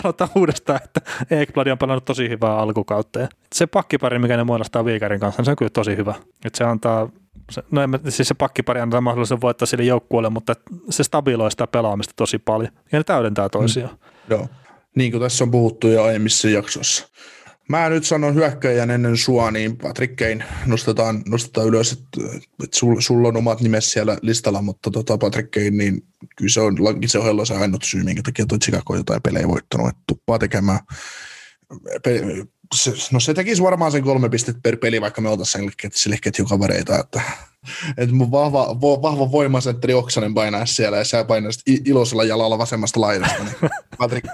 sanotaan uudestaan, että Ekblad on pelannut tosi hyvää alkukautta. Ja se pakkipari, mikä ne muodostaa Viikarin kanssa, niin se on kyllä tosi hyvä. Että se antaa, se, no en, siis se pakkipari antaa mahdollisuuden voittaa sille joukkueelle, mutta se stabiloi sitä pelaamista tosi paljon. Ja ne täydentää toisiaan. Mm, joo, niin kuin tässä on puhuttu jo aiemmissa jaksoissa. Mä nyt sanon hyökkäjän ennen sua, niin Patrick Kane nostetaan, nostetaan ylös, että, että sul, on omat nimesi siellä listalla, mutta tota Patrick Kane, niin kyllä se on se ohella se ainut syy, minkä takia toi Chicago jotain pelejä voittanut, että tuppaa tekemään. Pe, se, no se tekisi varmaan sen kolme pistettä per peli, vaikka me oltaisiin sille ketjukavereita, että, (laughs) että mun vahva, vo, vahva voimasentteri Oksanen painaa siellä ja sä painaisit iloisella jalalla vasemmasta laidasta, niin (laughs) Patrick,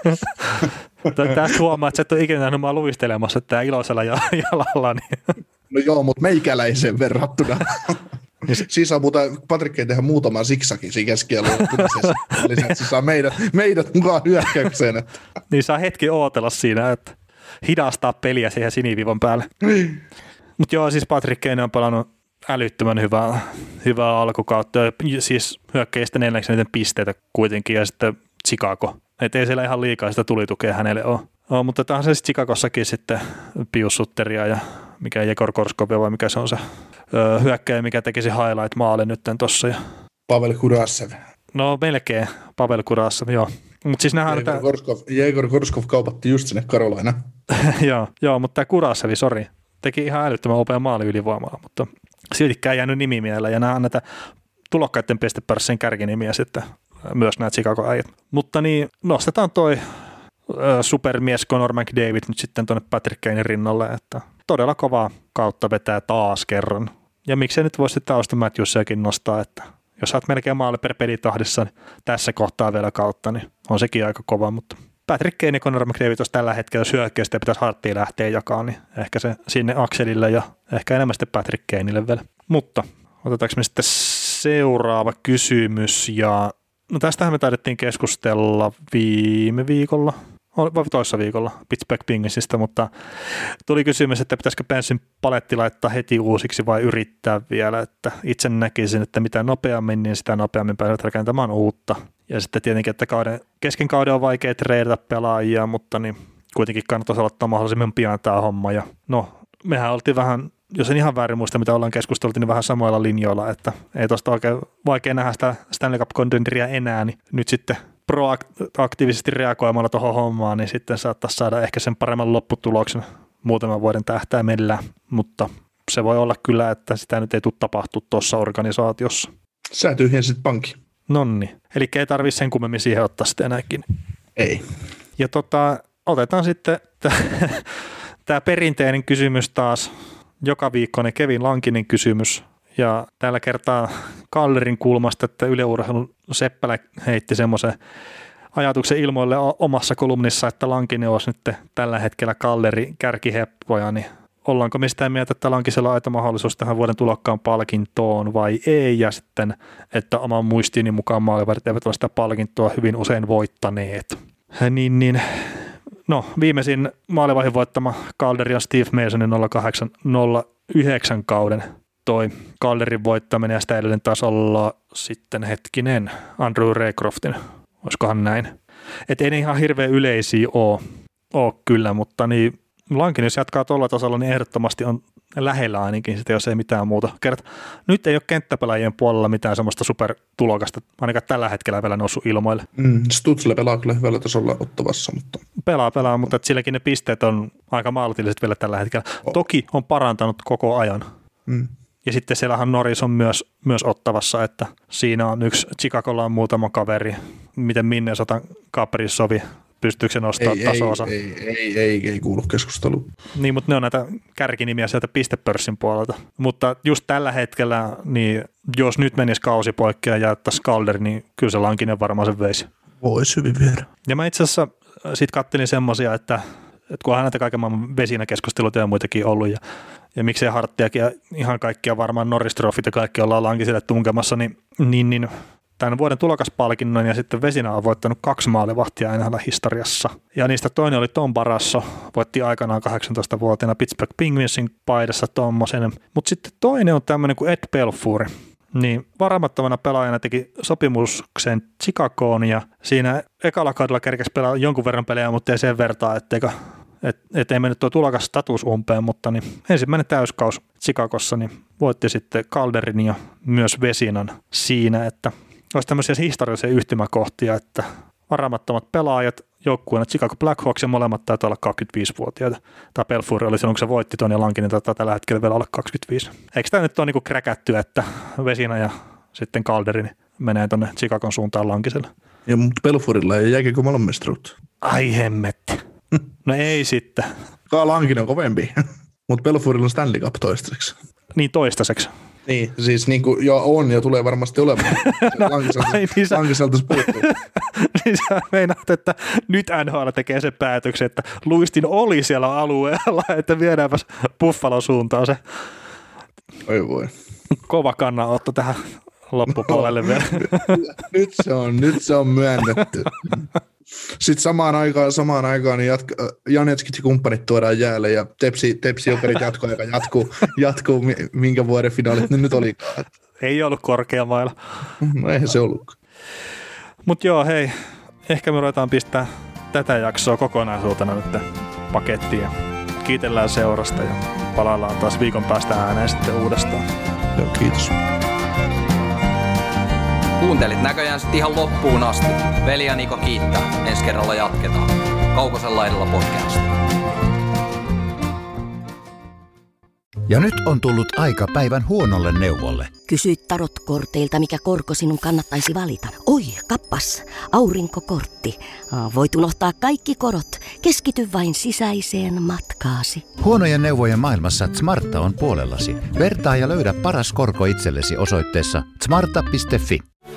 Tästä huomaa, että sä et ole ikinä nähnyt mua luistelemassa tää iloisella (laughs) jalalla. Niin. No joo, mutta meikäläisen verrattuna. Siis saa muuten, Patrik ei tehdä muutaman siksakin siinä keskialueella. Lisäksi saa meidät, meidät mukaan hyökkäykseen. Niin saa hetki ootella siinä, että hidastaa peliä siihen sinivivan päälle. Mutta joo, siis Patrick Kane on pelannut älyttömän hyvää, hyvää alkukautta. Siis hyökkäistä neljäksi niiden pisteitä kuitenkin ja sitten Chicago. Että ei siellä ihan liikaa sitä tulitukea hänelle ole. Oh, mutta tämä on se Chicagossakin sitten Pius Sutteria ja mikä Jekor Korskovia vai mikä se on se öö, hyökkäjä, mikä tekisi highlight maalle nyt tuossa. Ja... Pavel Kurasev. No melkein Pavel Kurasev, joo. Mutta siis nähdään, Jegor, Korskov, Jegor Korskov kaupatti just sinne Karolaina. (laughs) joo, joo, mutta tämä Kurasevi, sori, teki ihan älyttömän opea maali ylivoimalla, mutta siltikään jäänyt nimi mieleen ja nämä on näitä tulokkaiden pistepörssien kärkinimiä sitten myös nämä Chicago äijät. Mutta niin, nostetaan toi supermies Conor McDavid nyt sitten tuonne Patrick Kanein rinnalle, että todella kovaa kautta vetää taas kerran. Ja miksei nyt voisi Austin Matthewsiakin nostaa, että jos saat melkein maalle per pelitahdissa niin tässä kohtaa vielä kautta, niin on sekin aika kova, mutta Patrick Kane ja Conor McDavid, jos tällä hetkellä hyökkäystä pitäisi harttiin lähteä jakaa, niin ehkä se sinne Akselille ja ehkä enemmän sitten Patrick Kaneille vielä. Mutta otetaanko me sitten seuraava kysymys ja no tästähän me taidettiin keskustella viime viikolla, vai toissa viikolla Pittsburgh Penguinsista, mutta tuli kysymys, että pitäisikö Pensin paletti laittaa heti uusiksi vai yrittää vielä, että itse näkisin, että mitä nopeammin, niin sitä nopeammin pääset rakentamaan uutta. Ja sitten tietenkin, että kauden, kesken kauden on vaikea treidata pelaajia, mutta niin kuitenkin kannattaisi aloittaa mahdollisimman pian tämä homma. Ja no, mehän oltiin vähän jos en ihan väärin muista, mitä ollaan keskusteltu, niin vähän samoilla linjoilla, että ei tuosta oikein vaikea nähdä sitä Stanley Cup contenderia enää, niin nyt sitten proaktiivisesti reagoimalla tuohon hommaan, niin sitten saattaisi saada ehkä sen paremman lopputuloksen muutaman vuoden tähtäimellä, mutta se voi olla kyllä, että sitä nyt ei tule tapahtua tuossa organisaatiossa. Sä tyhjensit pankki. Nonni. Eli ei tarvitse sen kummemmin siihen ottaa sitten enääkin. Ei. Ja tota, otetaan sitten tämä (laughs) perinteinen kysymys taas, joka viikkoinen Kevin Lankinen kysymys. Ja tällä kertaa Kallerin kulmasta, että Yle Urheilun Seppälä heitti semmoisen ajatuksen ilmoille omassa kolumnissa, että Lankinen olisi nyt tällä hetkellä Kalleri kärkiheppoja, niin ollaanko me sitä mieltä, että Lankisella on aito mahdollisuus tähän vuoden tulokkaan palkintoon vai ei, ja sitten, että oman muistiini mukaan maalivahdit eivät ole sitä palkintoa hyvin usein voittaneet. Niin, niin no viimeisin maalivahin voittama Kalderi on Steve Masonin 0809 kauden toi Calderin voittaminen ja sitä edellinen tasolla sitten hetkinen Andrew Raycroftin, olisikohan näin. Että ei ne ihan hirveän yleisiä ole, ole kyllä, mutta niin Lankin, jos jatkaa tuolla tasolla, niin ehdottomasti on lähellä ainakin sitä, jos ei mitään muuta. Kert, nyt ei ole kenttäpelaajien puolella mitään semmoista supertulokasta, ainakaan tällä hetkellä vielä noussut ilmoille. Mm, Stutzle pelaa kyllä hyvällä tasolla ottavassa. Mutta... Pelaa, pelaa, mutta silläkin ne pisteet on aika maltilliset vielä tällä hetkellä. Oh. Toki on parantanut koko ajan. Mm. Ja sitten siellähän Norris on myös, myös ottavassa, että siinä on yksi, Chicagolla on muutama kaveri, miten Minnesota Caprisovi, pystyykö se nostamaan ei? Ei, ei, ei, ei, ei kuulu keskusteluun. Niin, mutta ne on näitä kärkinimiä sieltä pistepörssin puolelta. Mutta just tällä hetkellä, niin jos nyt menisi kausi poikki ja jättäisi Calder, niin kyllä se Lankinen varmaan sen veisi. Voisi hyvin viedä. Ja mä itse asiassa sitten kattelin semmoisia, että, että kun on näitä kaiken maailman vesinäkeskusteluita ja muitakin ollut, ja ja miksei Harttiakin ja ihan kaikkia varmaan Norris Trophit ja kaikki ollaan lankiselle tunkemassa, niin, niin, niin tämän vuoden tulokaspalkinnon ja sitten Vesina on voittanut kaksi maalivahtia NHL historiassa. Ja niistä toinen oli Tom Barasso, voitti aikanaan 18-vuotiaana Pittsburgh Penguinsin paidassa tommosen. Mutta sitten toinen on tämmöinen kuin Ed Belfour, niin varamattomana pelaajana teki sopimuksen Chicagoon ja siinä ekalla kaudella kerkesi pelaa jonkun verran pelejä, mutta ei sen vertaa, etteikö et, et ei mennyt tuo tulokas status umpeen, mutta niin ensimmäinen täyskaus Chicagossa niin voitti sitten Calderin ja myös Vesinan siinä, että olisi tämmöisiä historiallisia yhtymäkohtia, että varamattomat pelaajat joukkueena Chicago Blackhawks ja molemmat täytyy olla 25-vuotiaita. Tämä Pelfuri oli silloin, kun se voitti tuon ja Lankinen taitaa tällä hetkellä vielä olla 25. Eikö tämä nyt ole niinku kräkätty, että Vesina ja sitten Calderin menee tuonne Chicagon suuntaan Lankiselle? Ja mutta Pelfurilla ei jääkö maailmanmestaruutta. Ai hemmetti. No ei sitten. Kaalaankin on kovempi, (laughs) mutta Belfurilla on Stanley Cup toistaiseksi. Niin toistaiseksi. Niin, siis niin kuin jo on ja tulee varmasti olemaan. (laughs) Ai niin sä- Lankiselta puuttuu. (laughs) niin sä meinaat, että nyt NHL tekee sen päätöksen, että Luistin oli siellä alueella, (laughs) että viedäänpäs Buffalo suuntaan se Oi voi. kova kannanotto tähän loppupuolelle vielä. Nyt se on, nyt se on myönnetty. Sitten samaan aikaan, samaan aikaan niin jatka, Janetskit ja kumppanit tuodaan jäälle ja Tepsi, Tepsi Jokerit jatkoaika jatkuu, jatkuu, mi- minkä vuoden finaalit ne nyt olikaan. Ei ollut korkeamailla. No eihän se ollut. Mutta joo, hei, ehkä me ruvetaan pistää tätä jaksoa kokonaisuutena nyt pakettiin kiitellään seurasta ja palaillaan taas viikon päästä ääneen sitten uudestaan. Joo, kiitos. Kuuntelit näköjään sitten ihan loppuun asti. Veli ja Niko kiittää. Ensi kerralla jatketaan. Kaukosen laidalla podcast. Ja nyt on tullut aika päivän huonolle neuvolle. Kysy tarotkorteilta, mikä korko sinun kannattaisi valita. Oi, kappas, aurinkokortti. Voit unohtaa kaikki korot. Keskity vain sisäiseen matkaasi. Huonojen neuvojen maailmassa Smarta on puolellasi. Vertaa ja löydä paras korko itsellesi osoitteessa smarta.fi.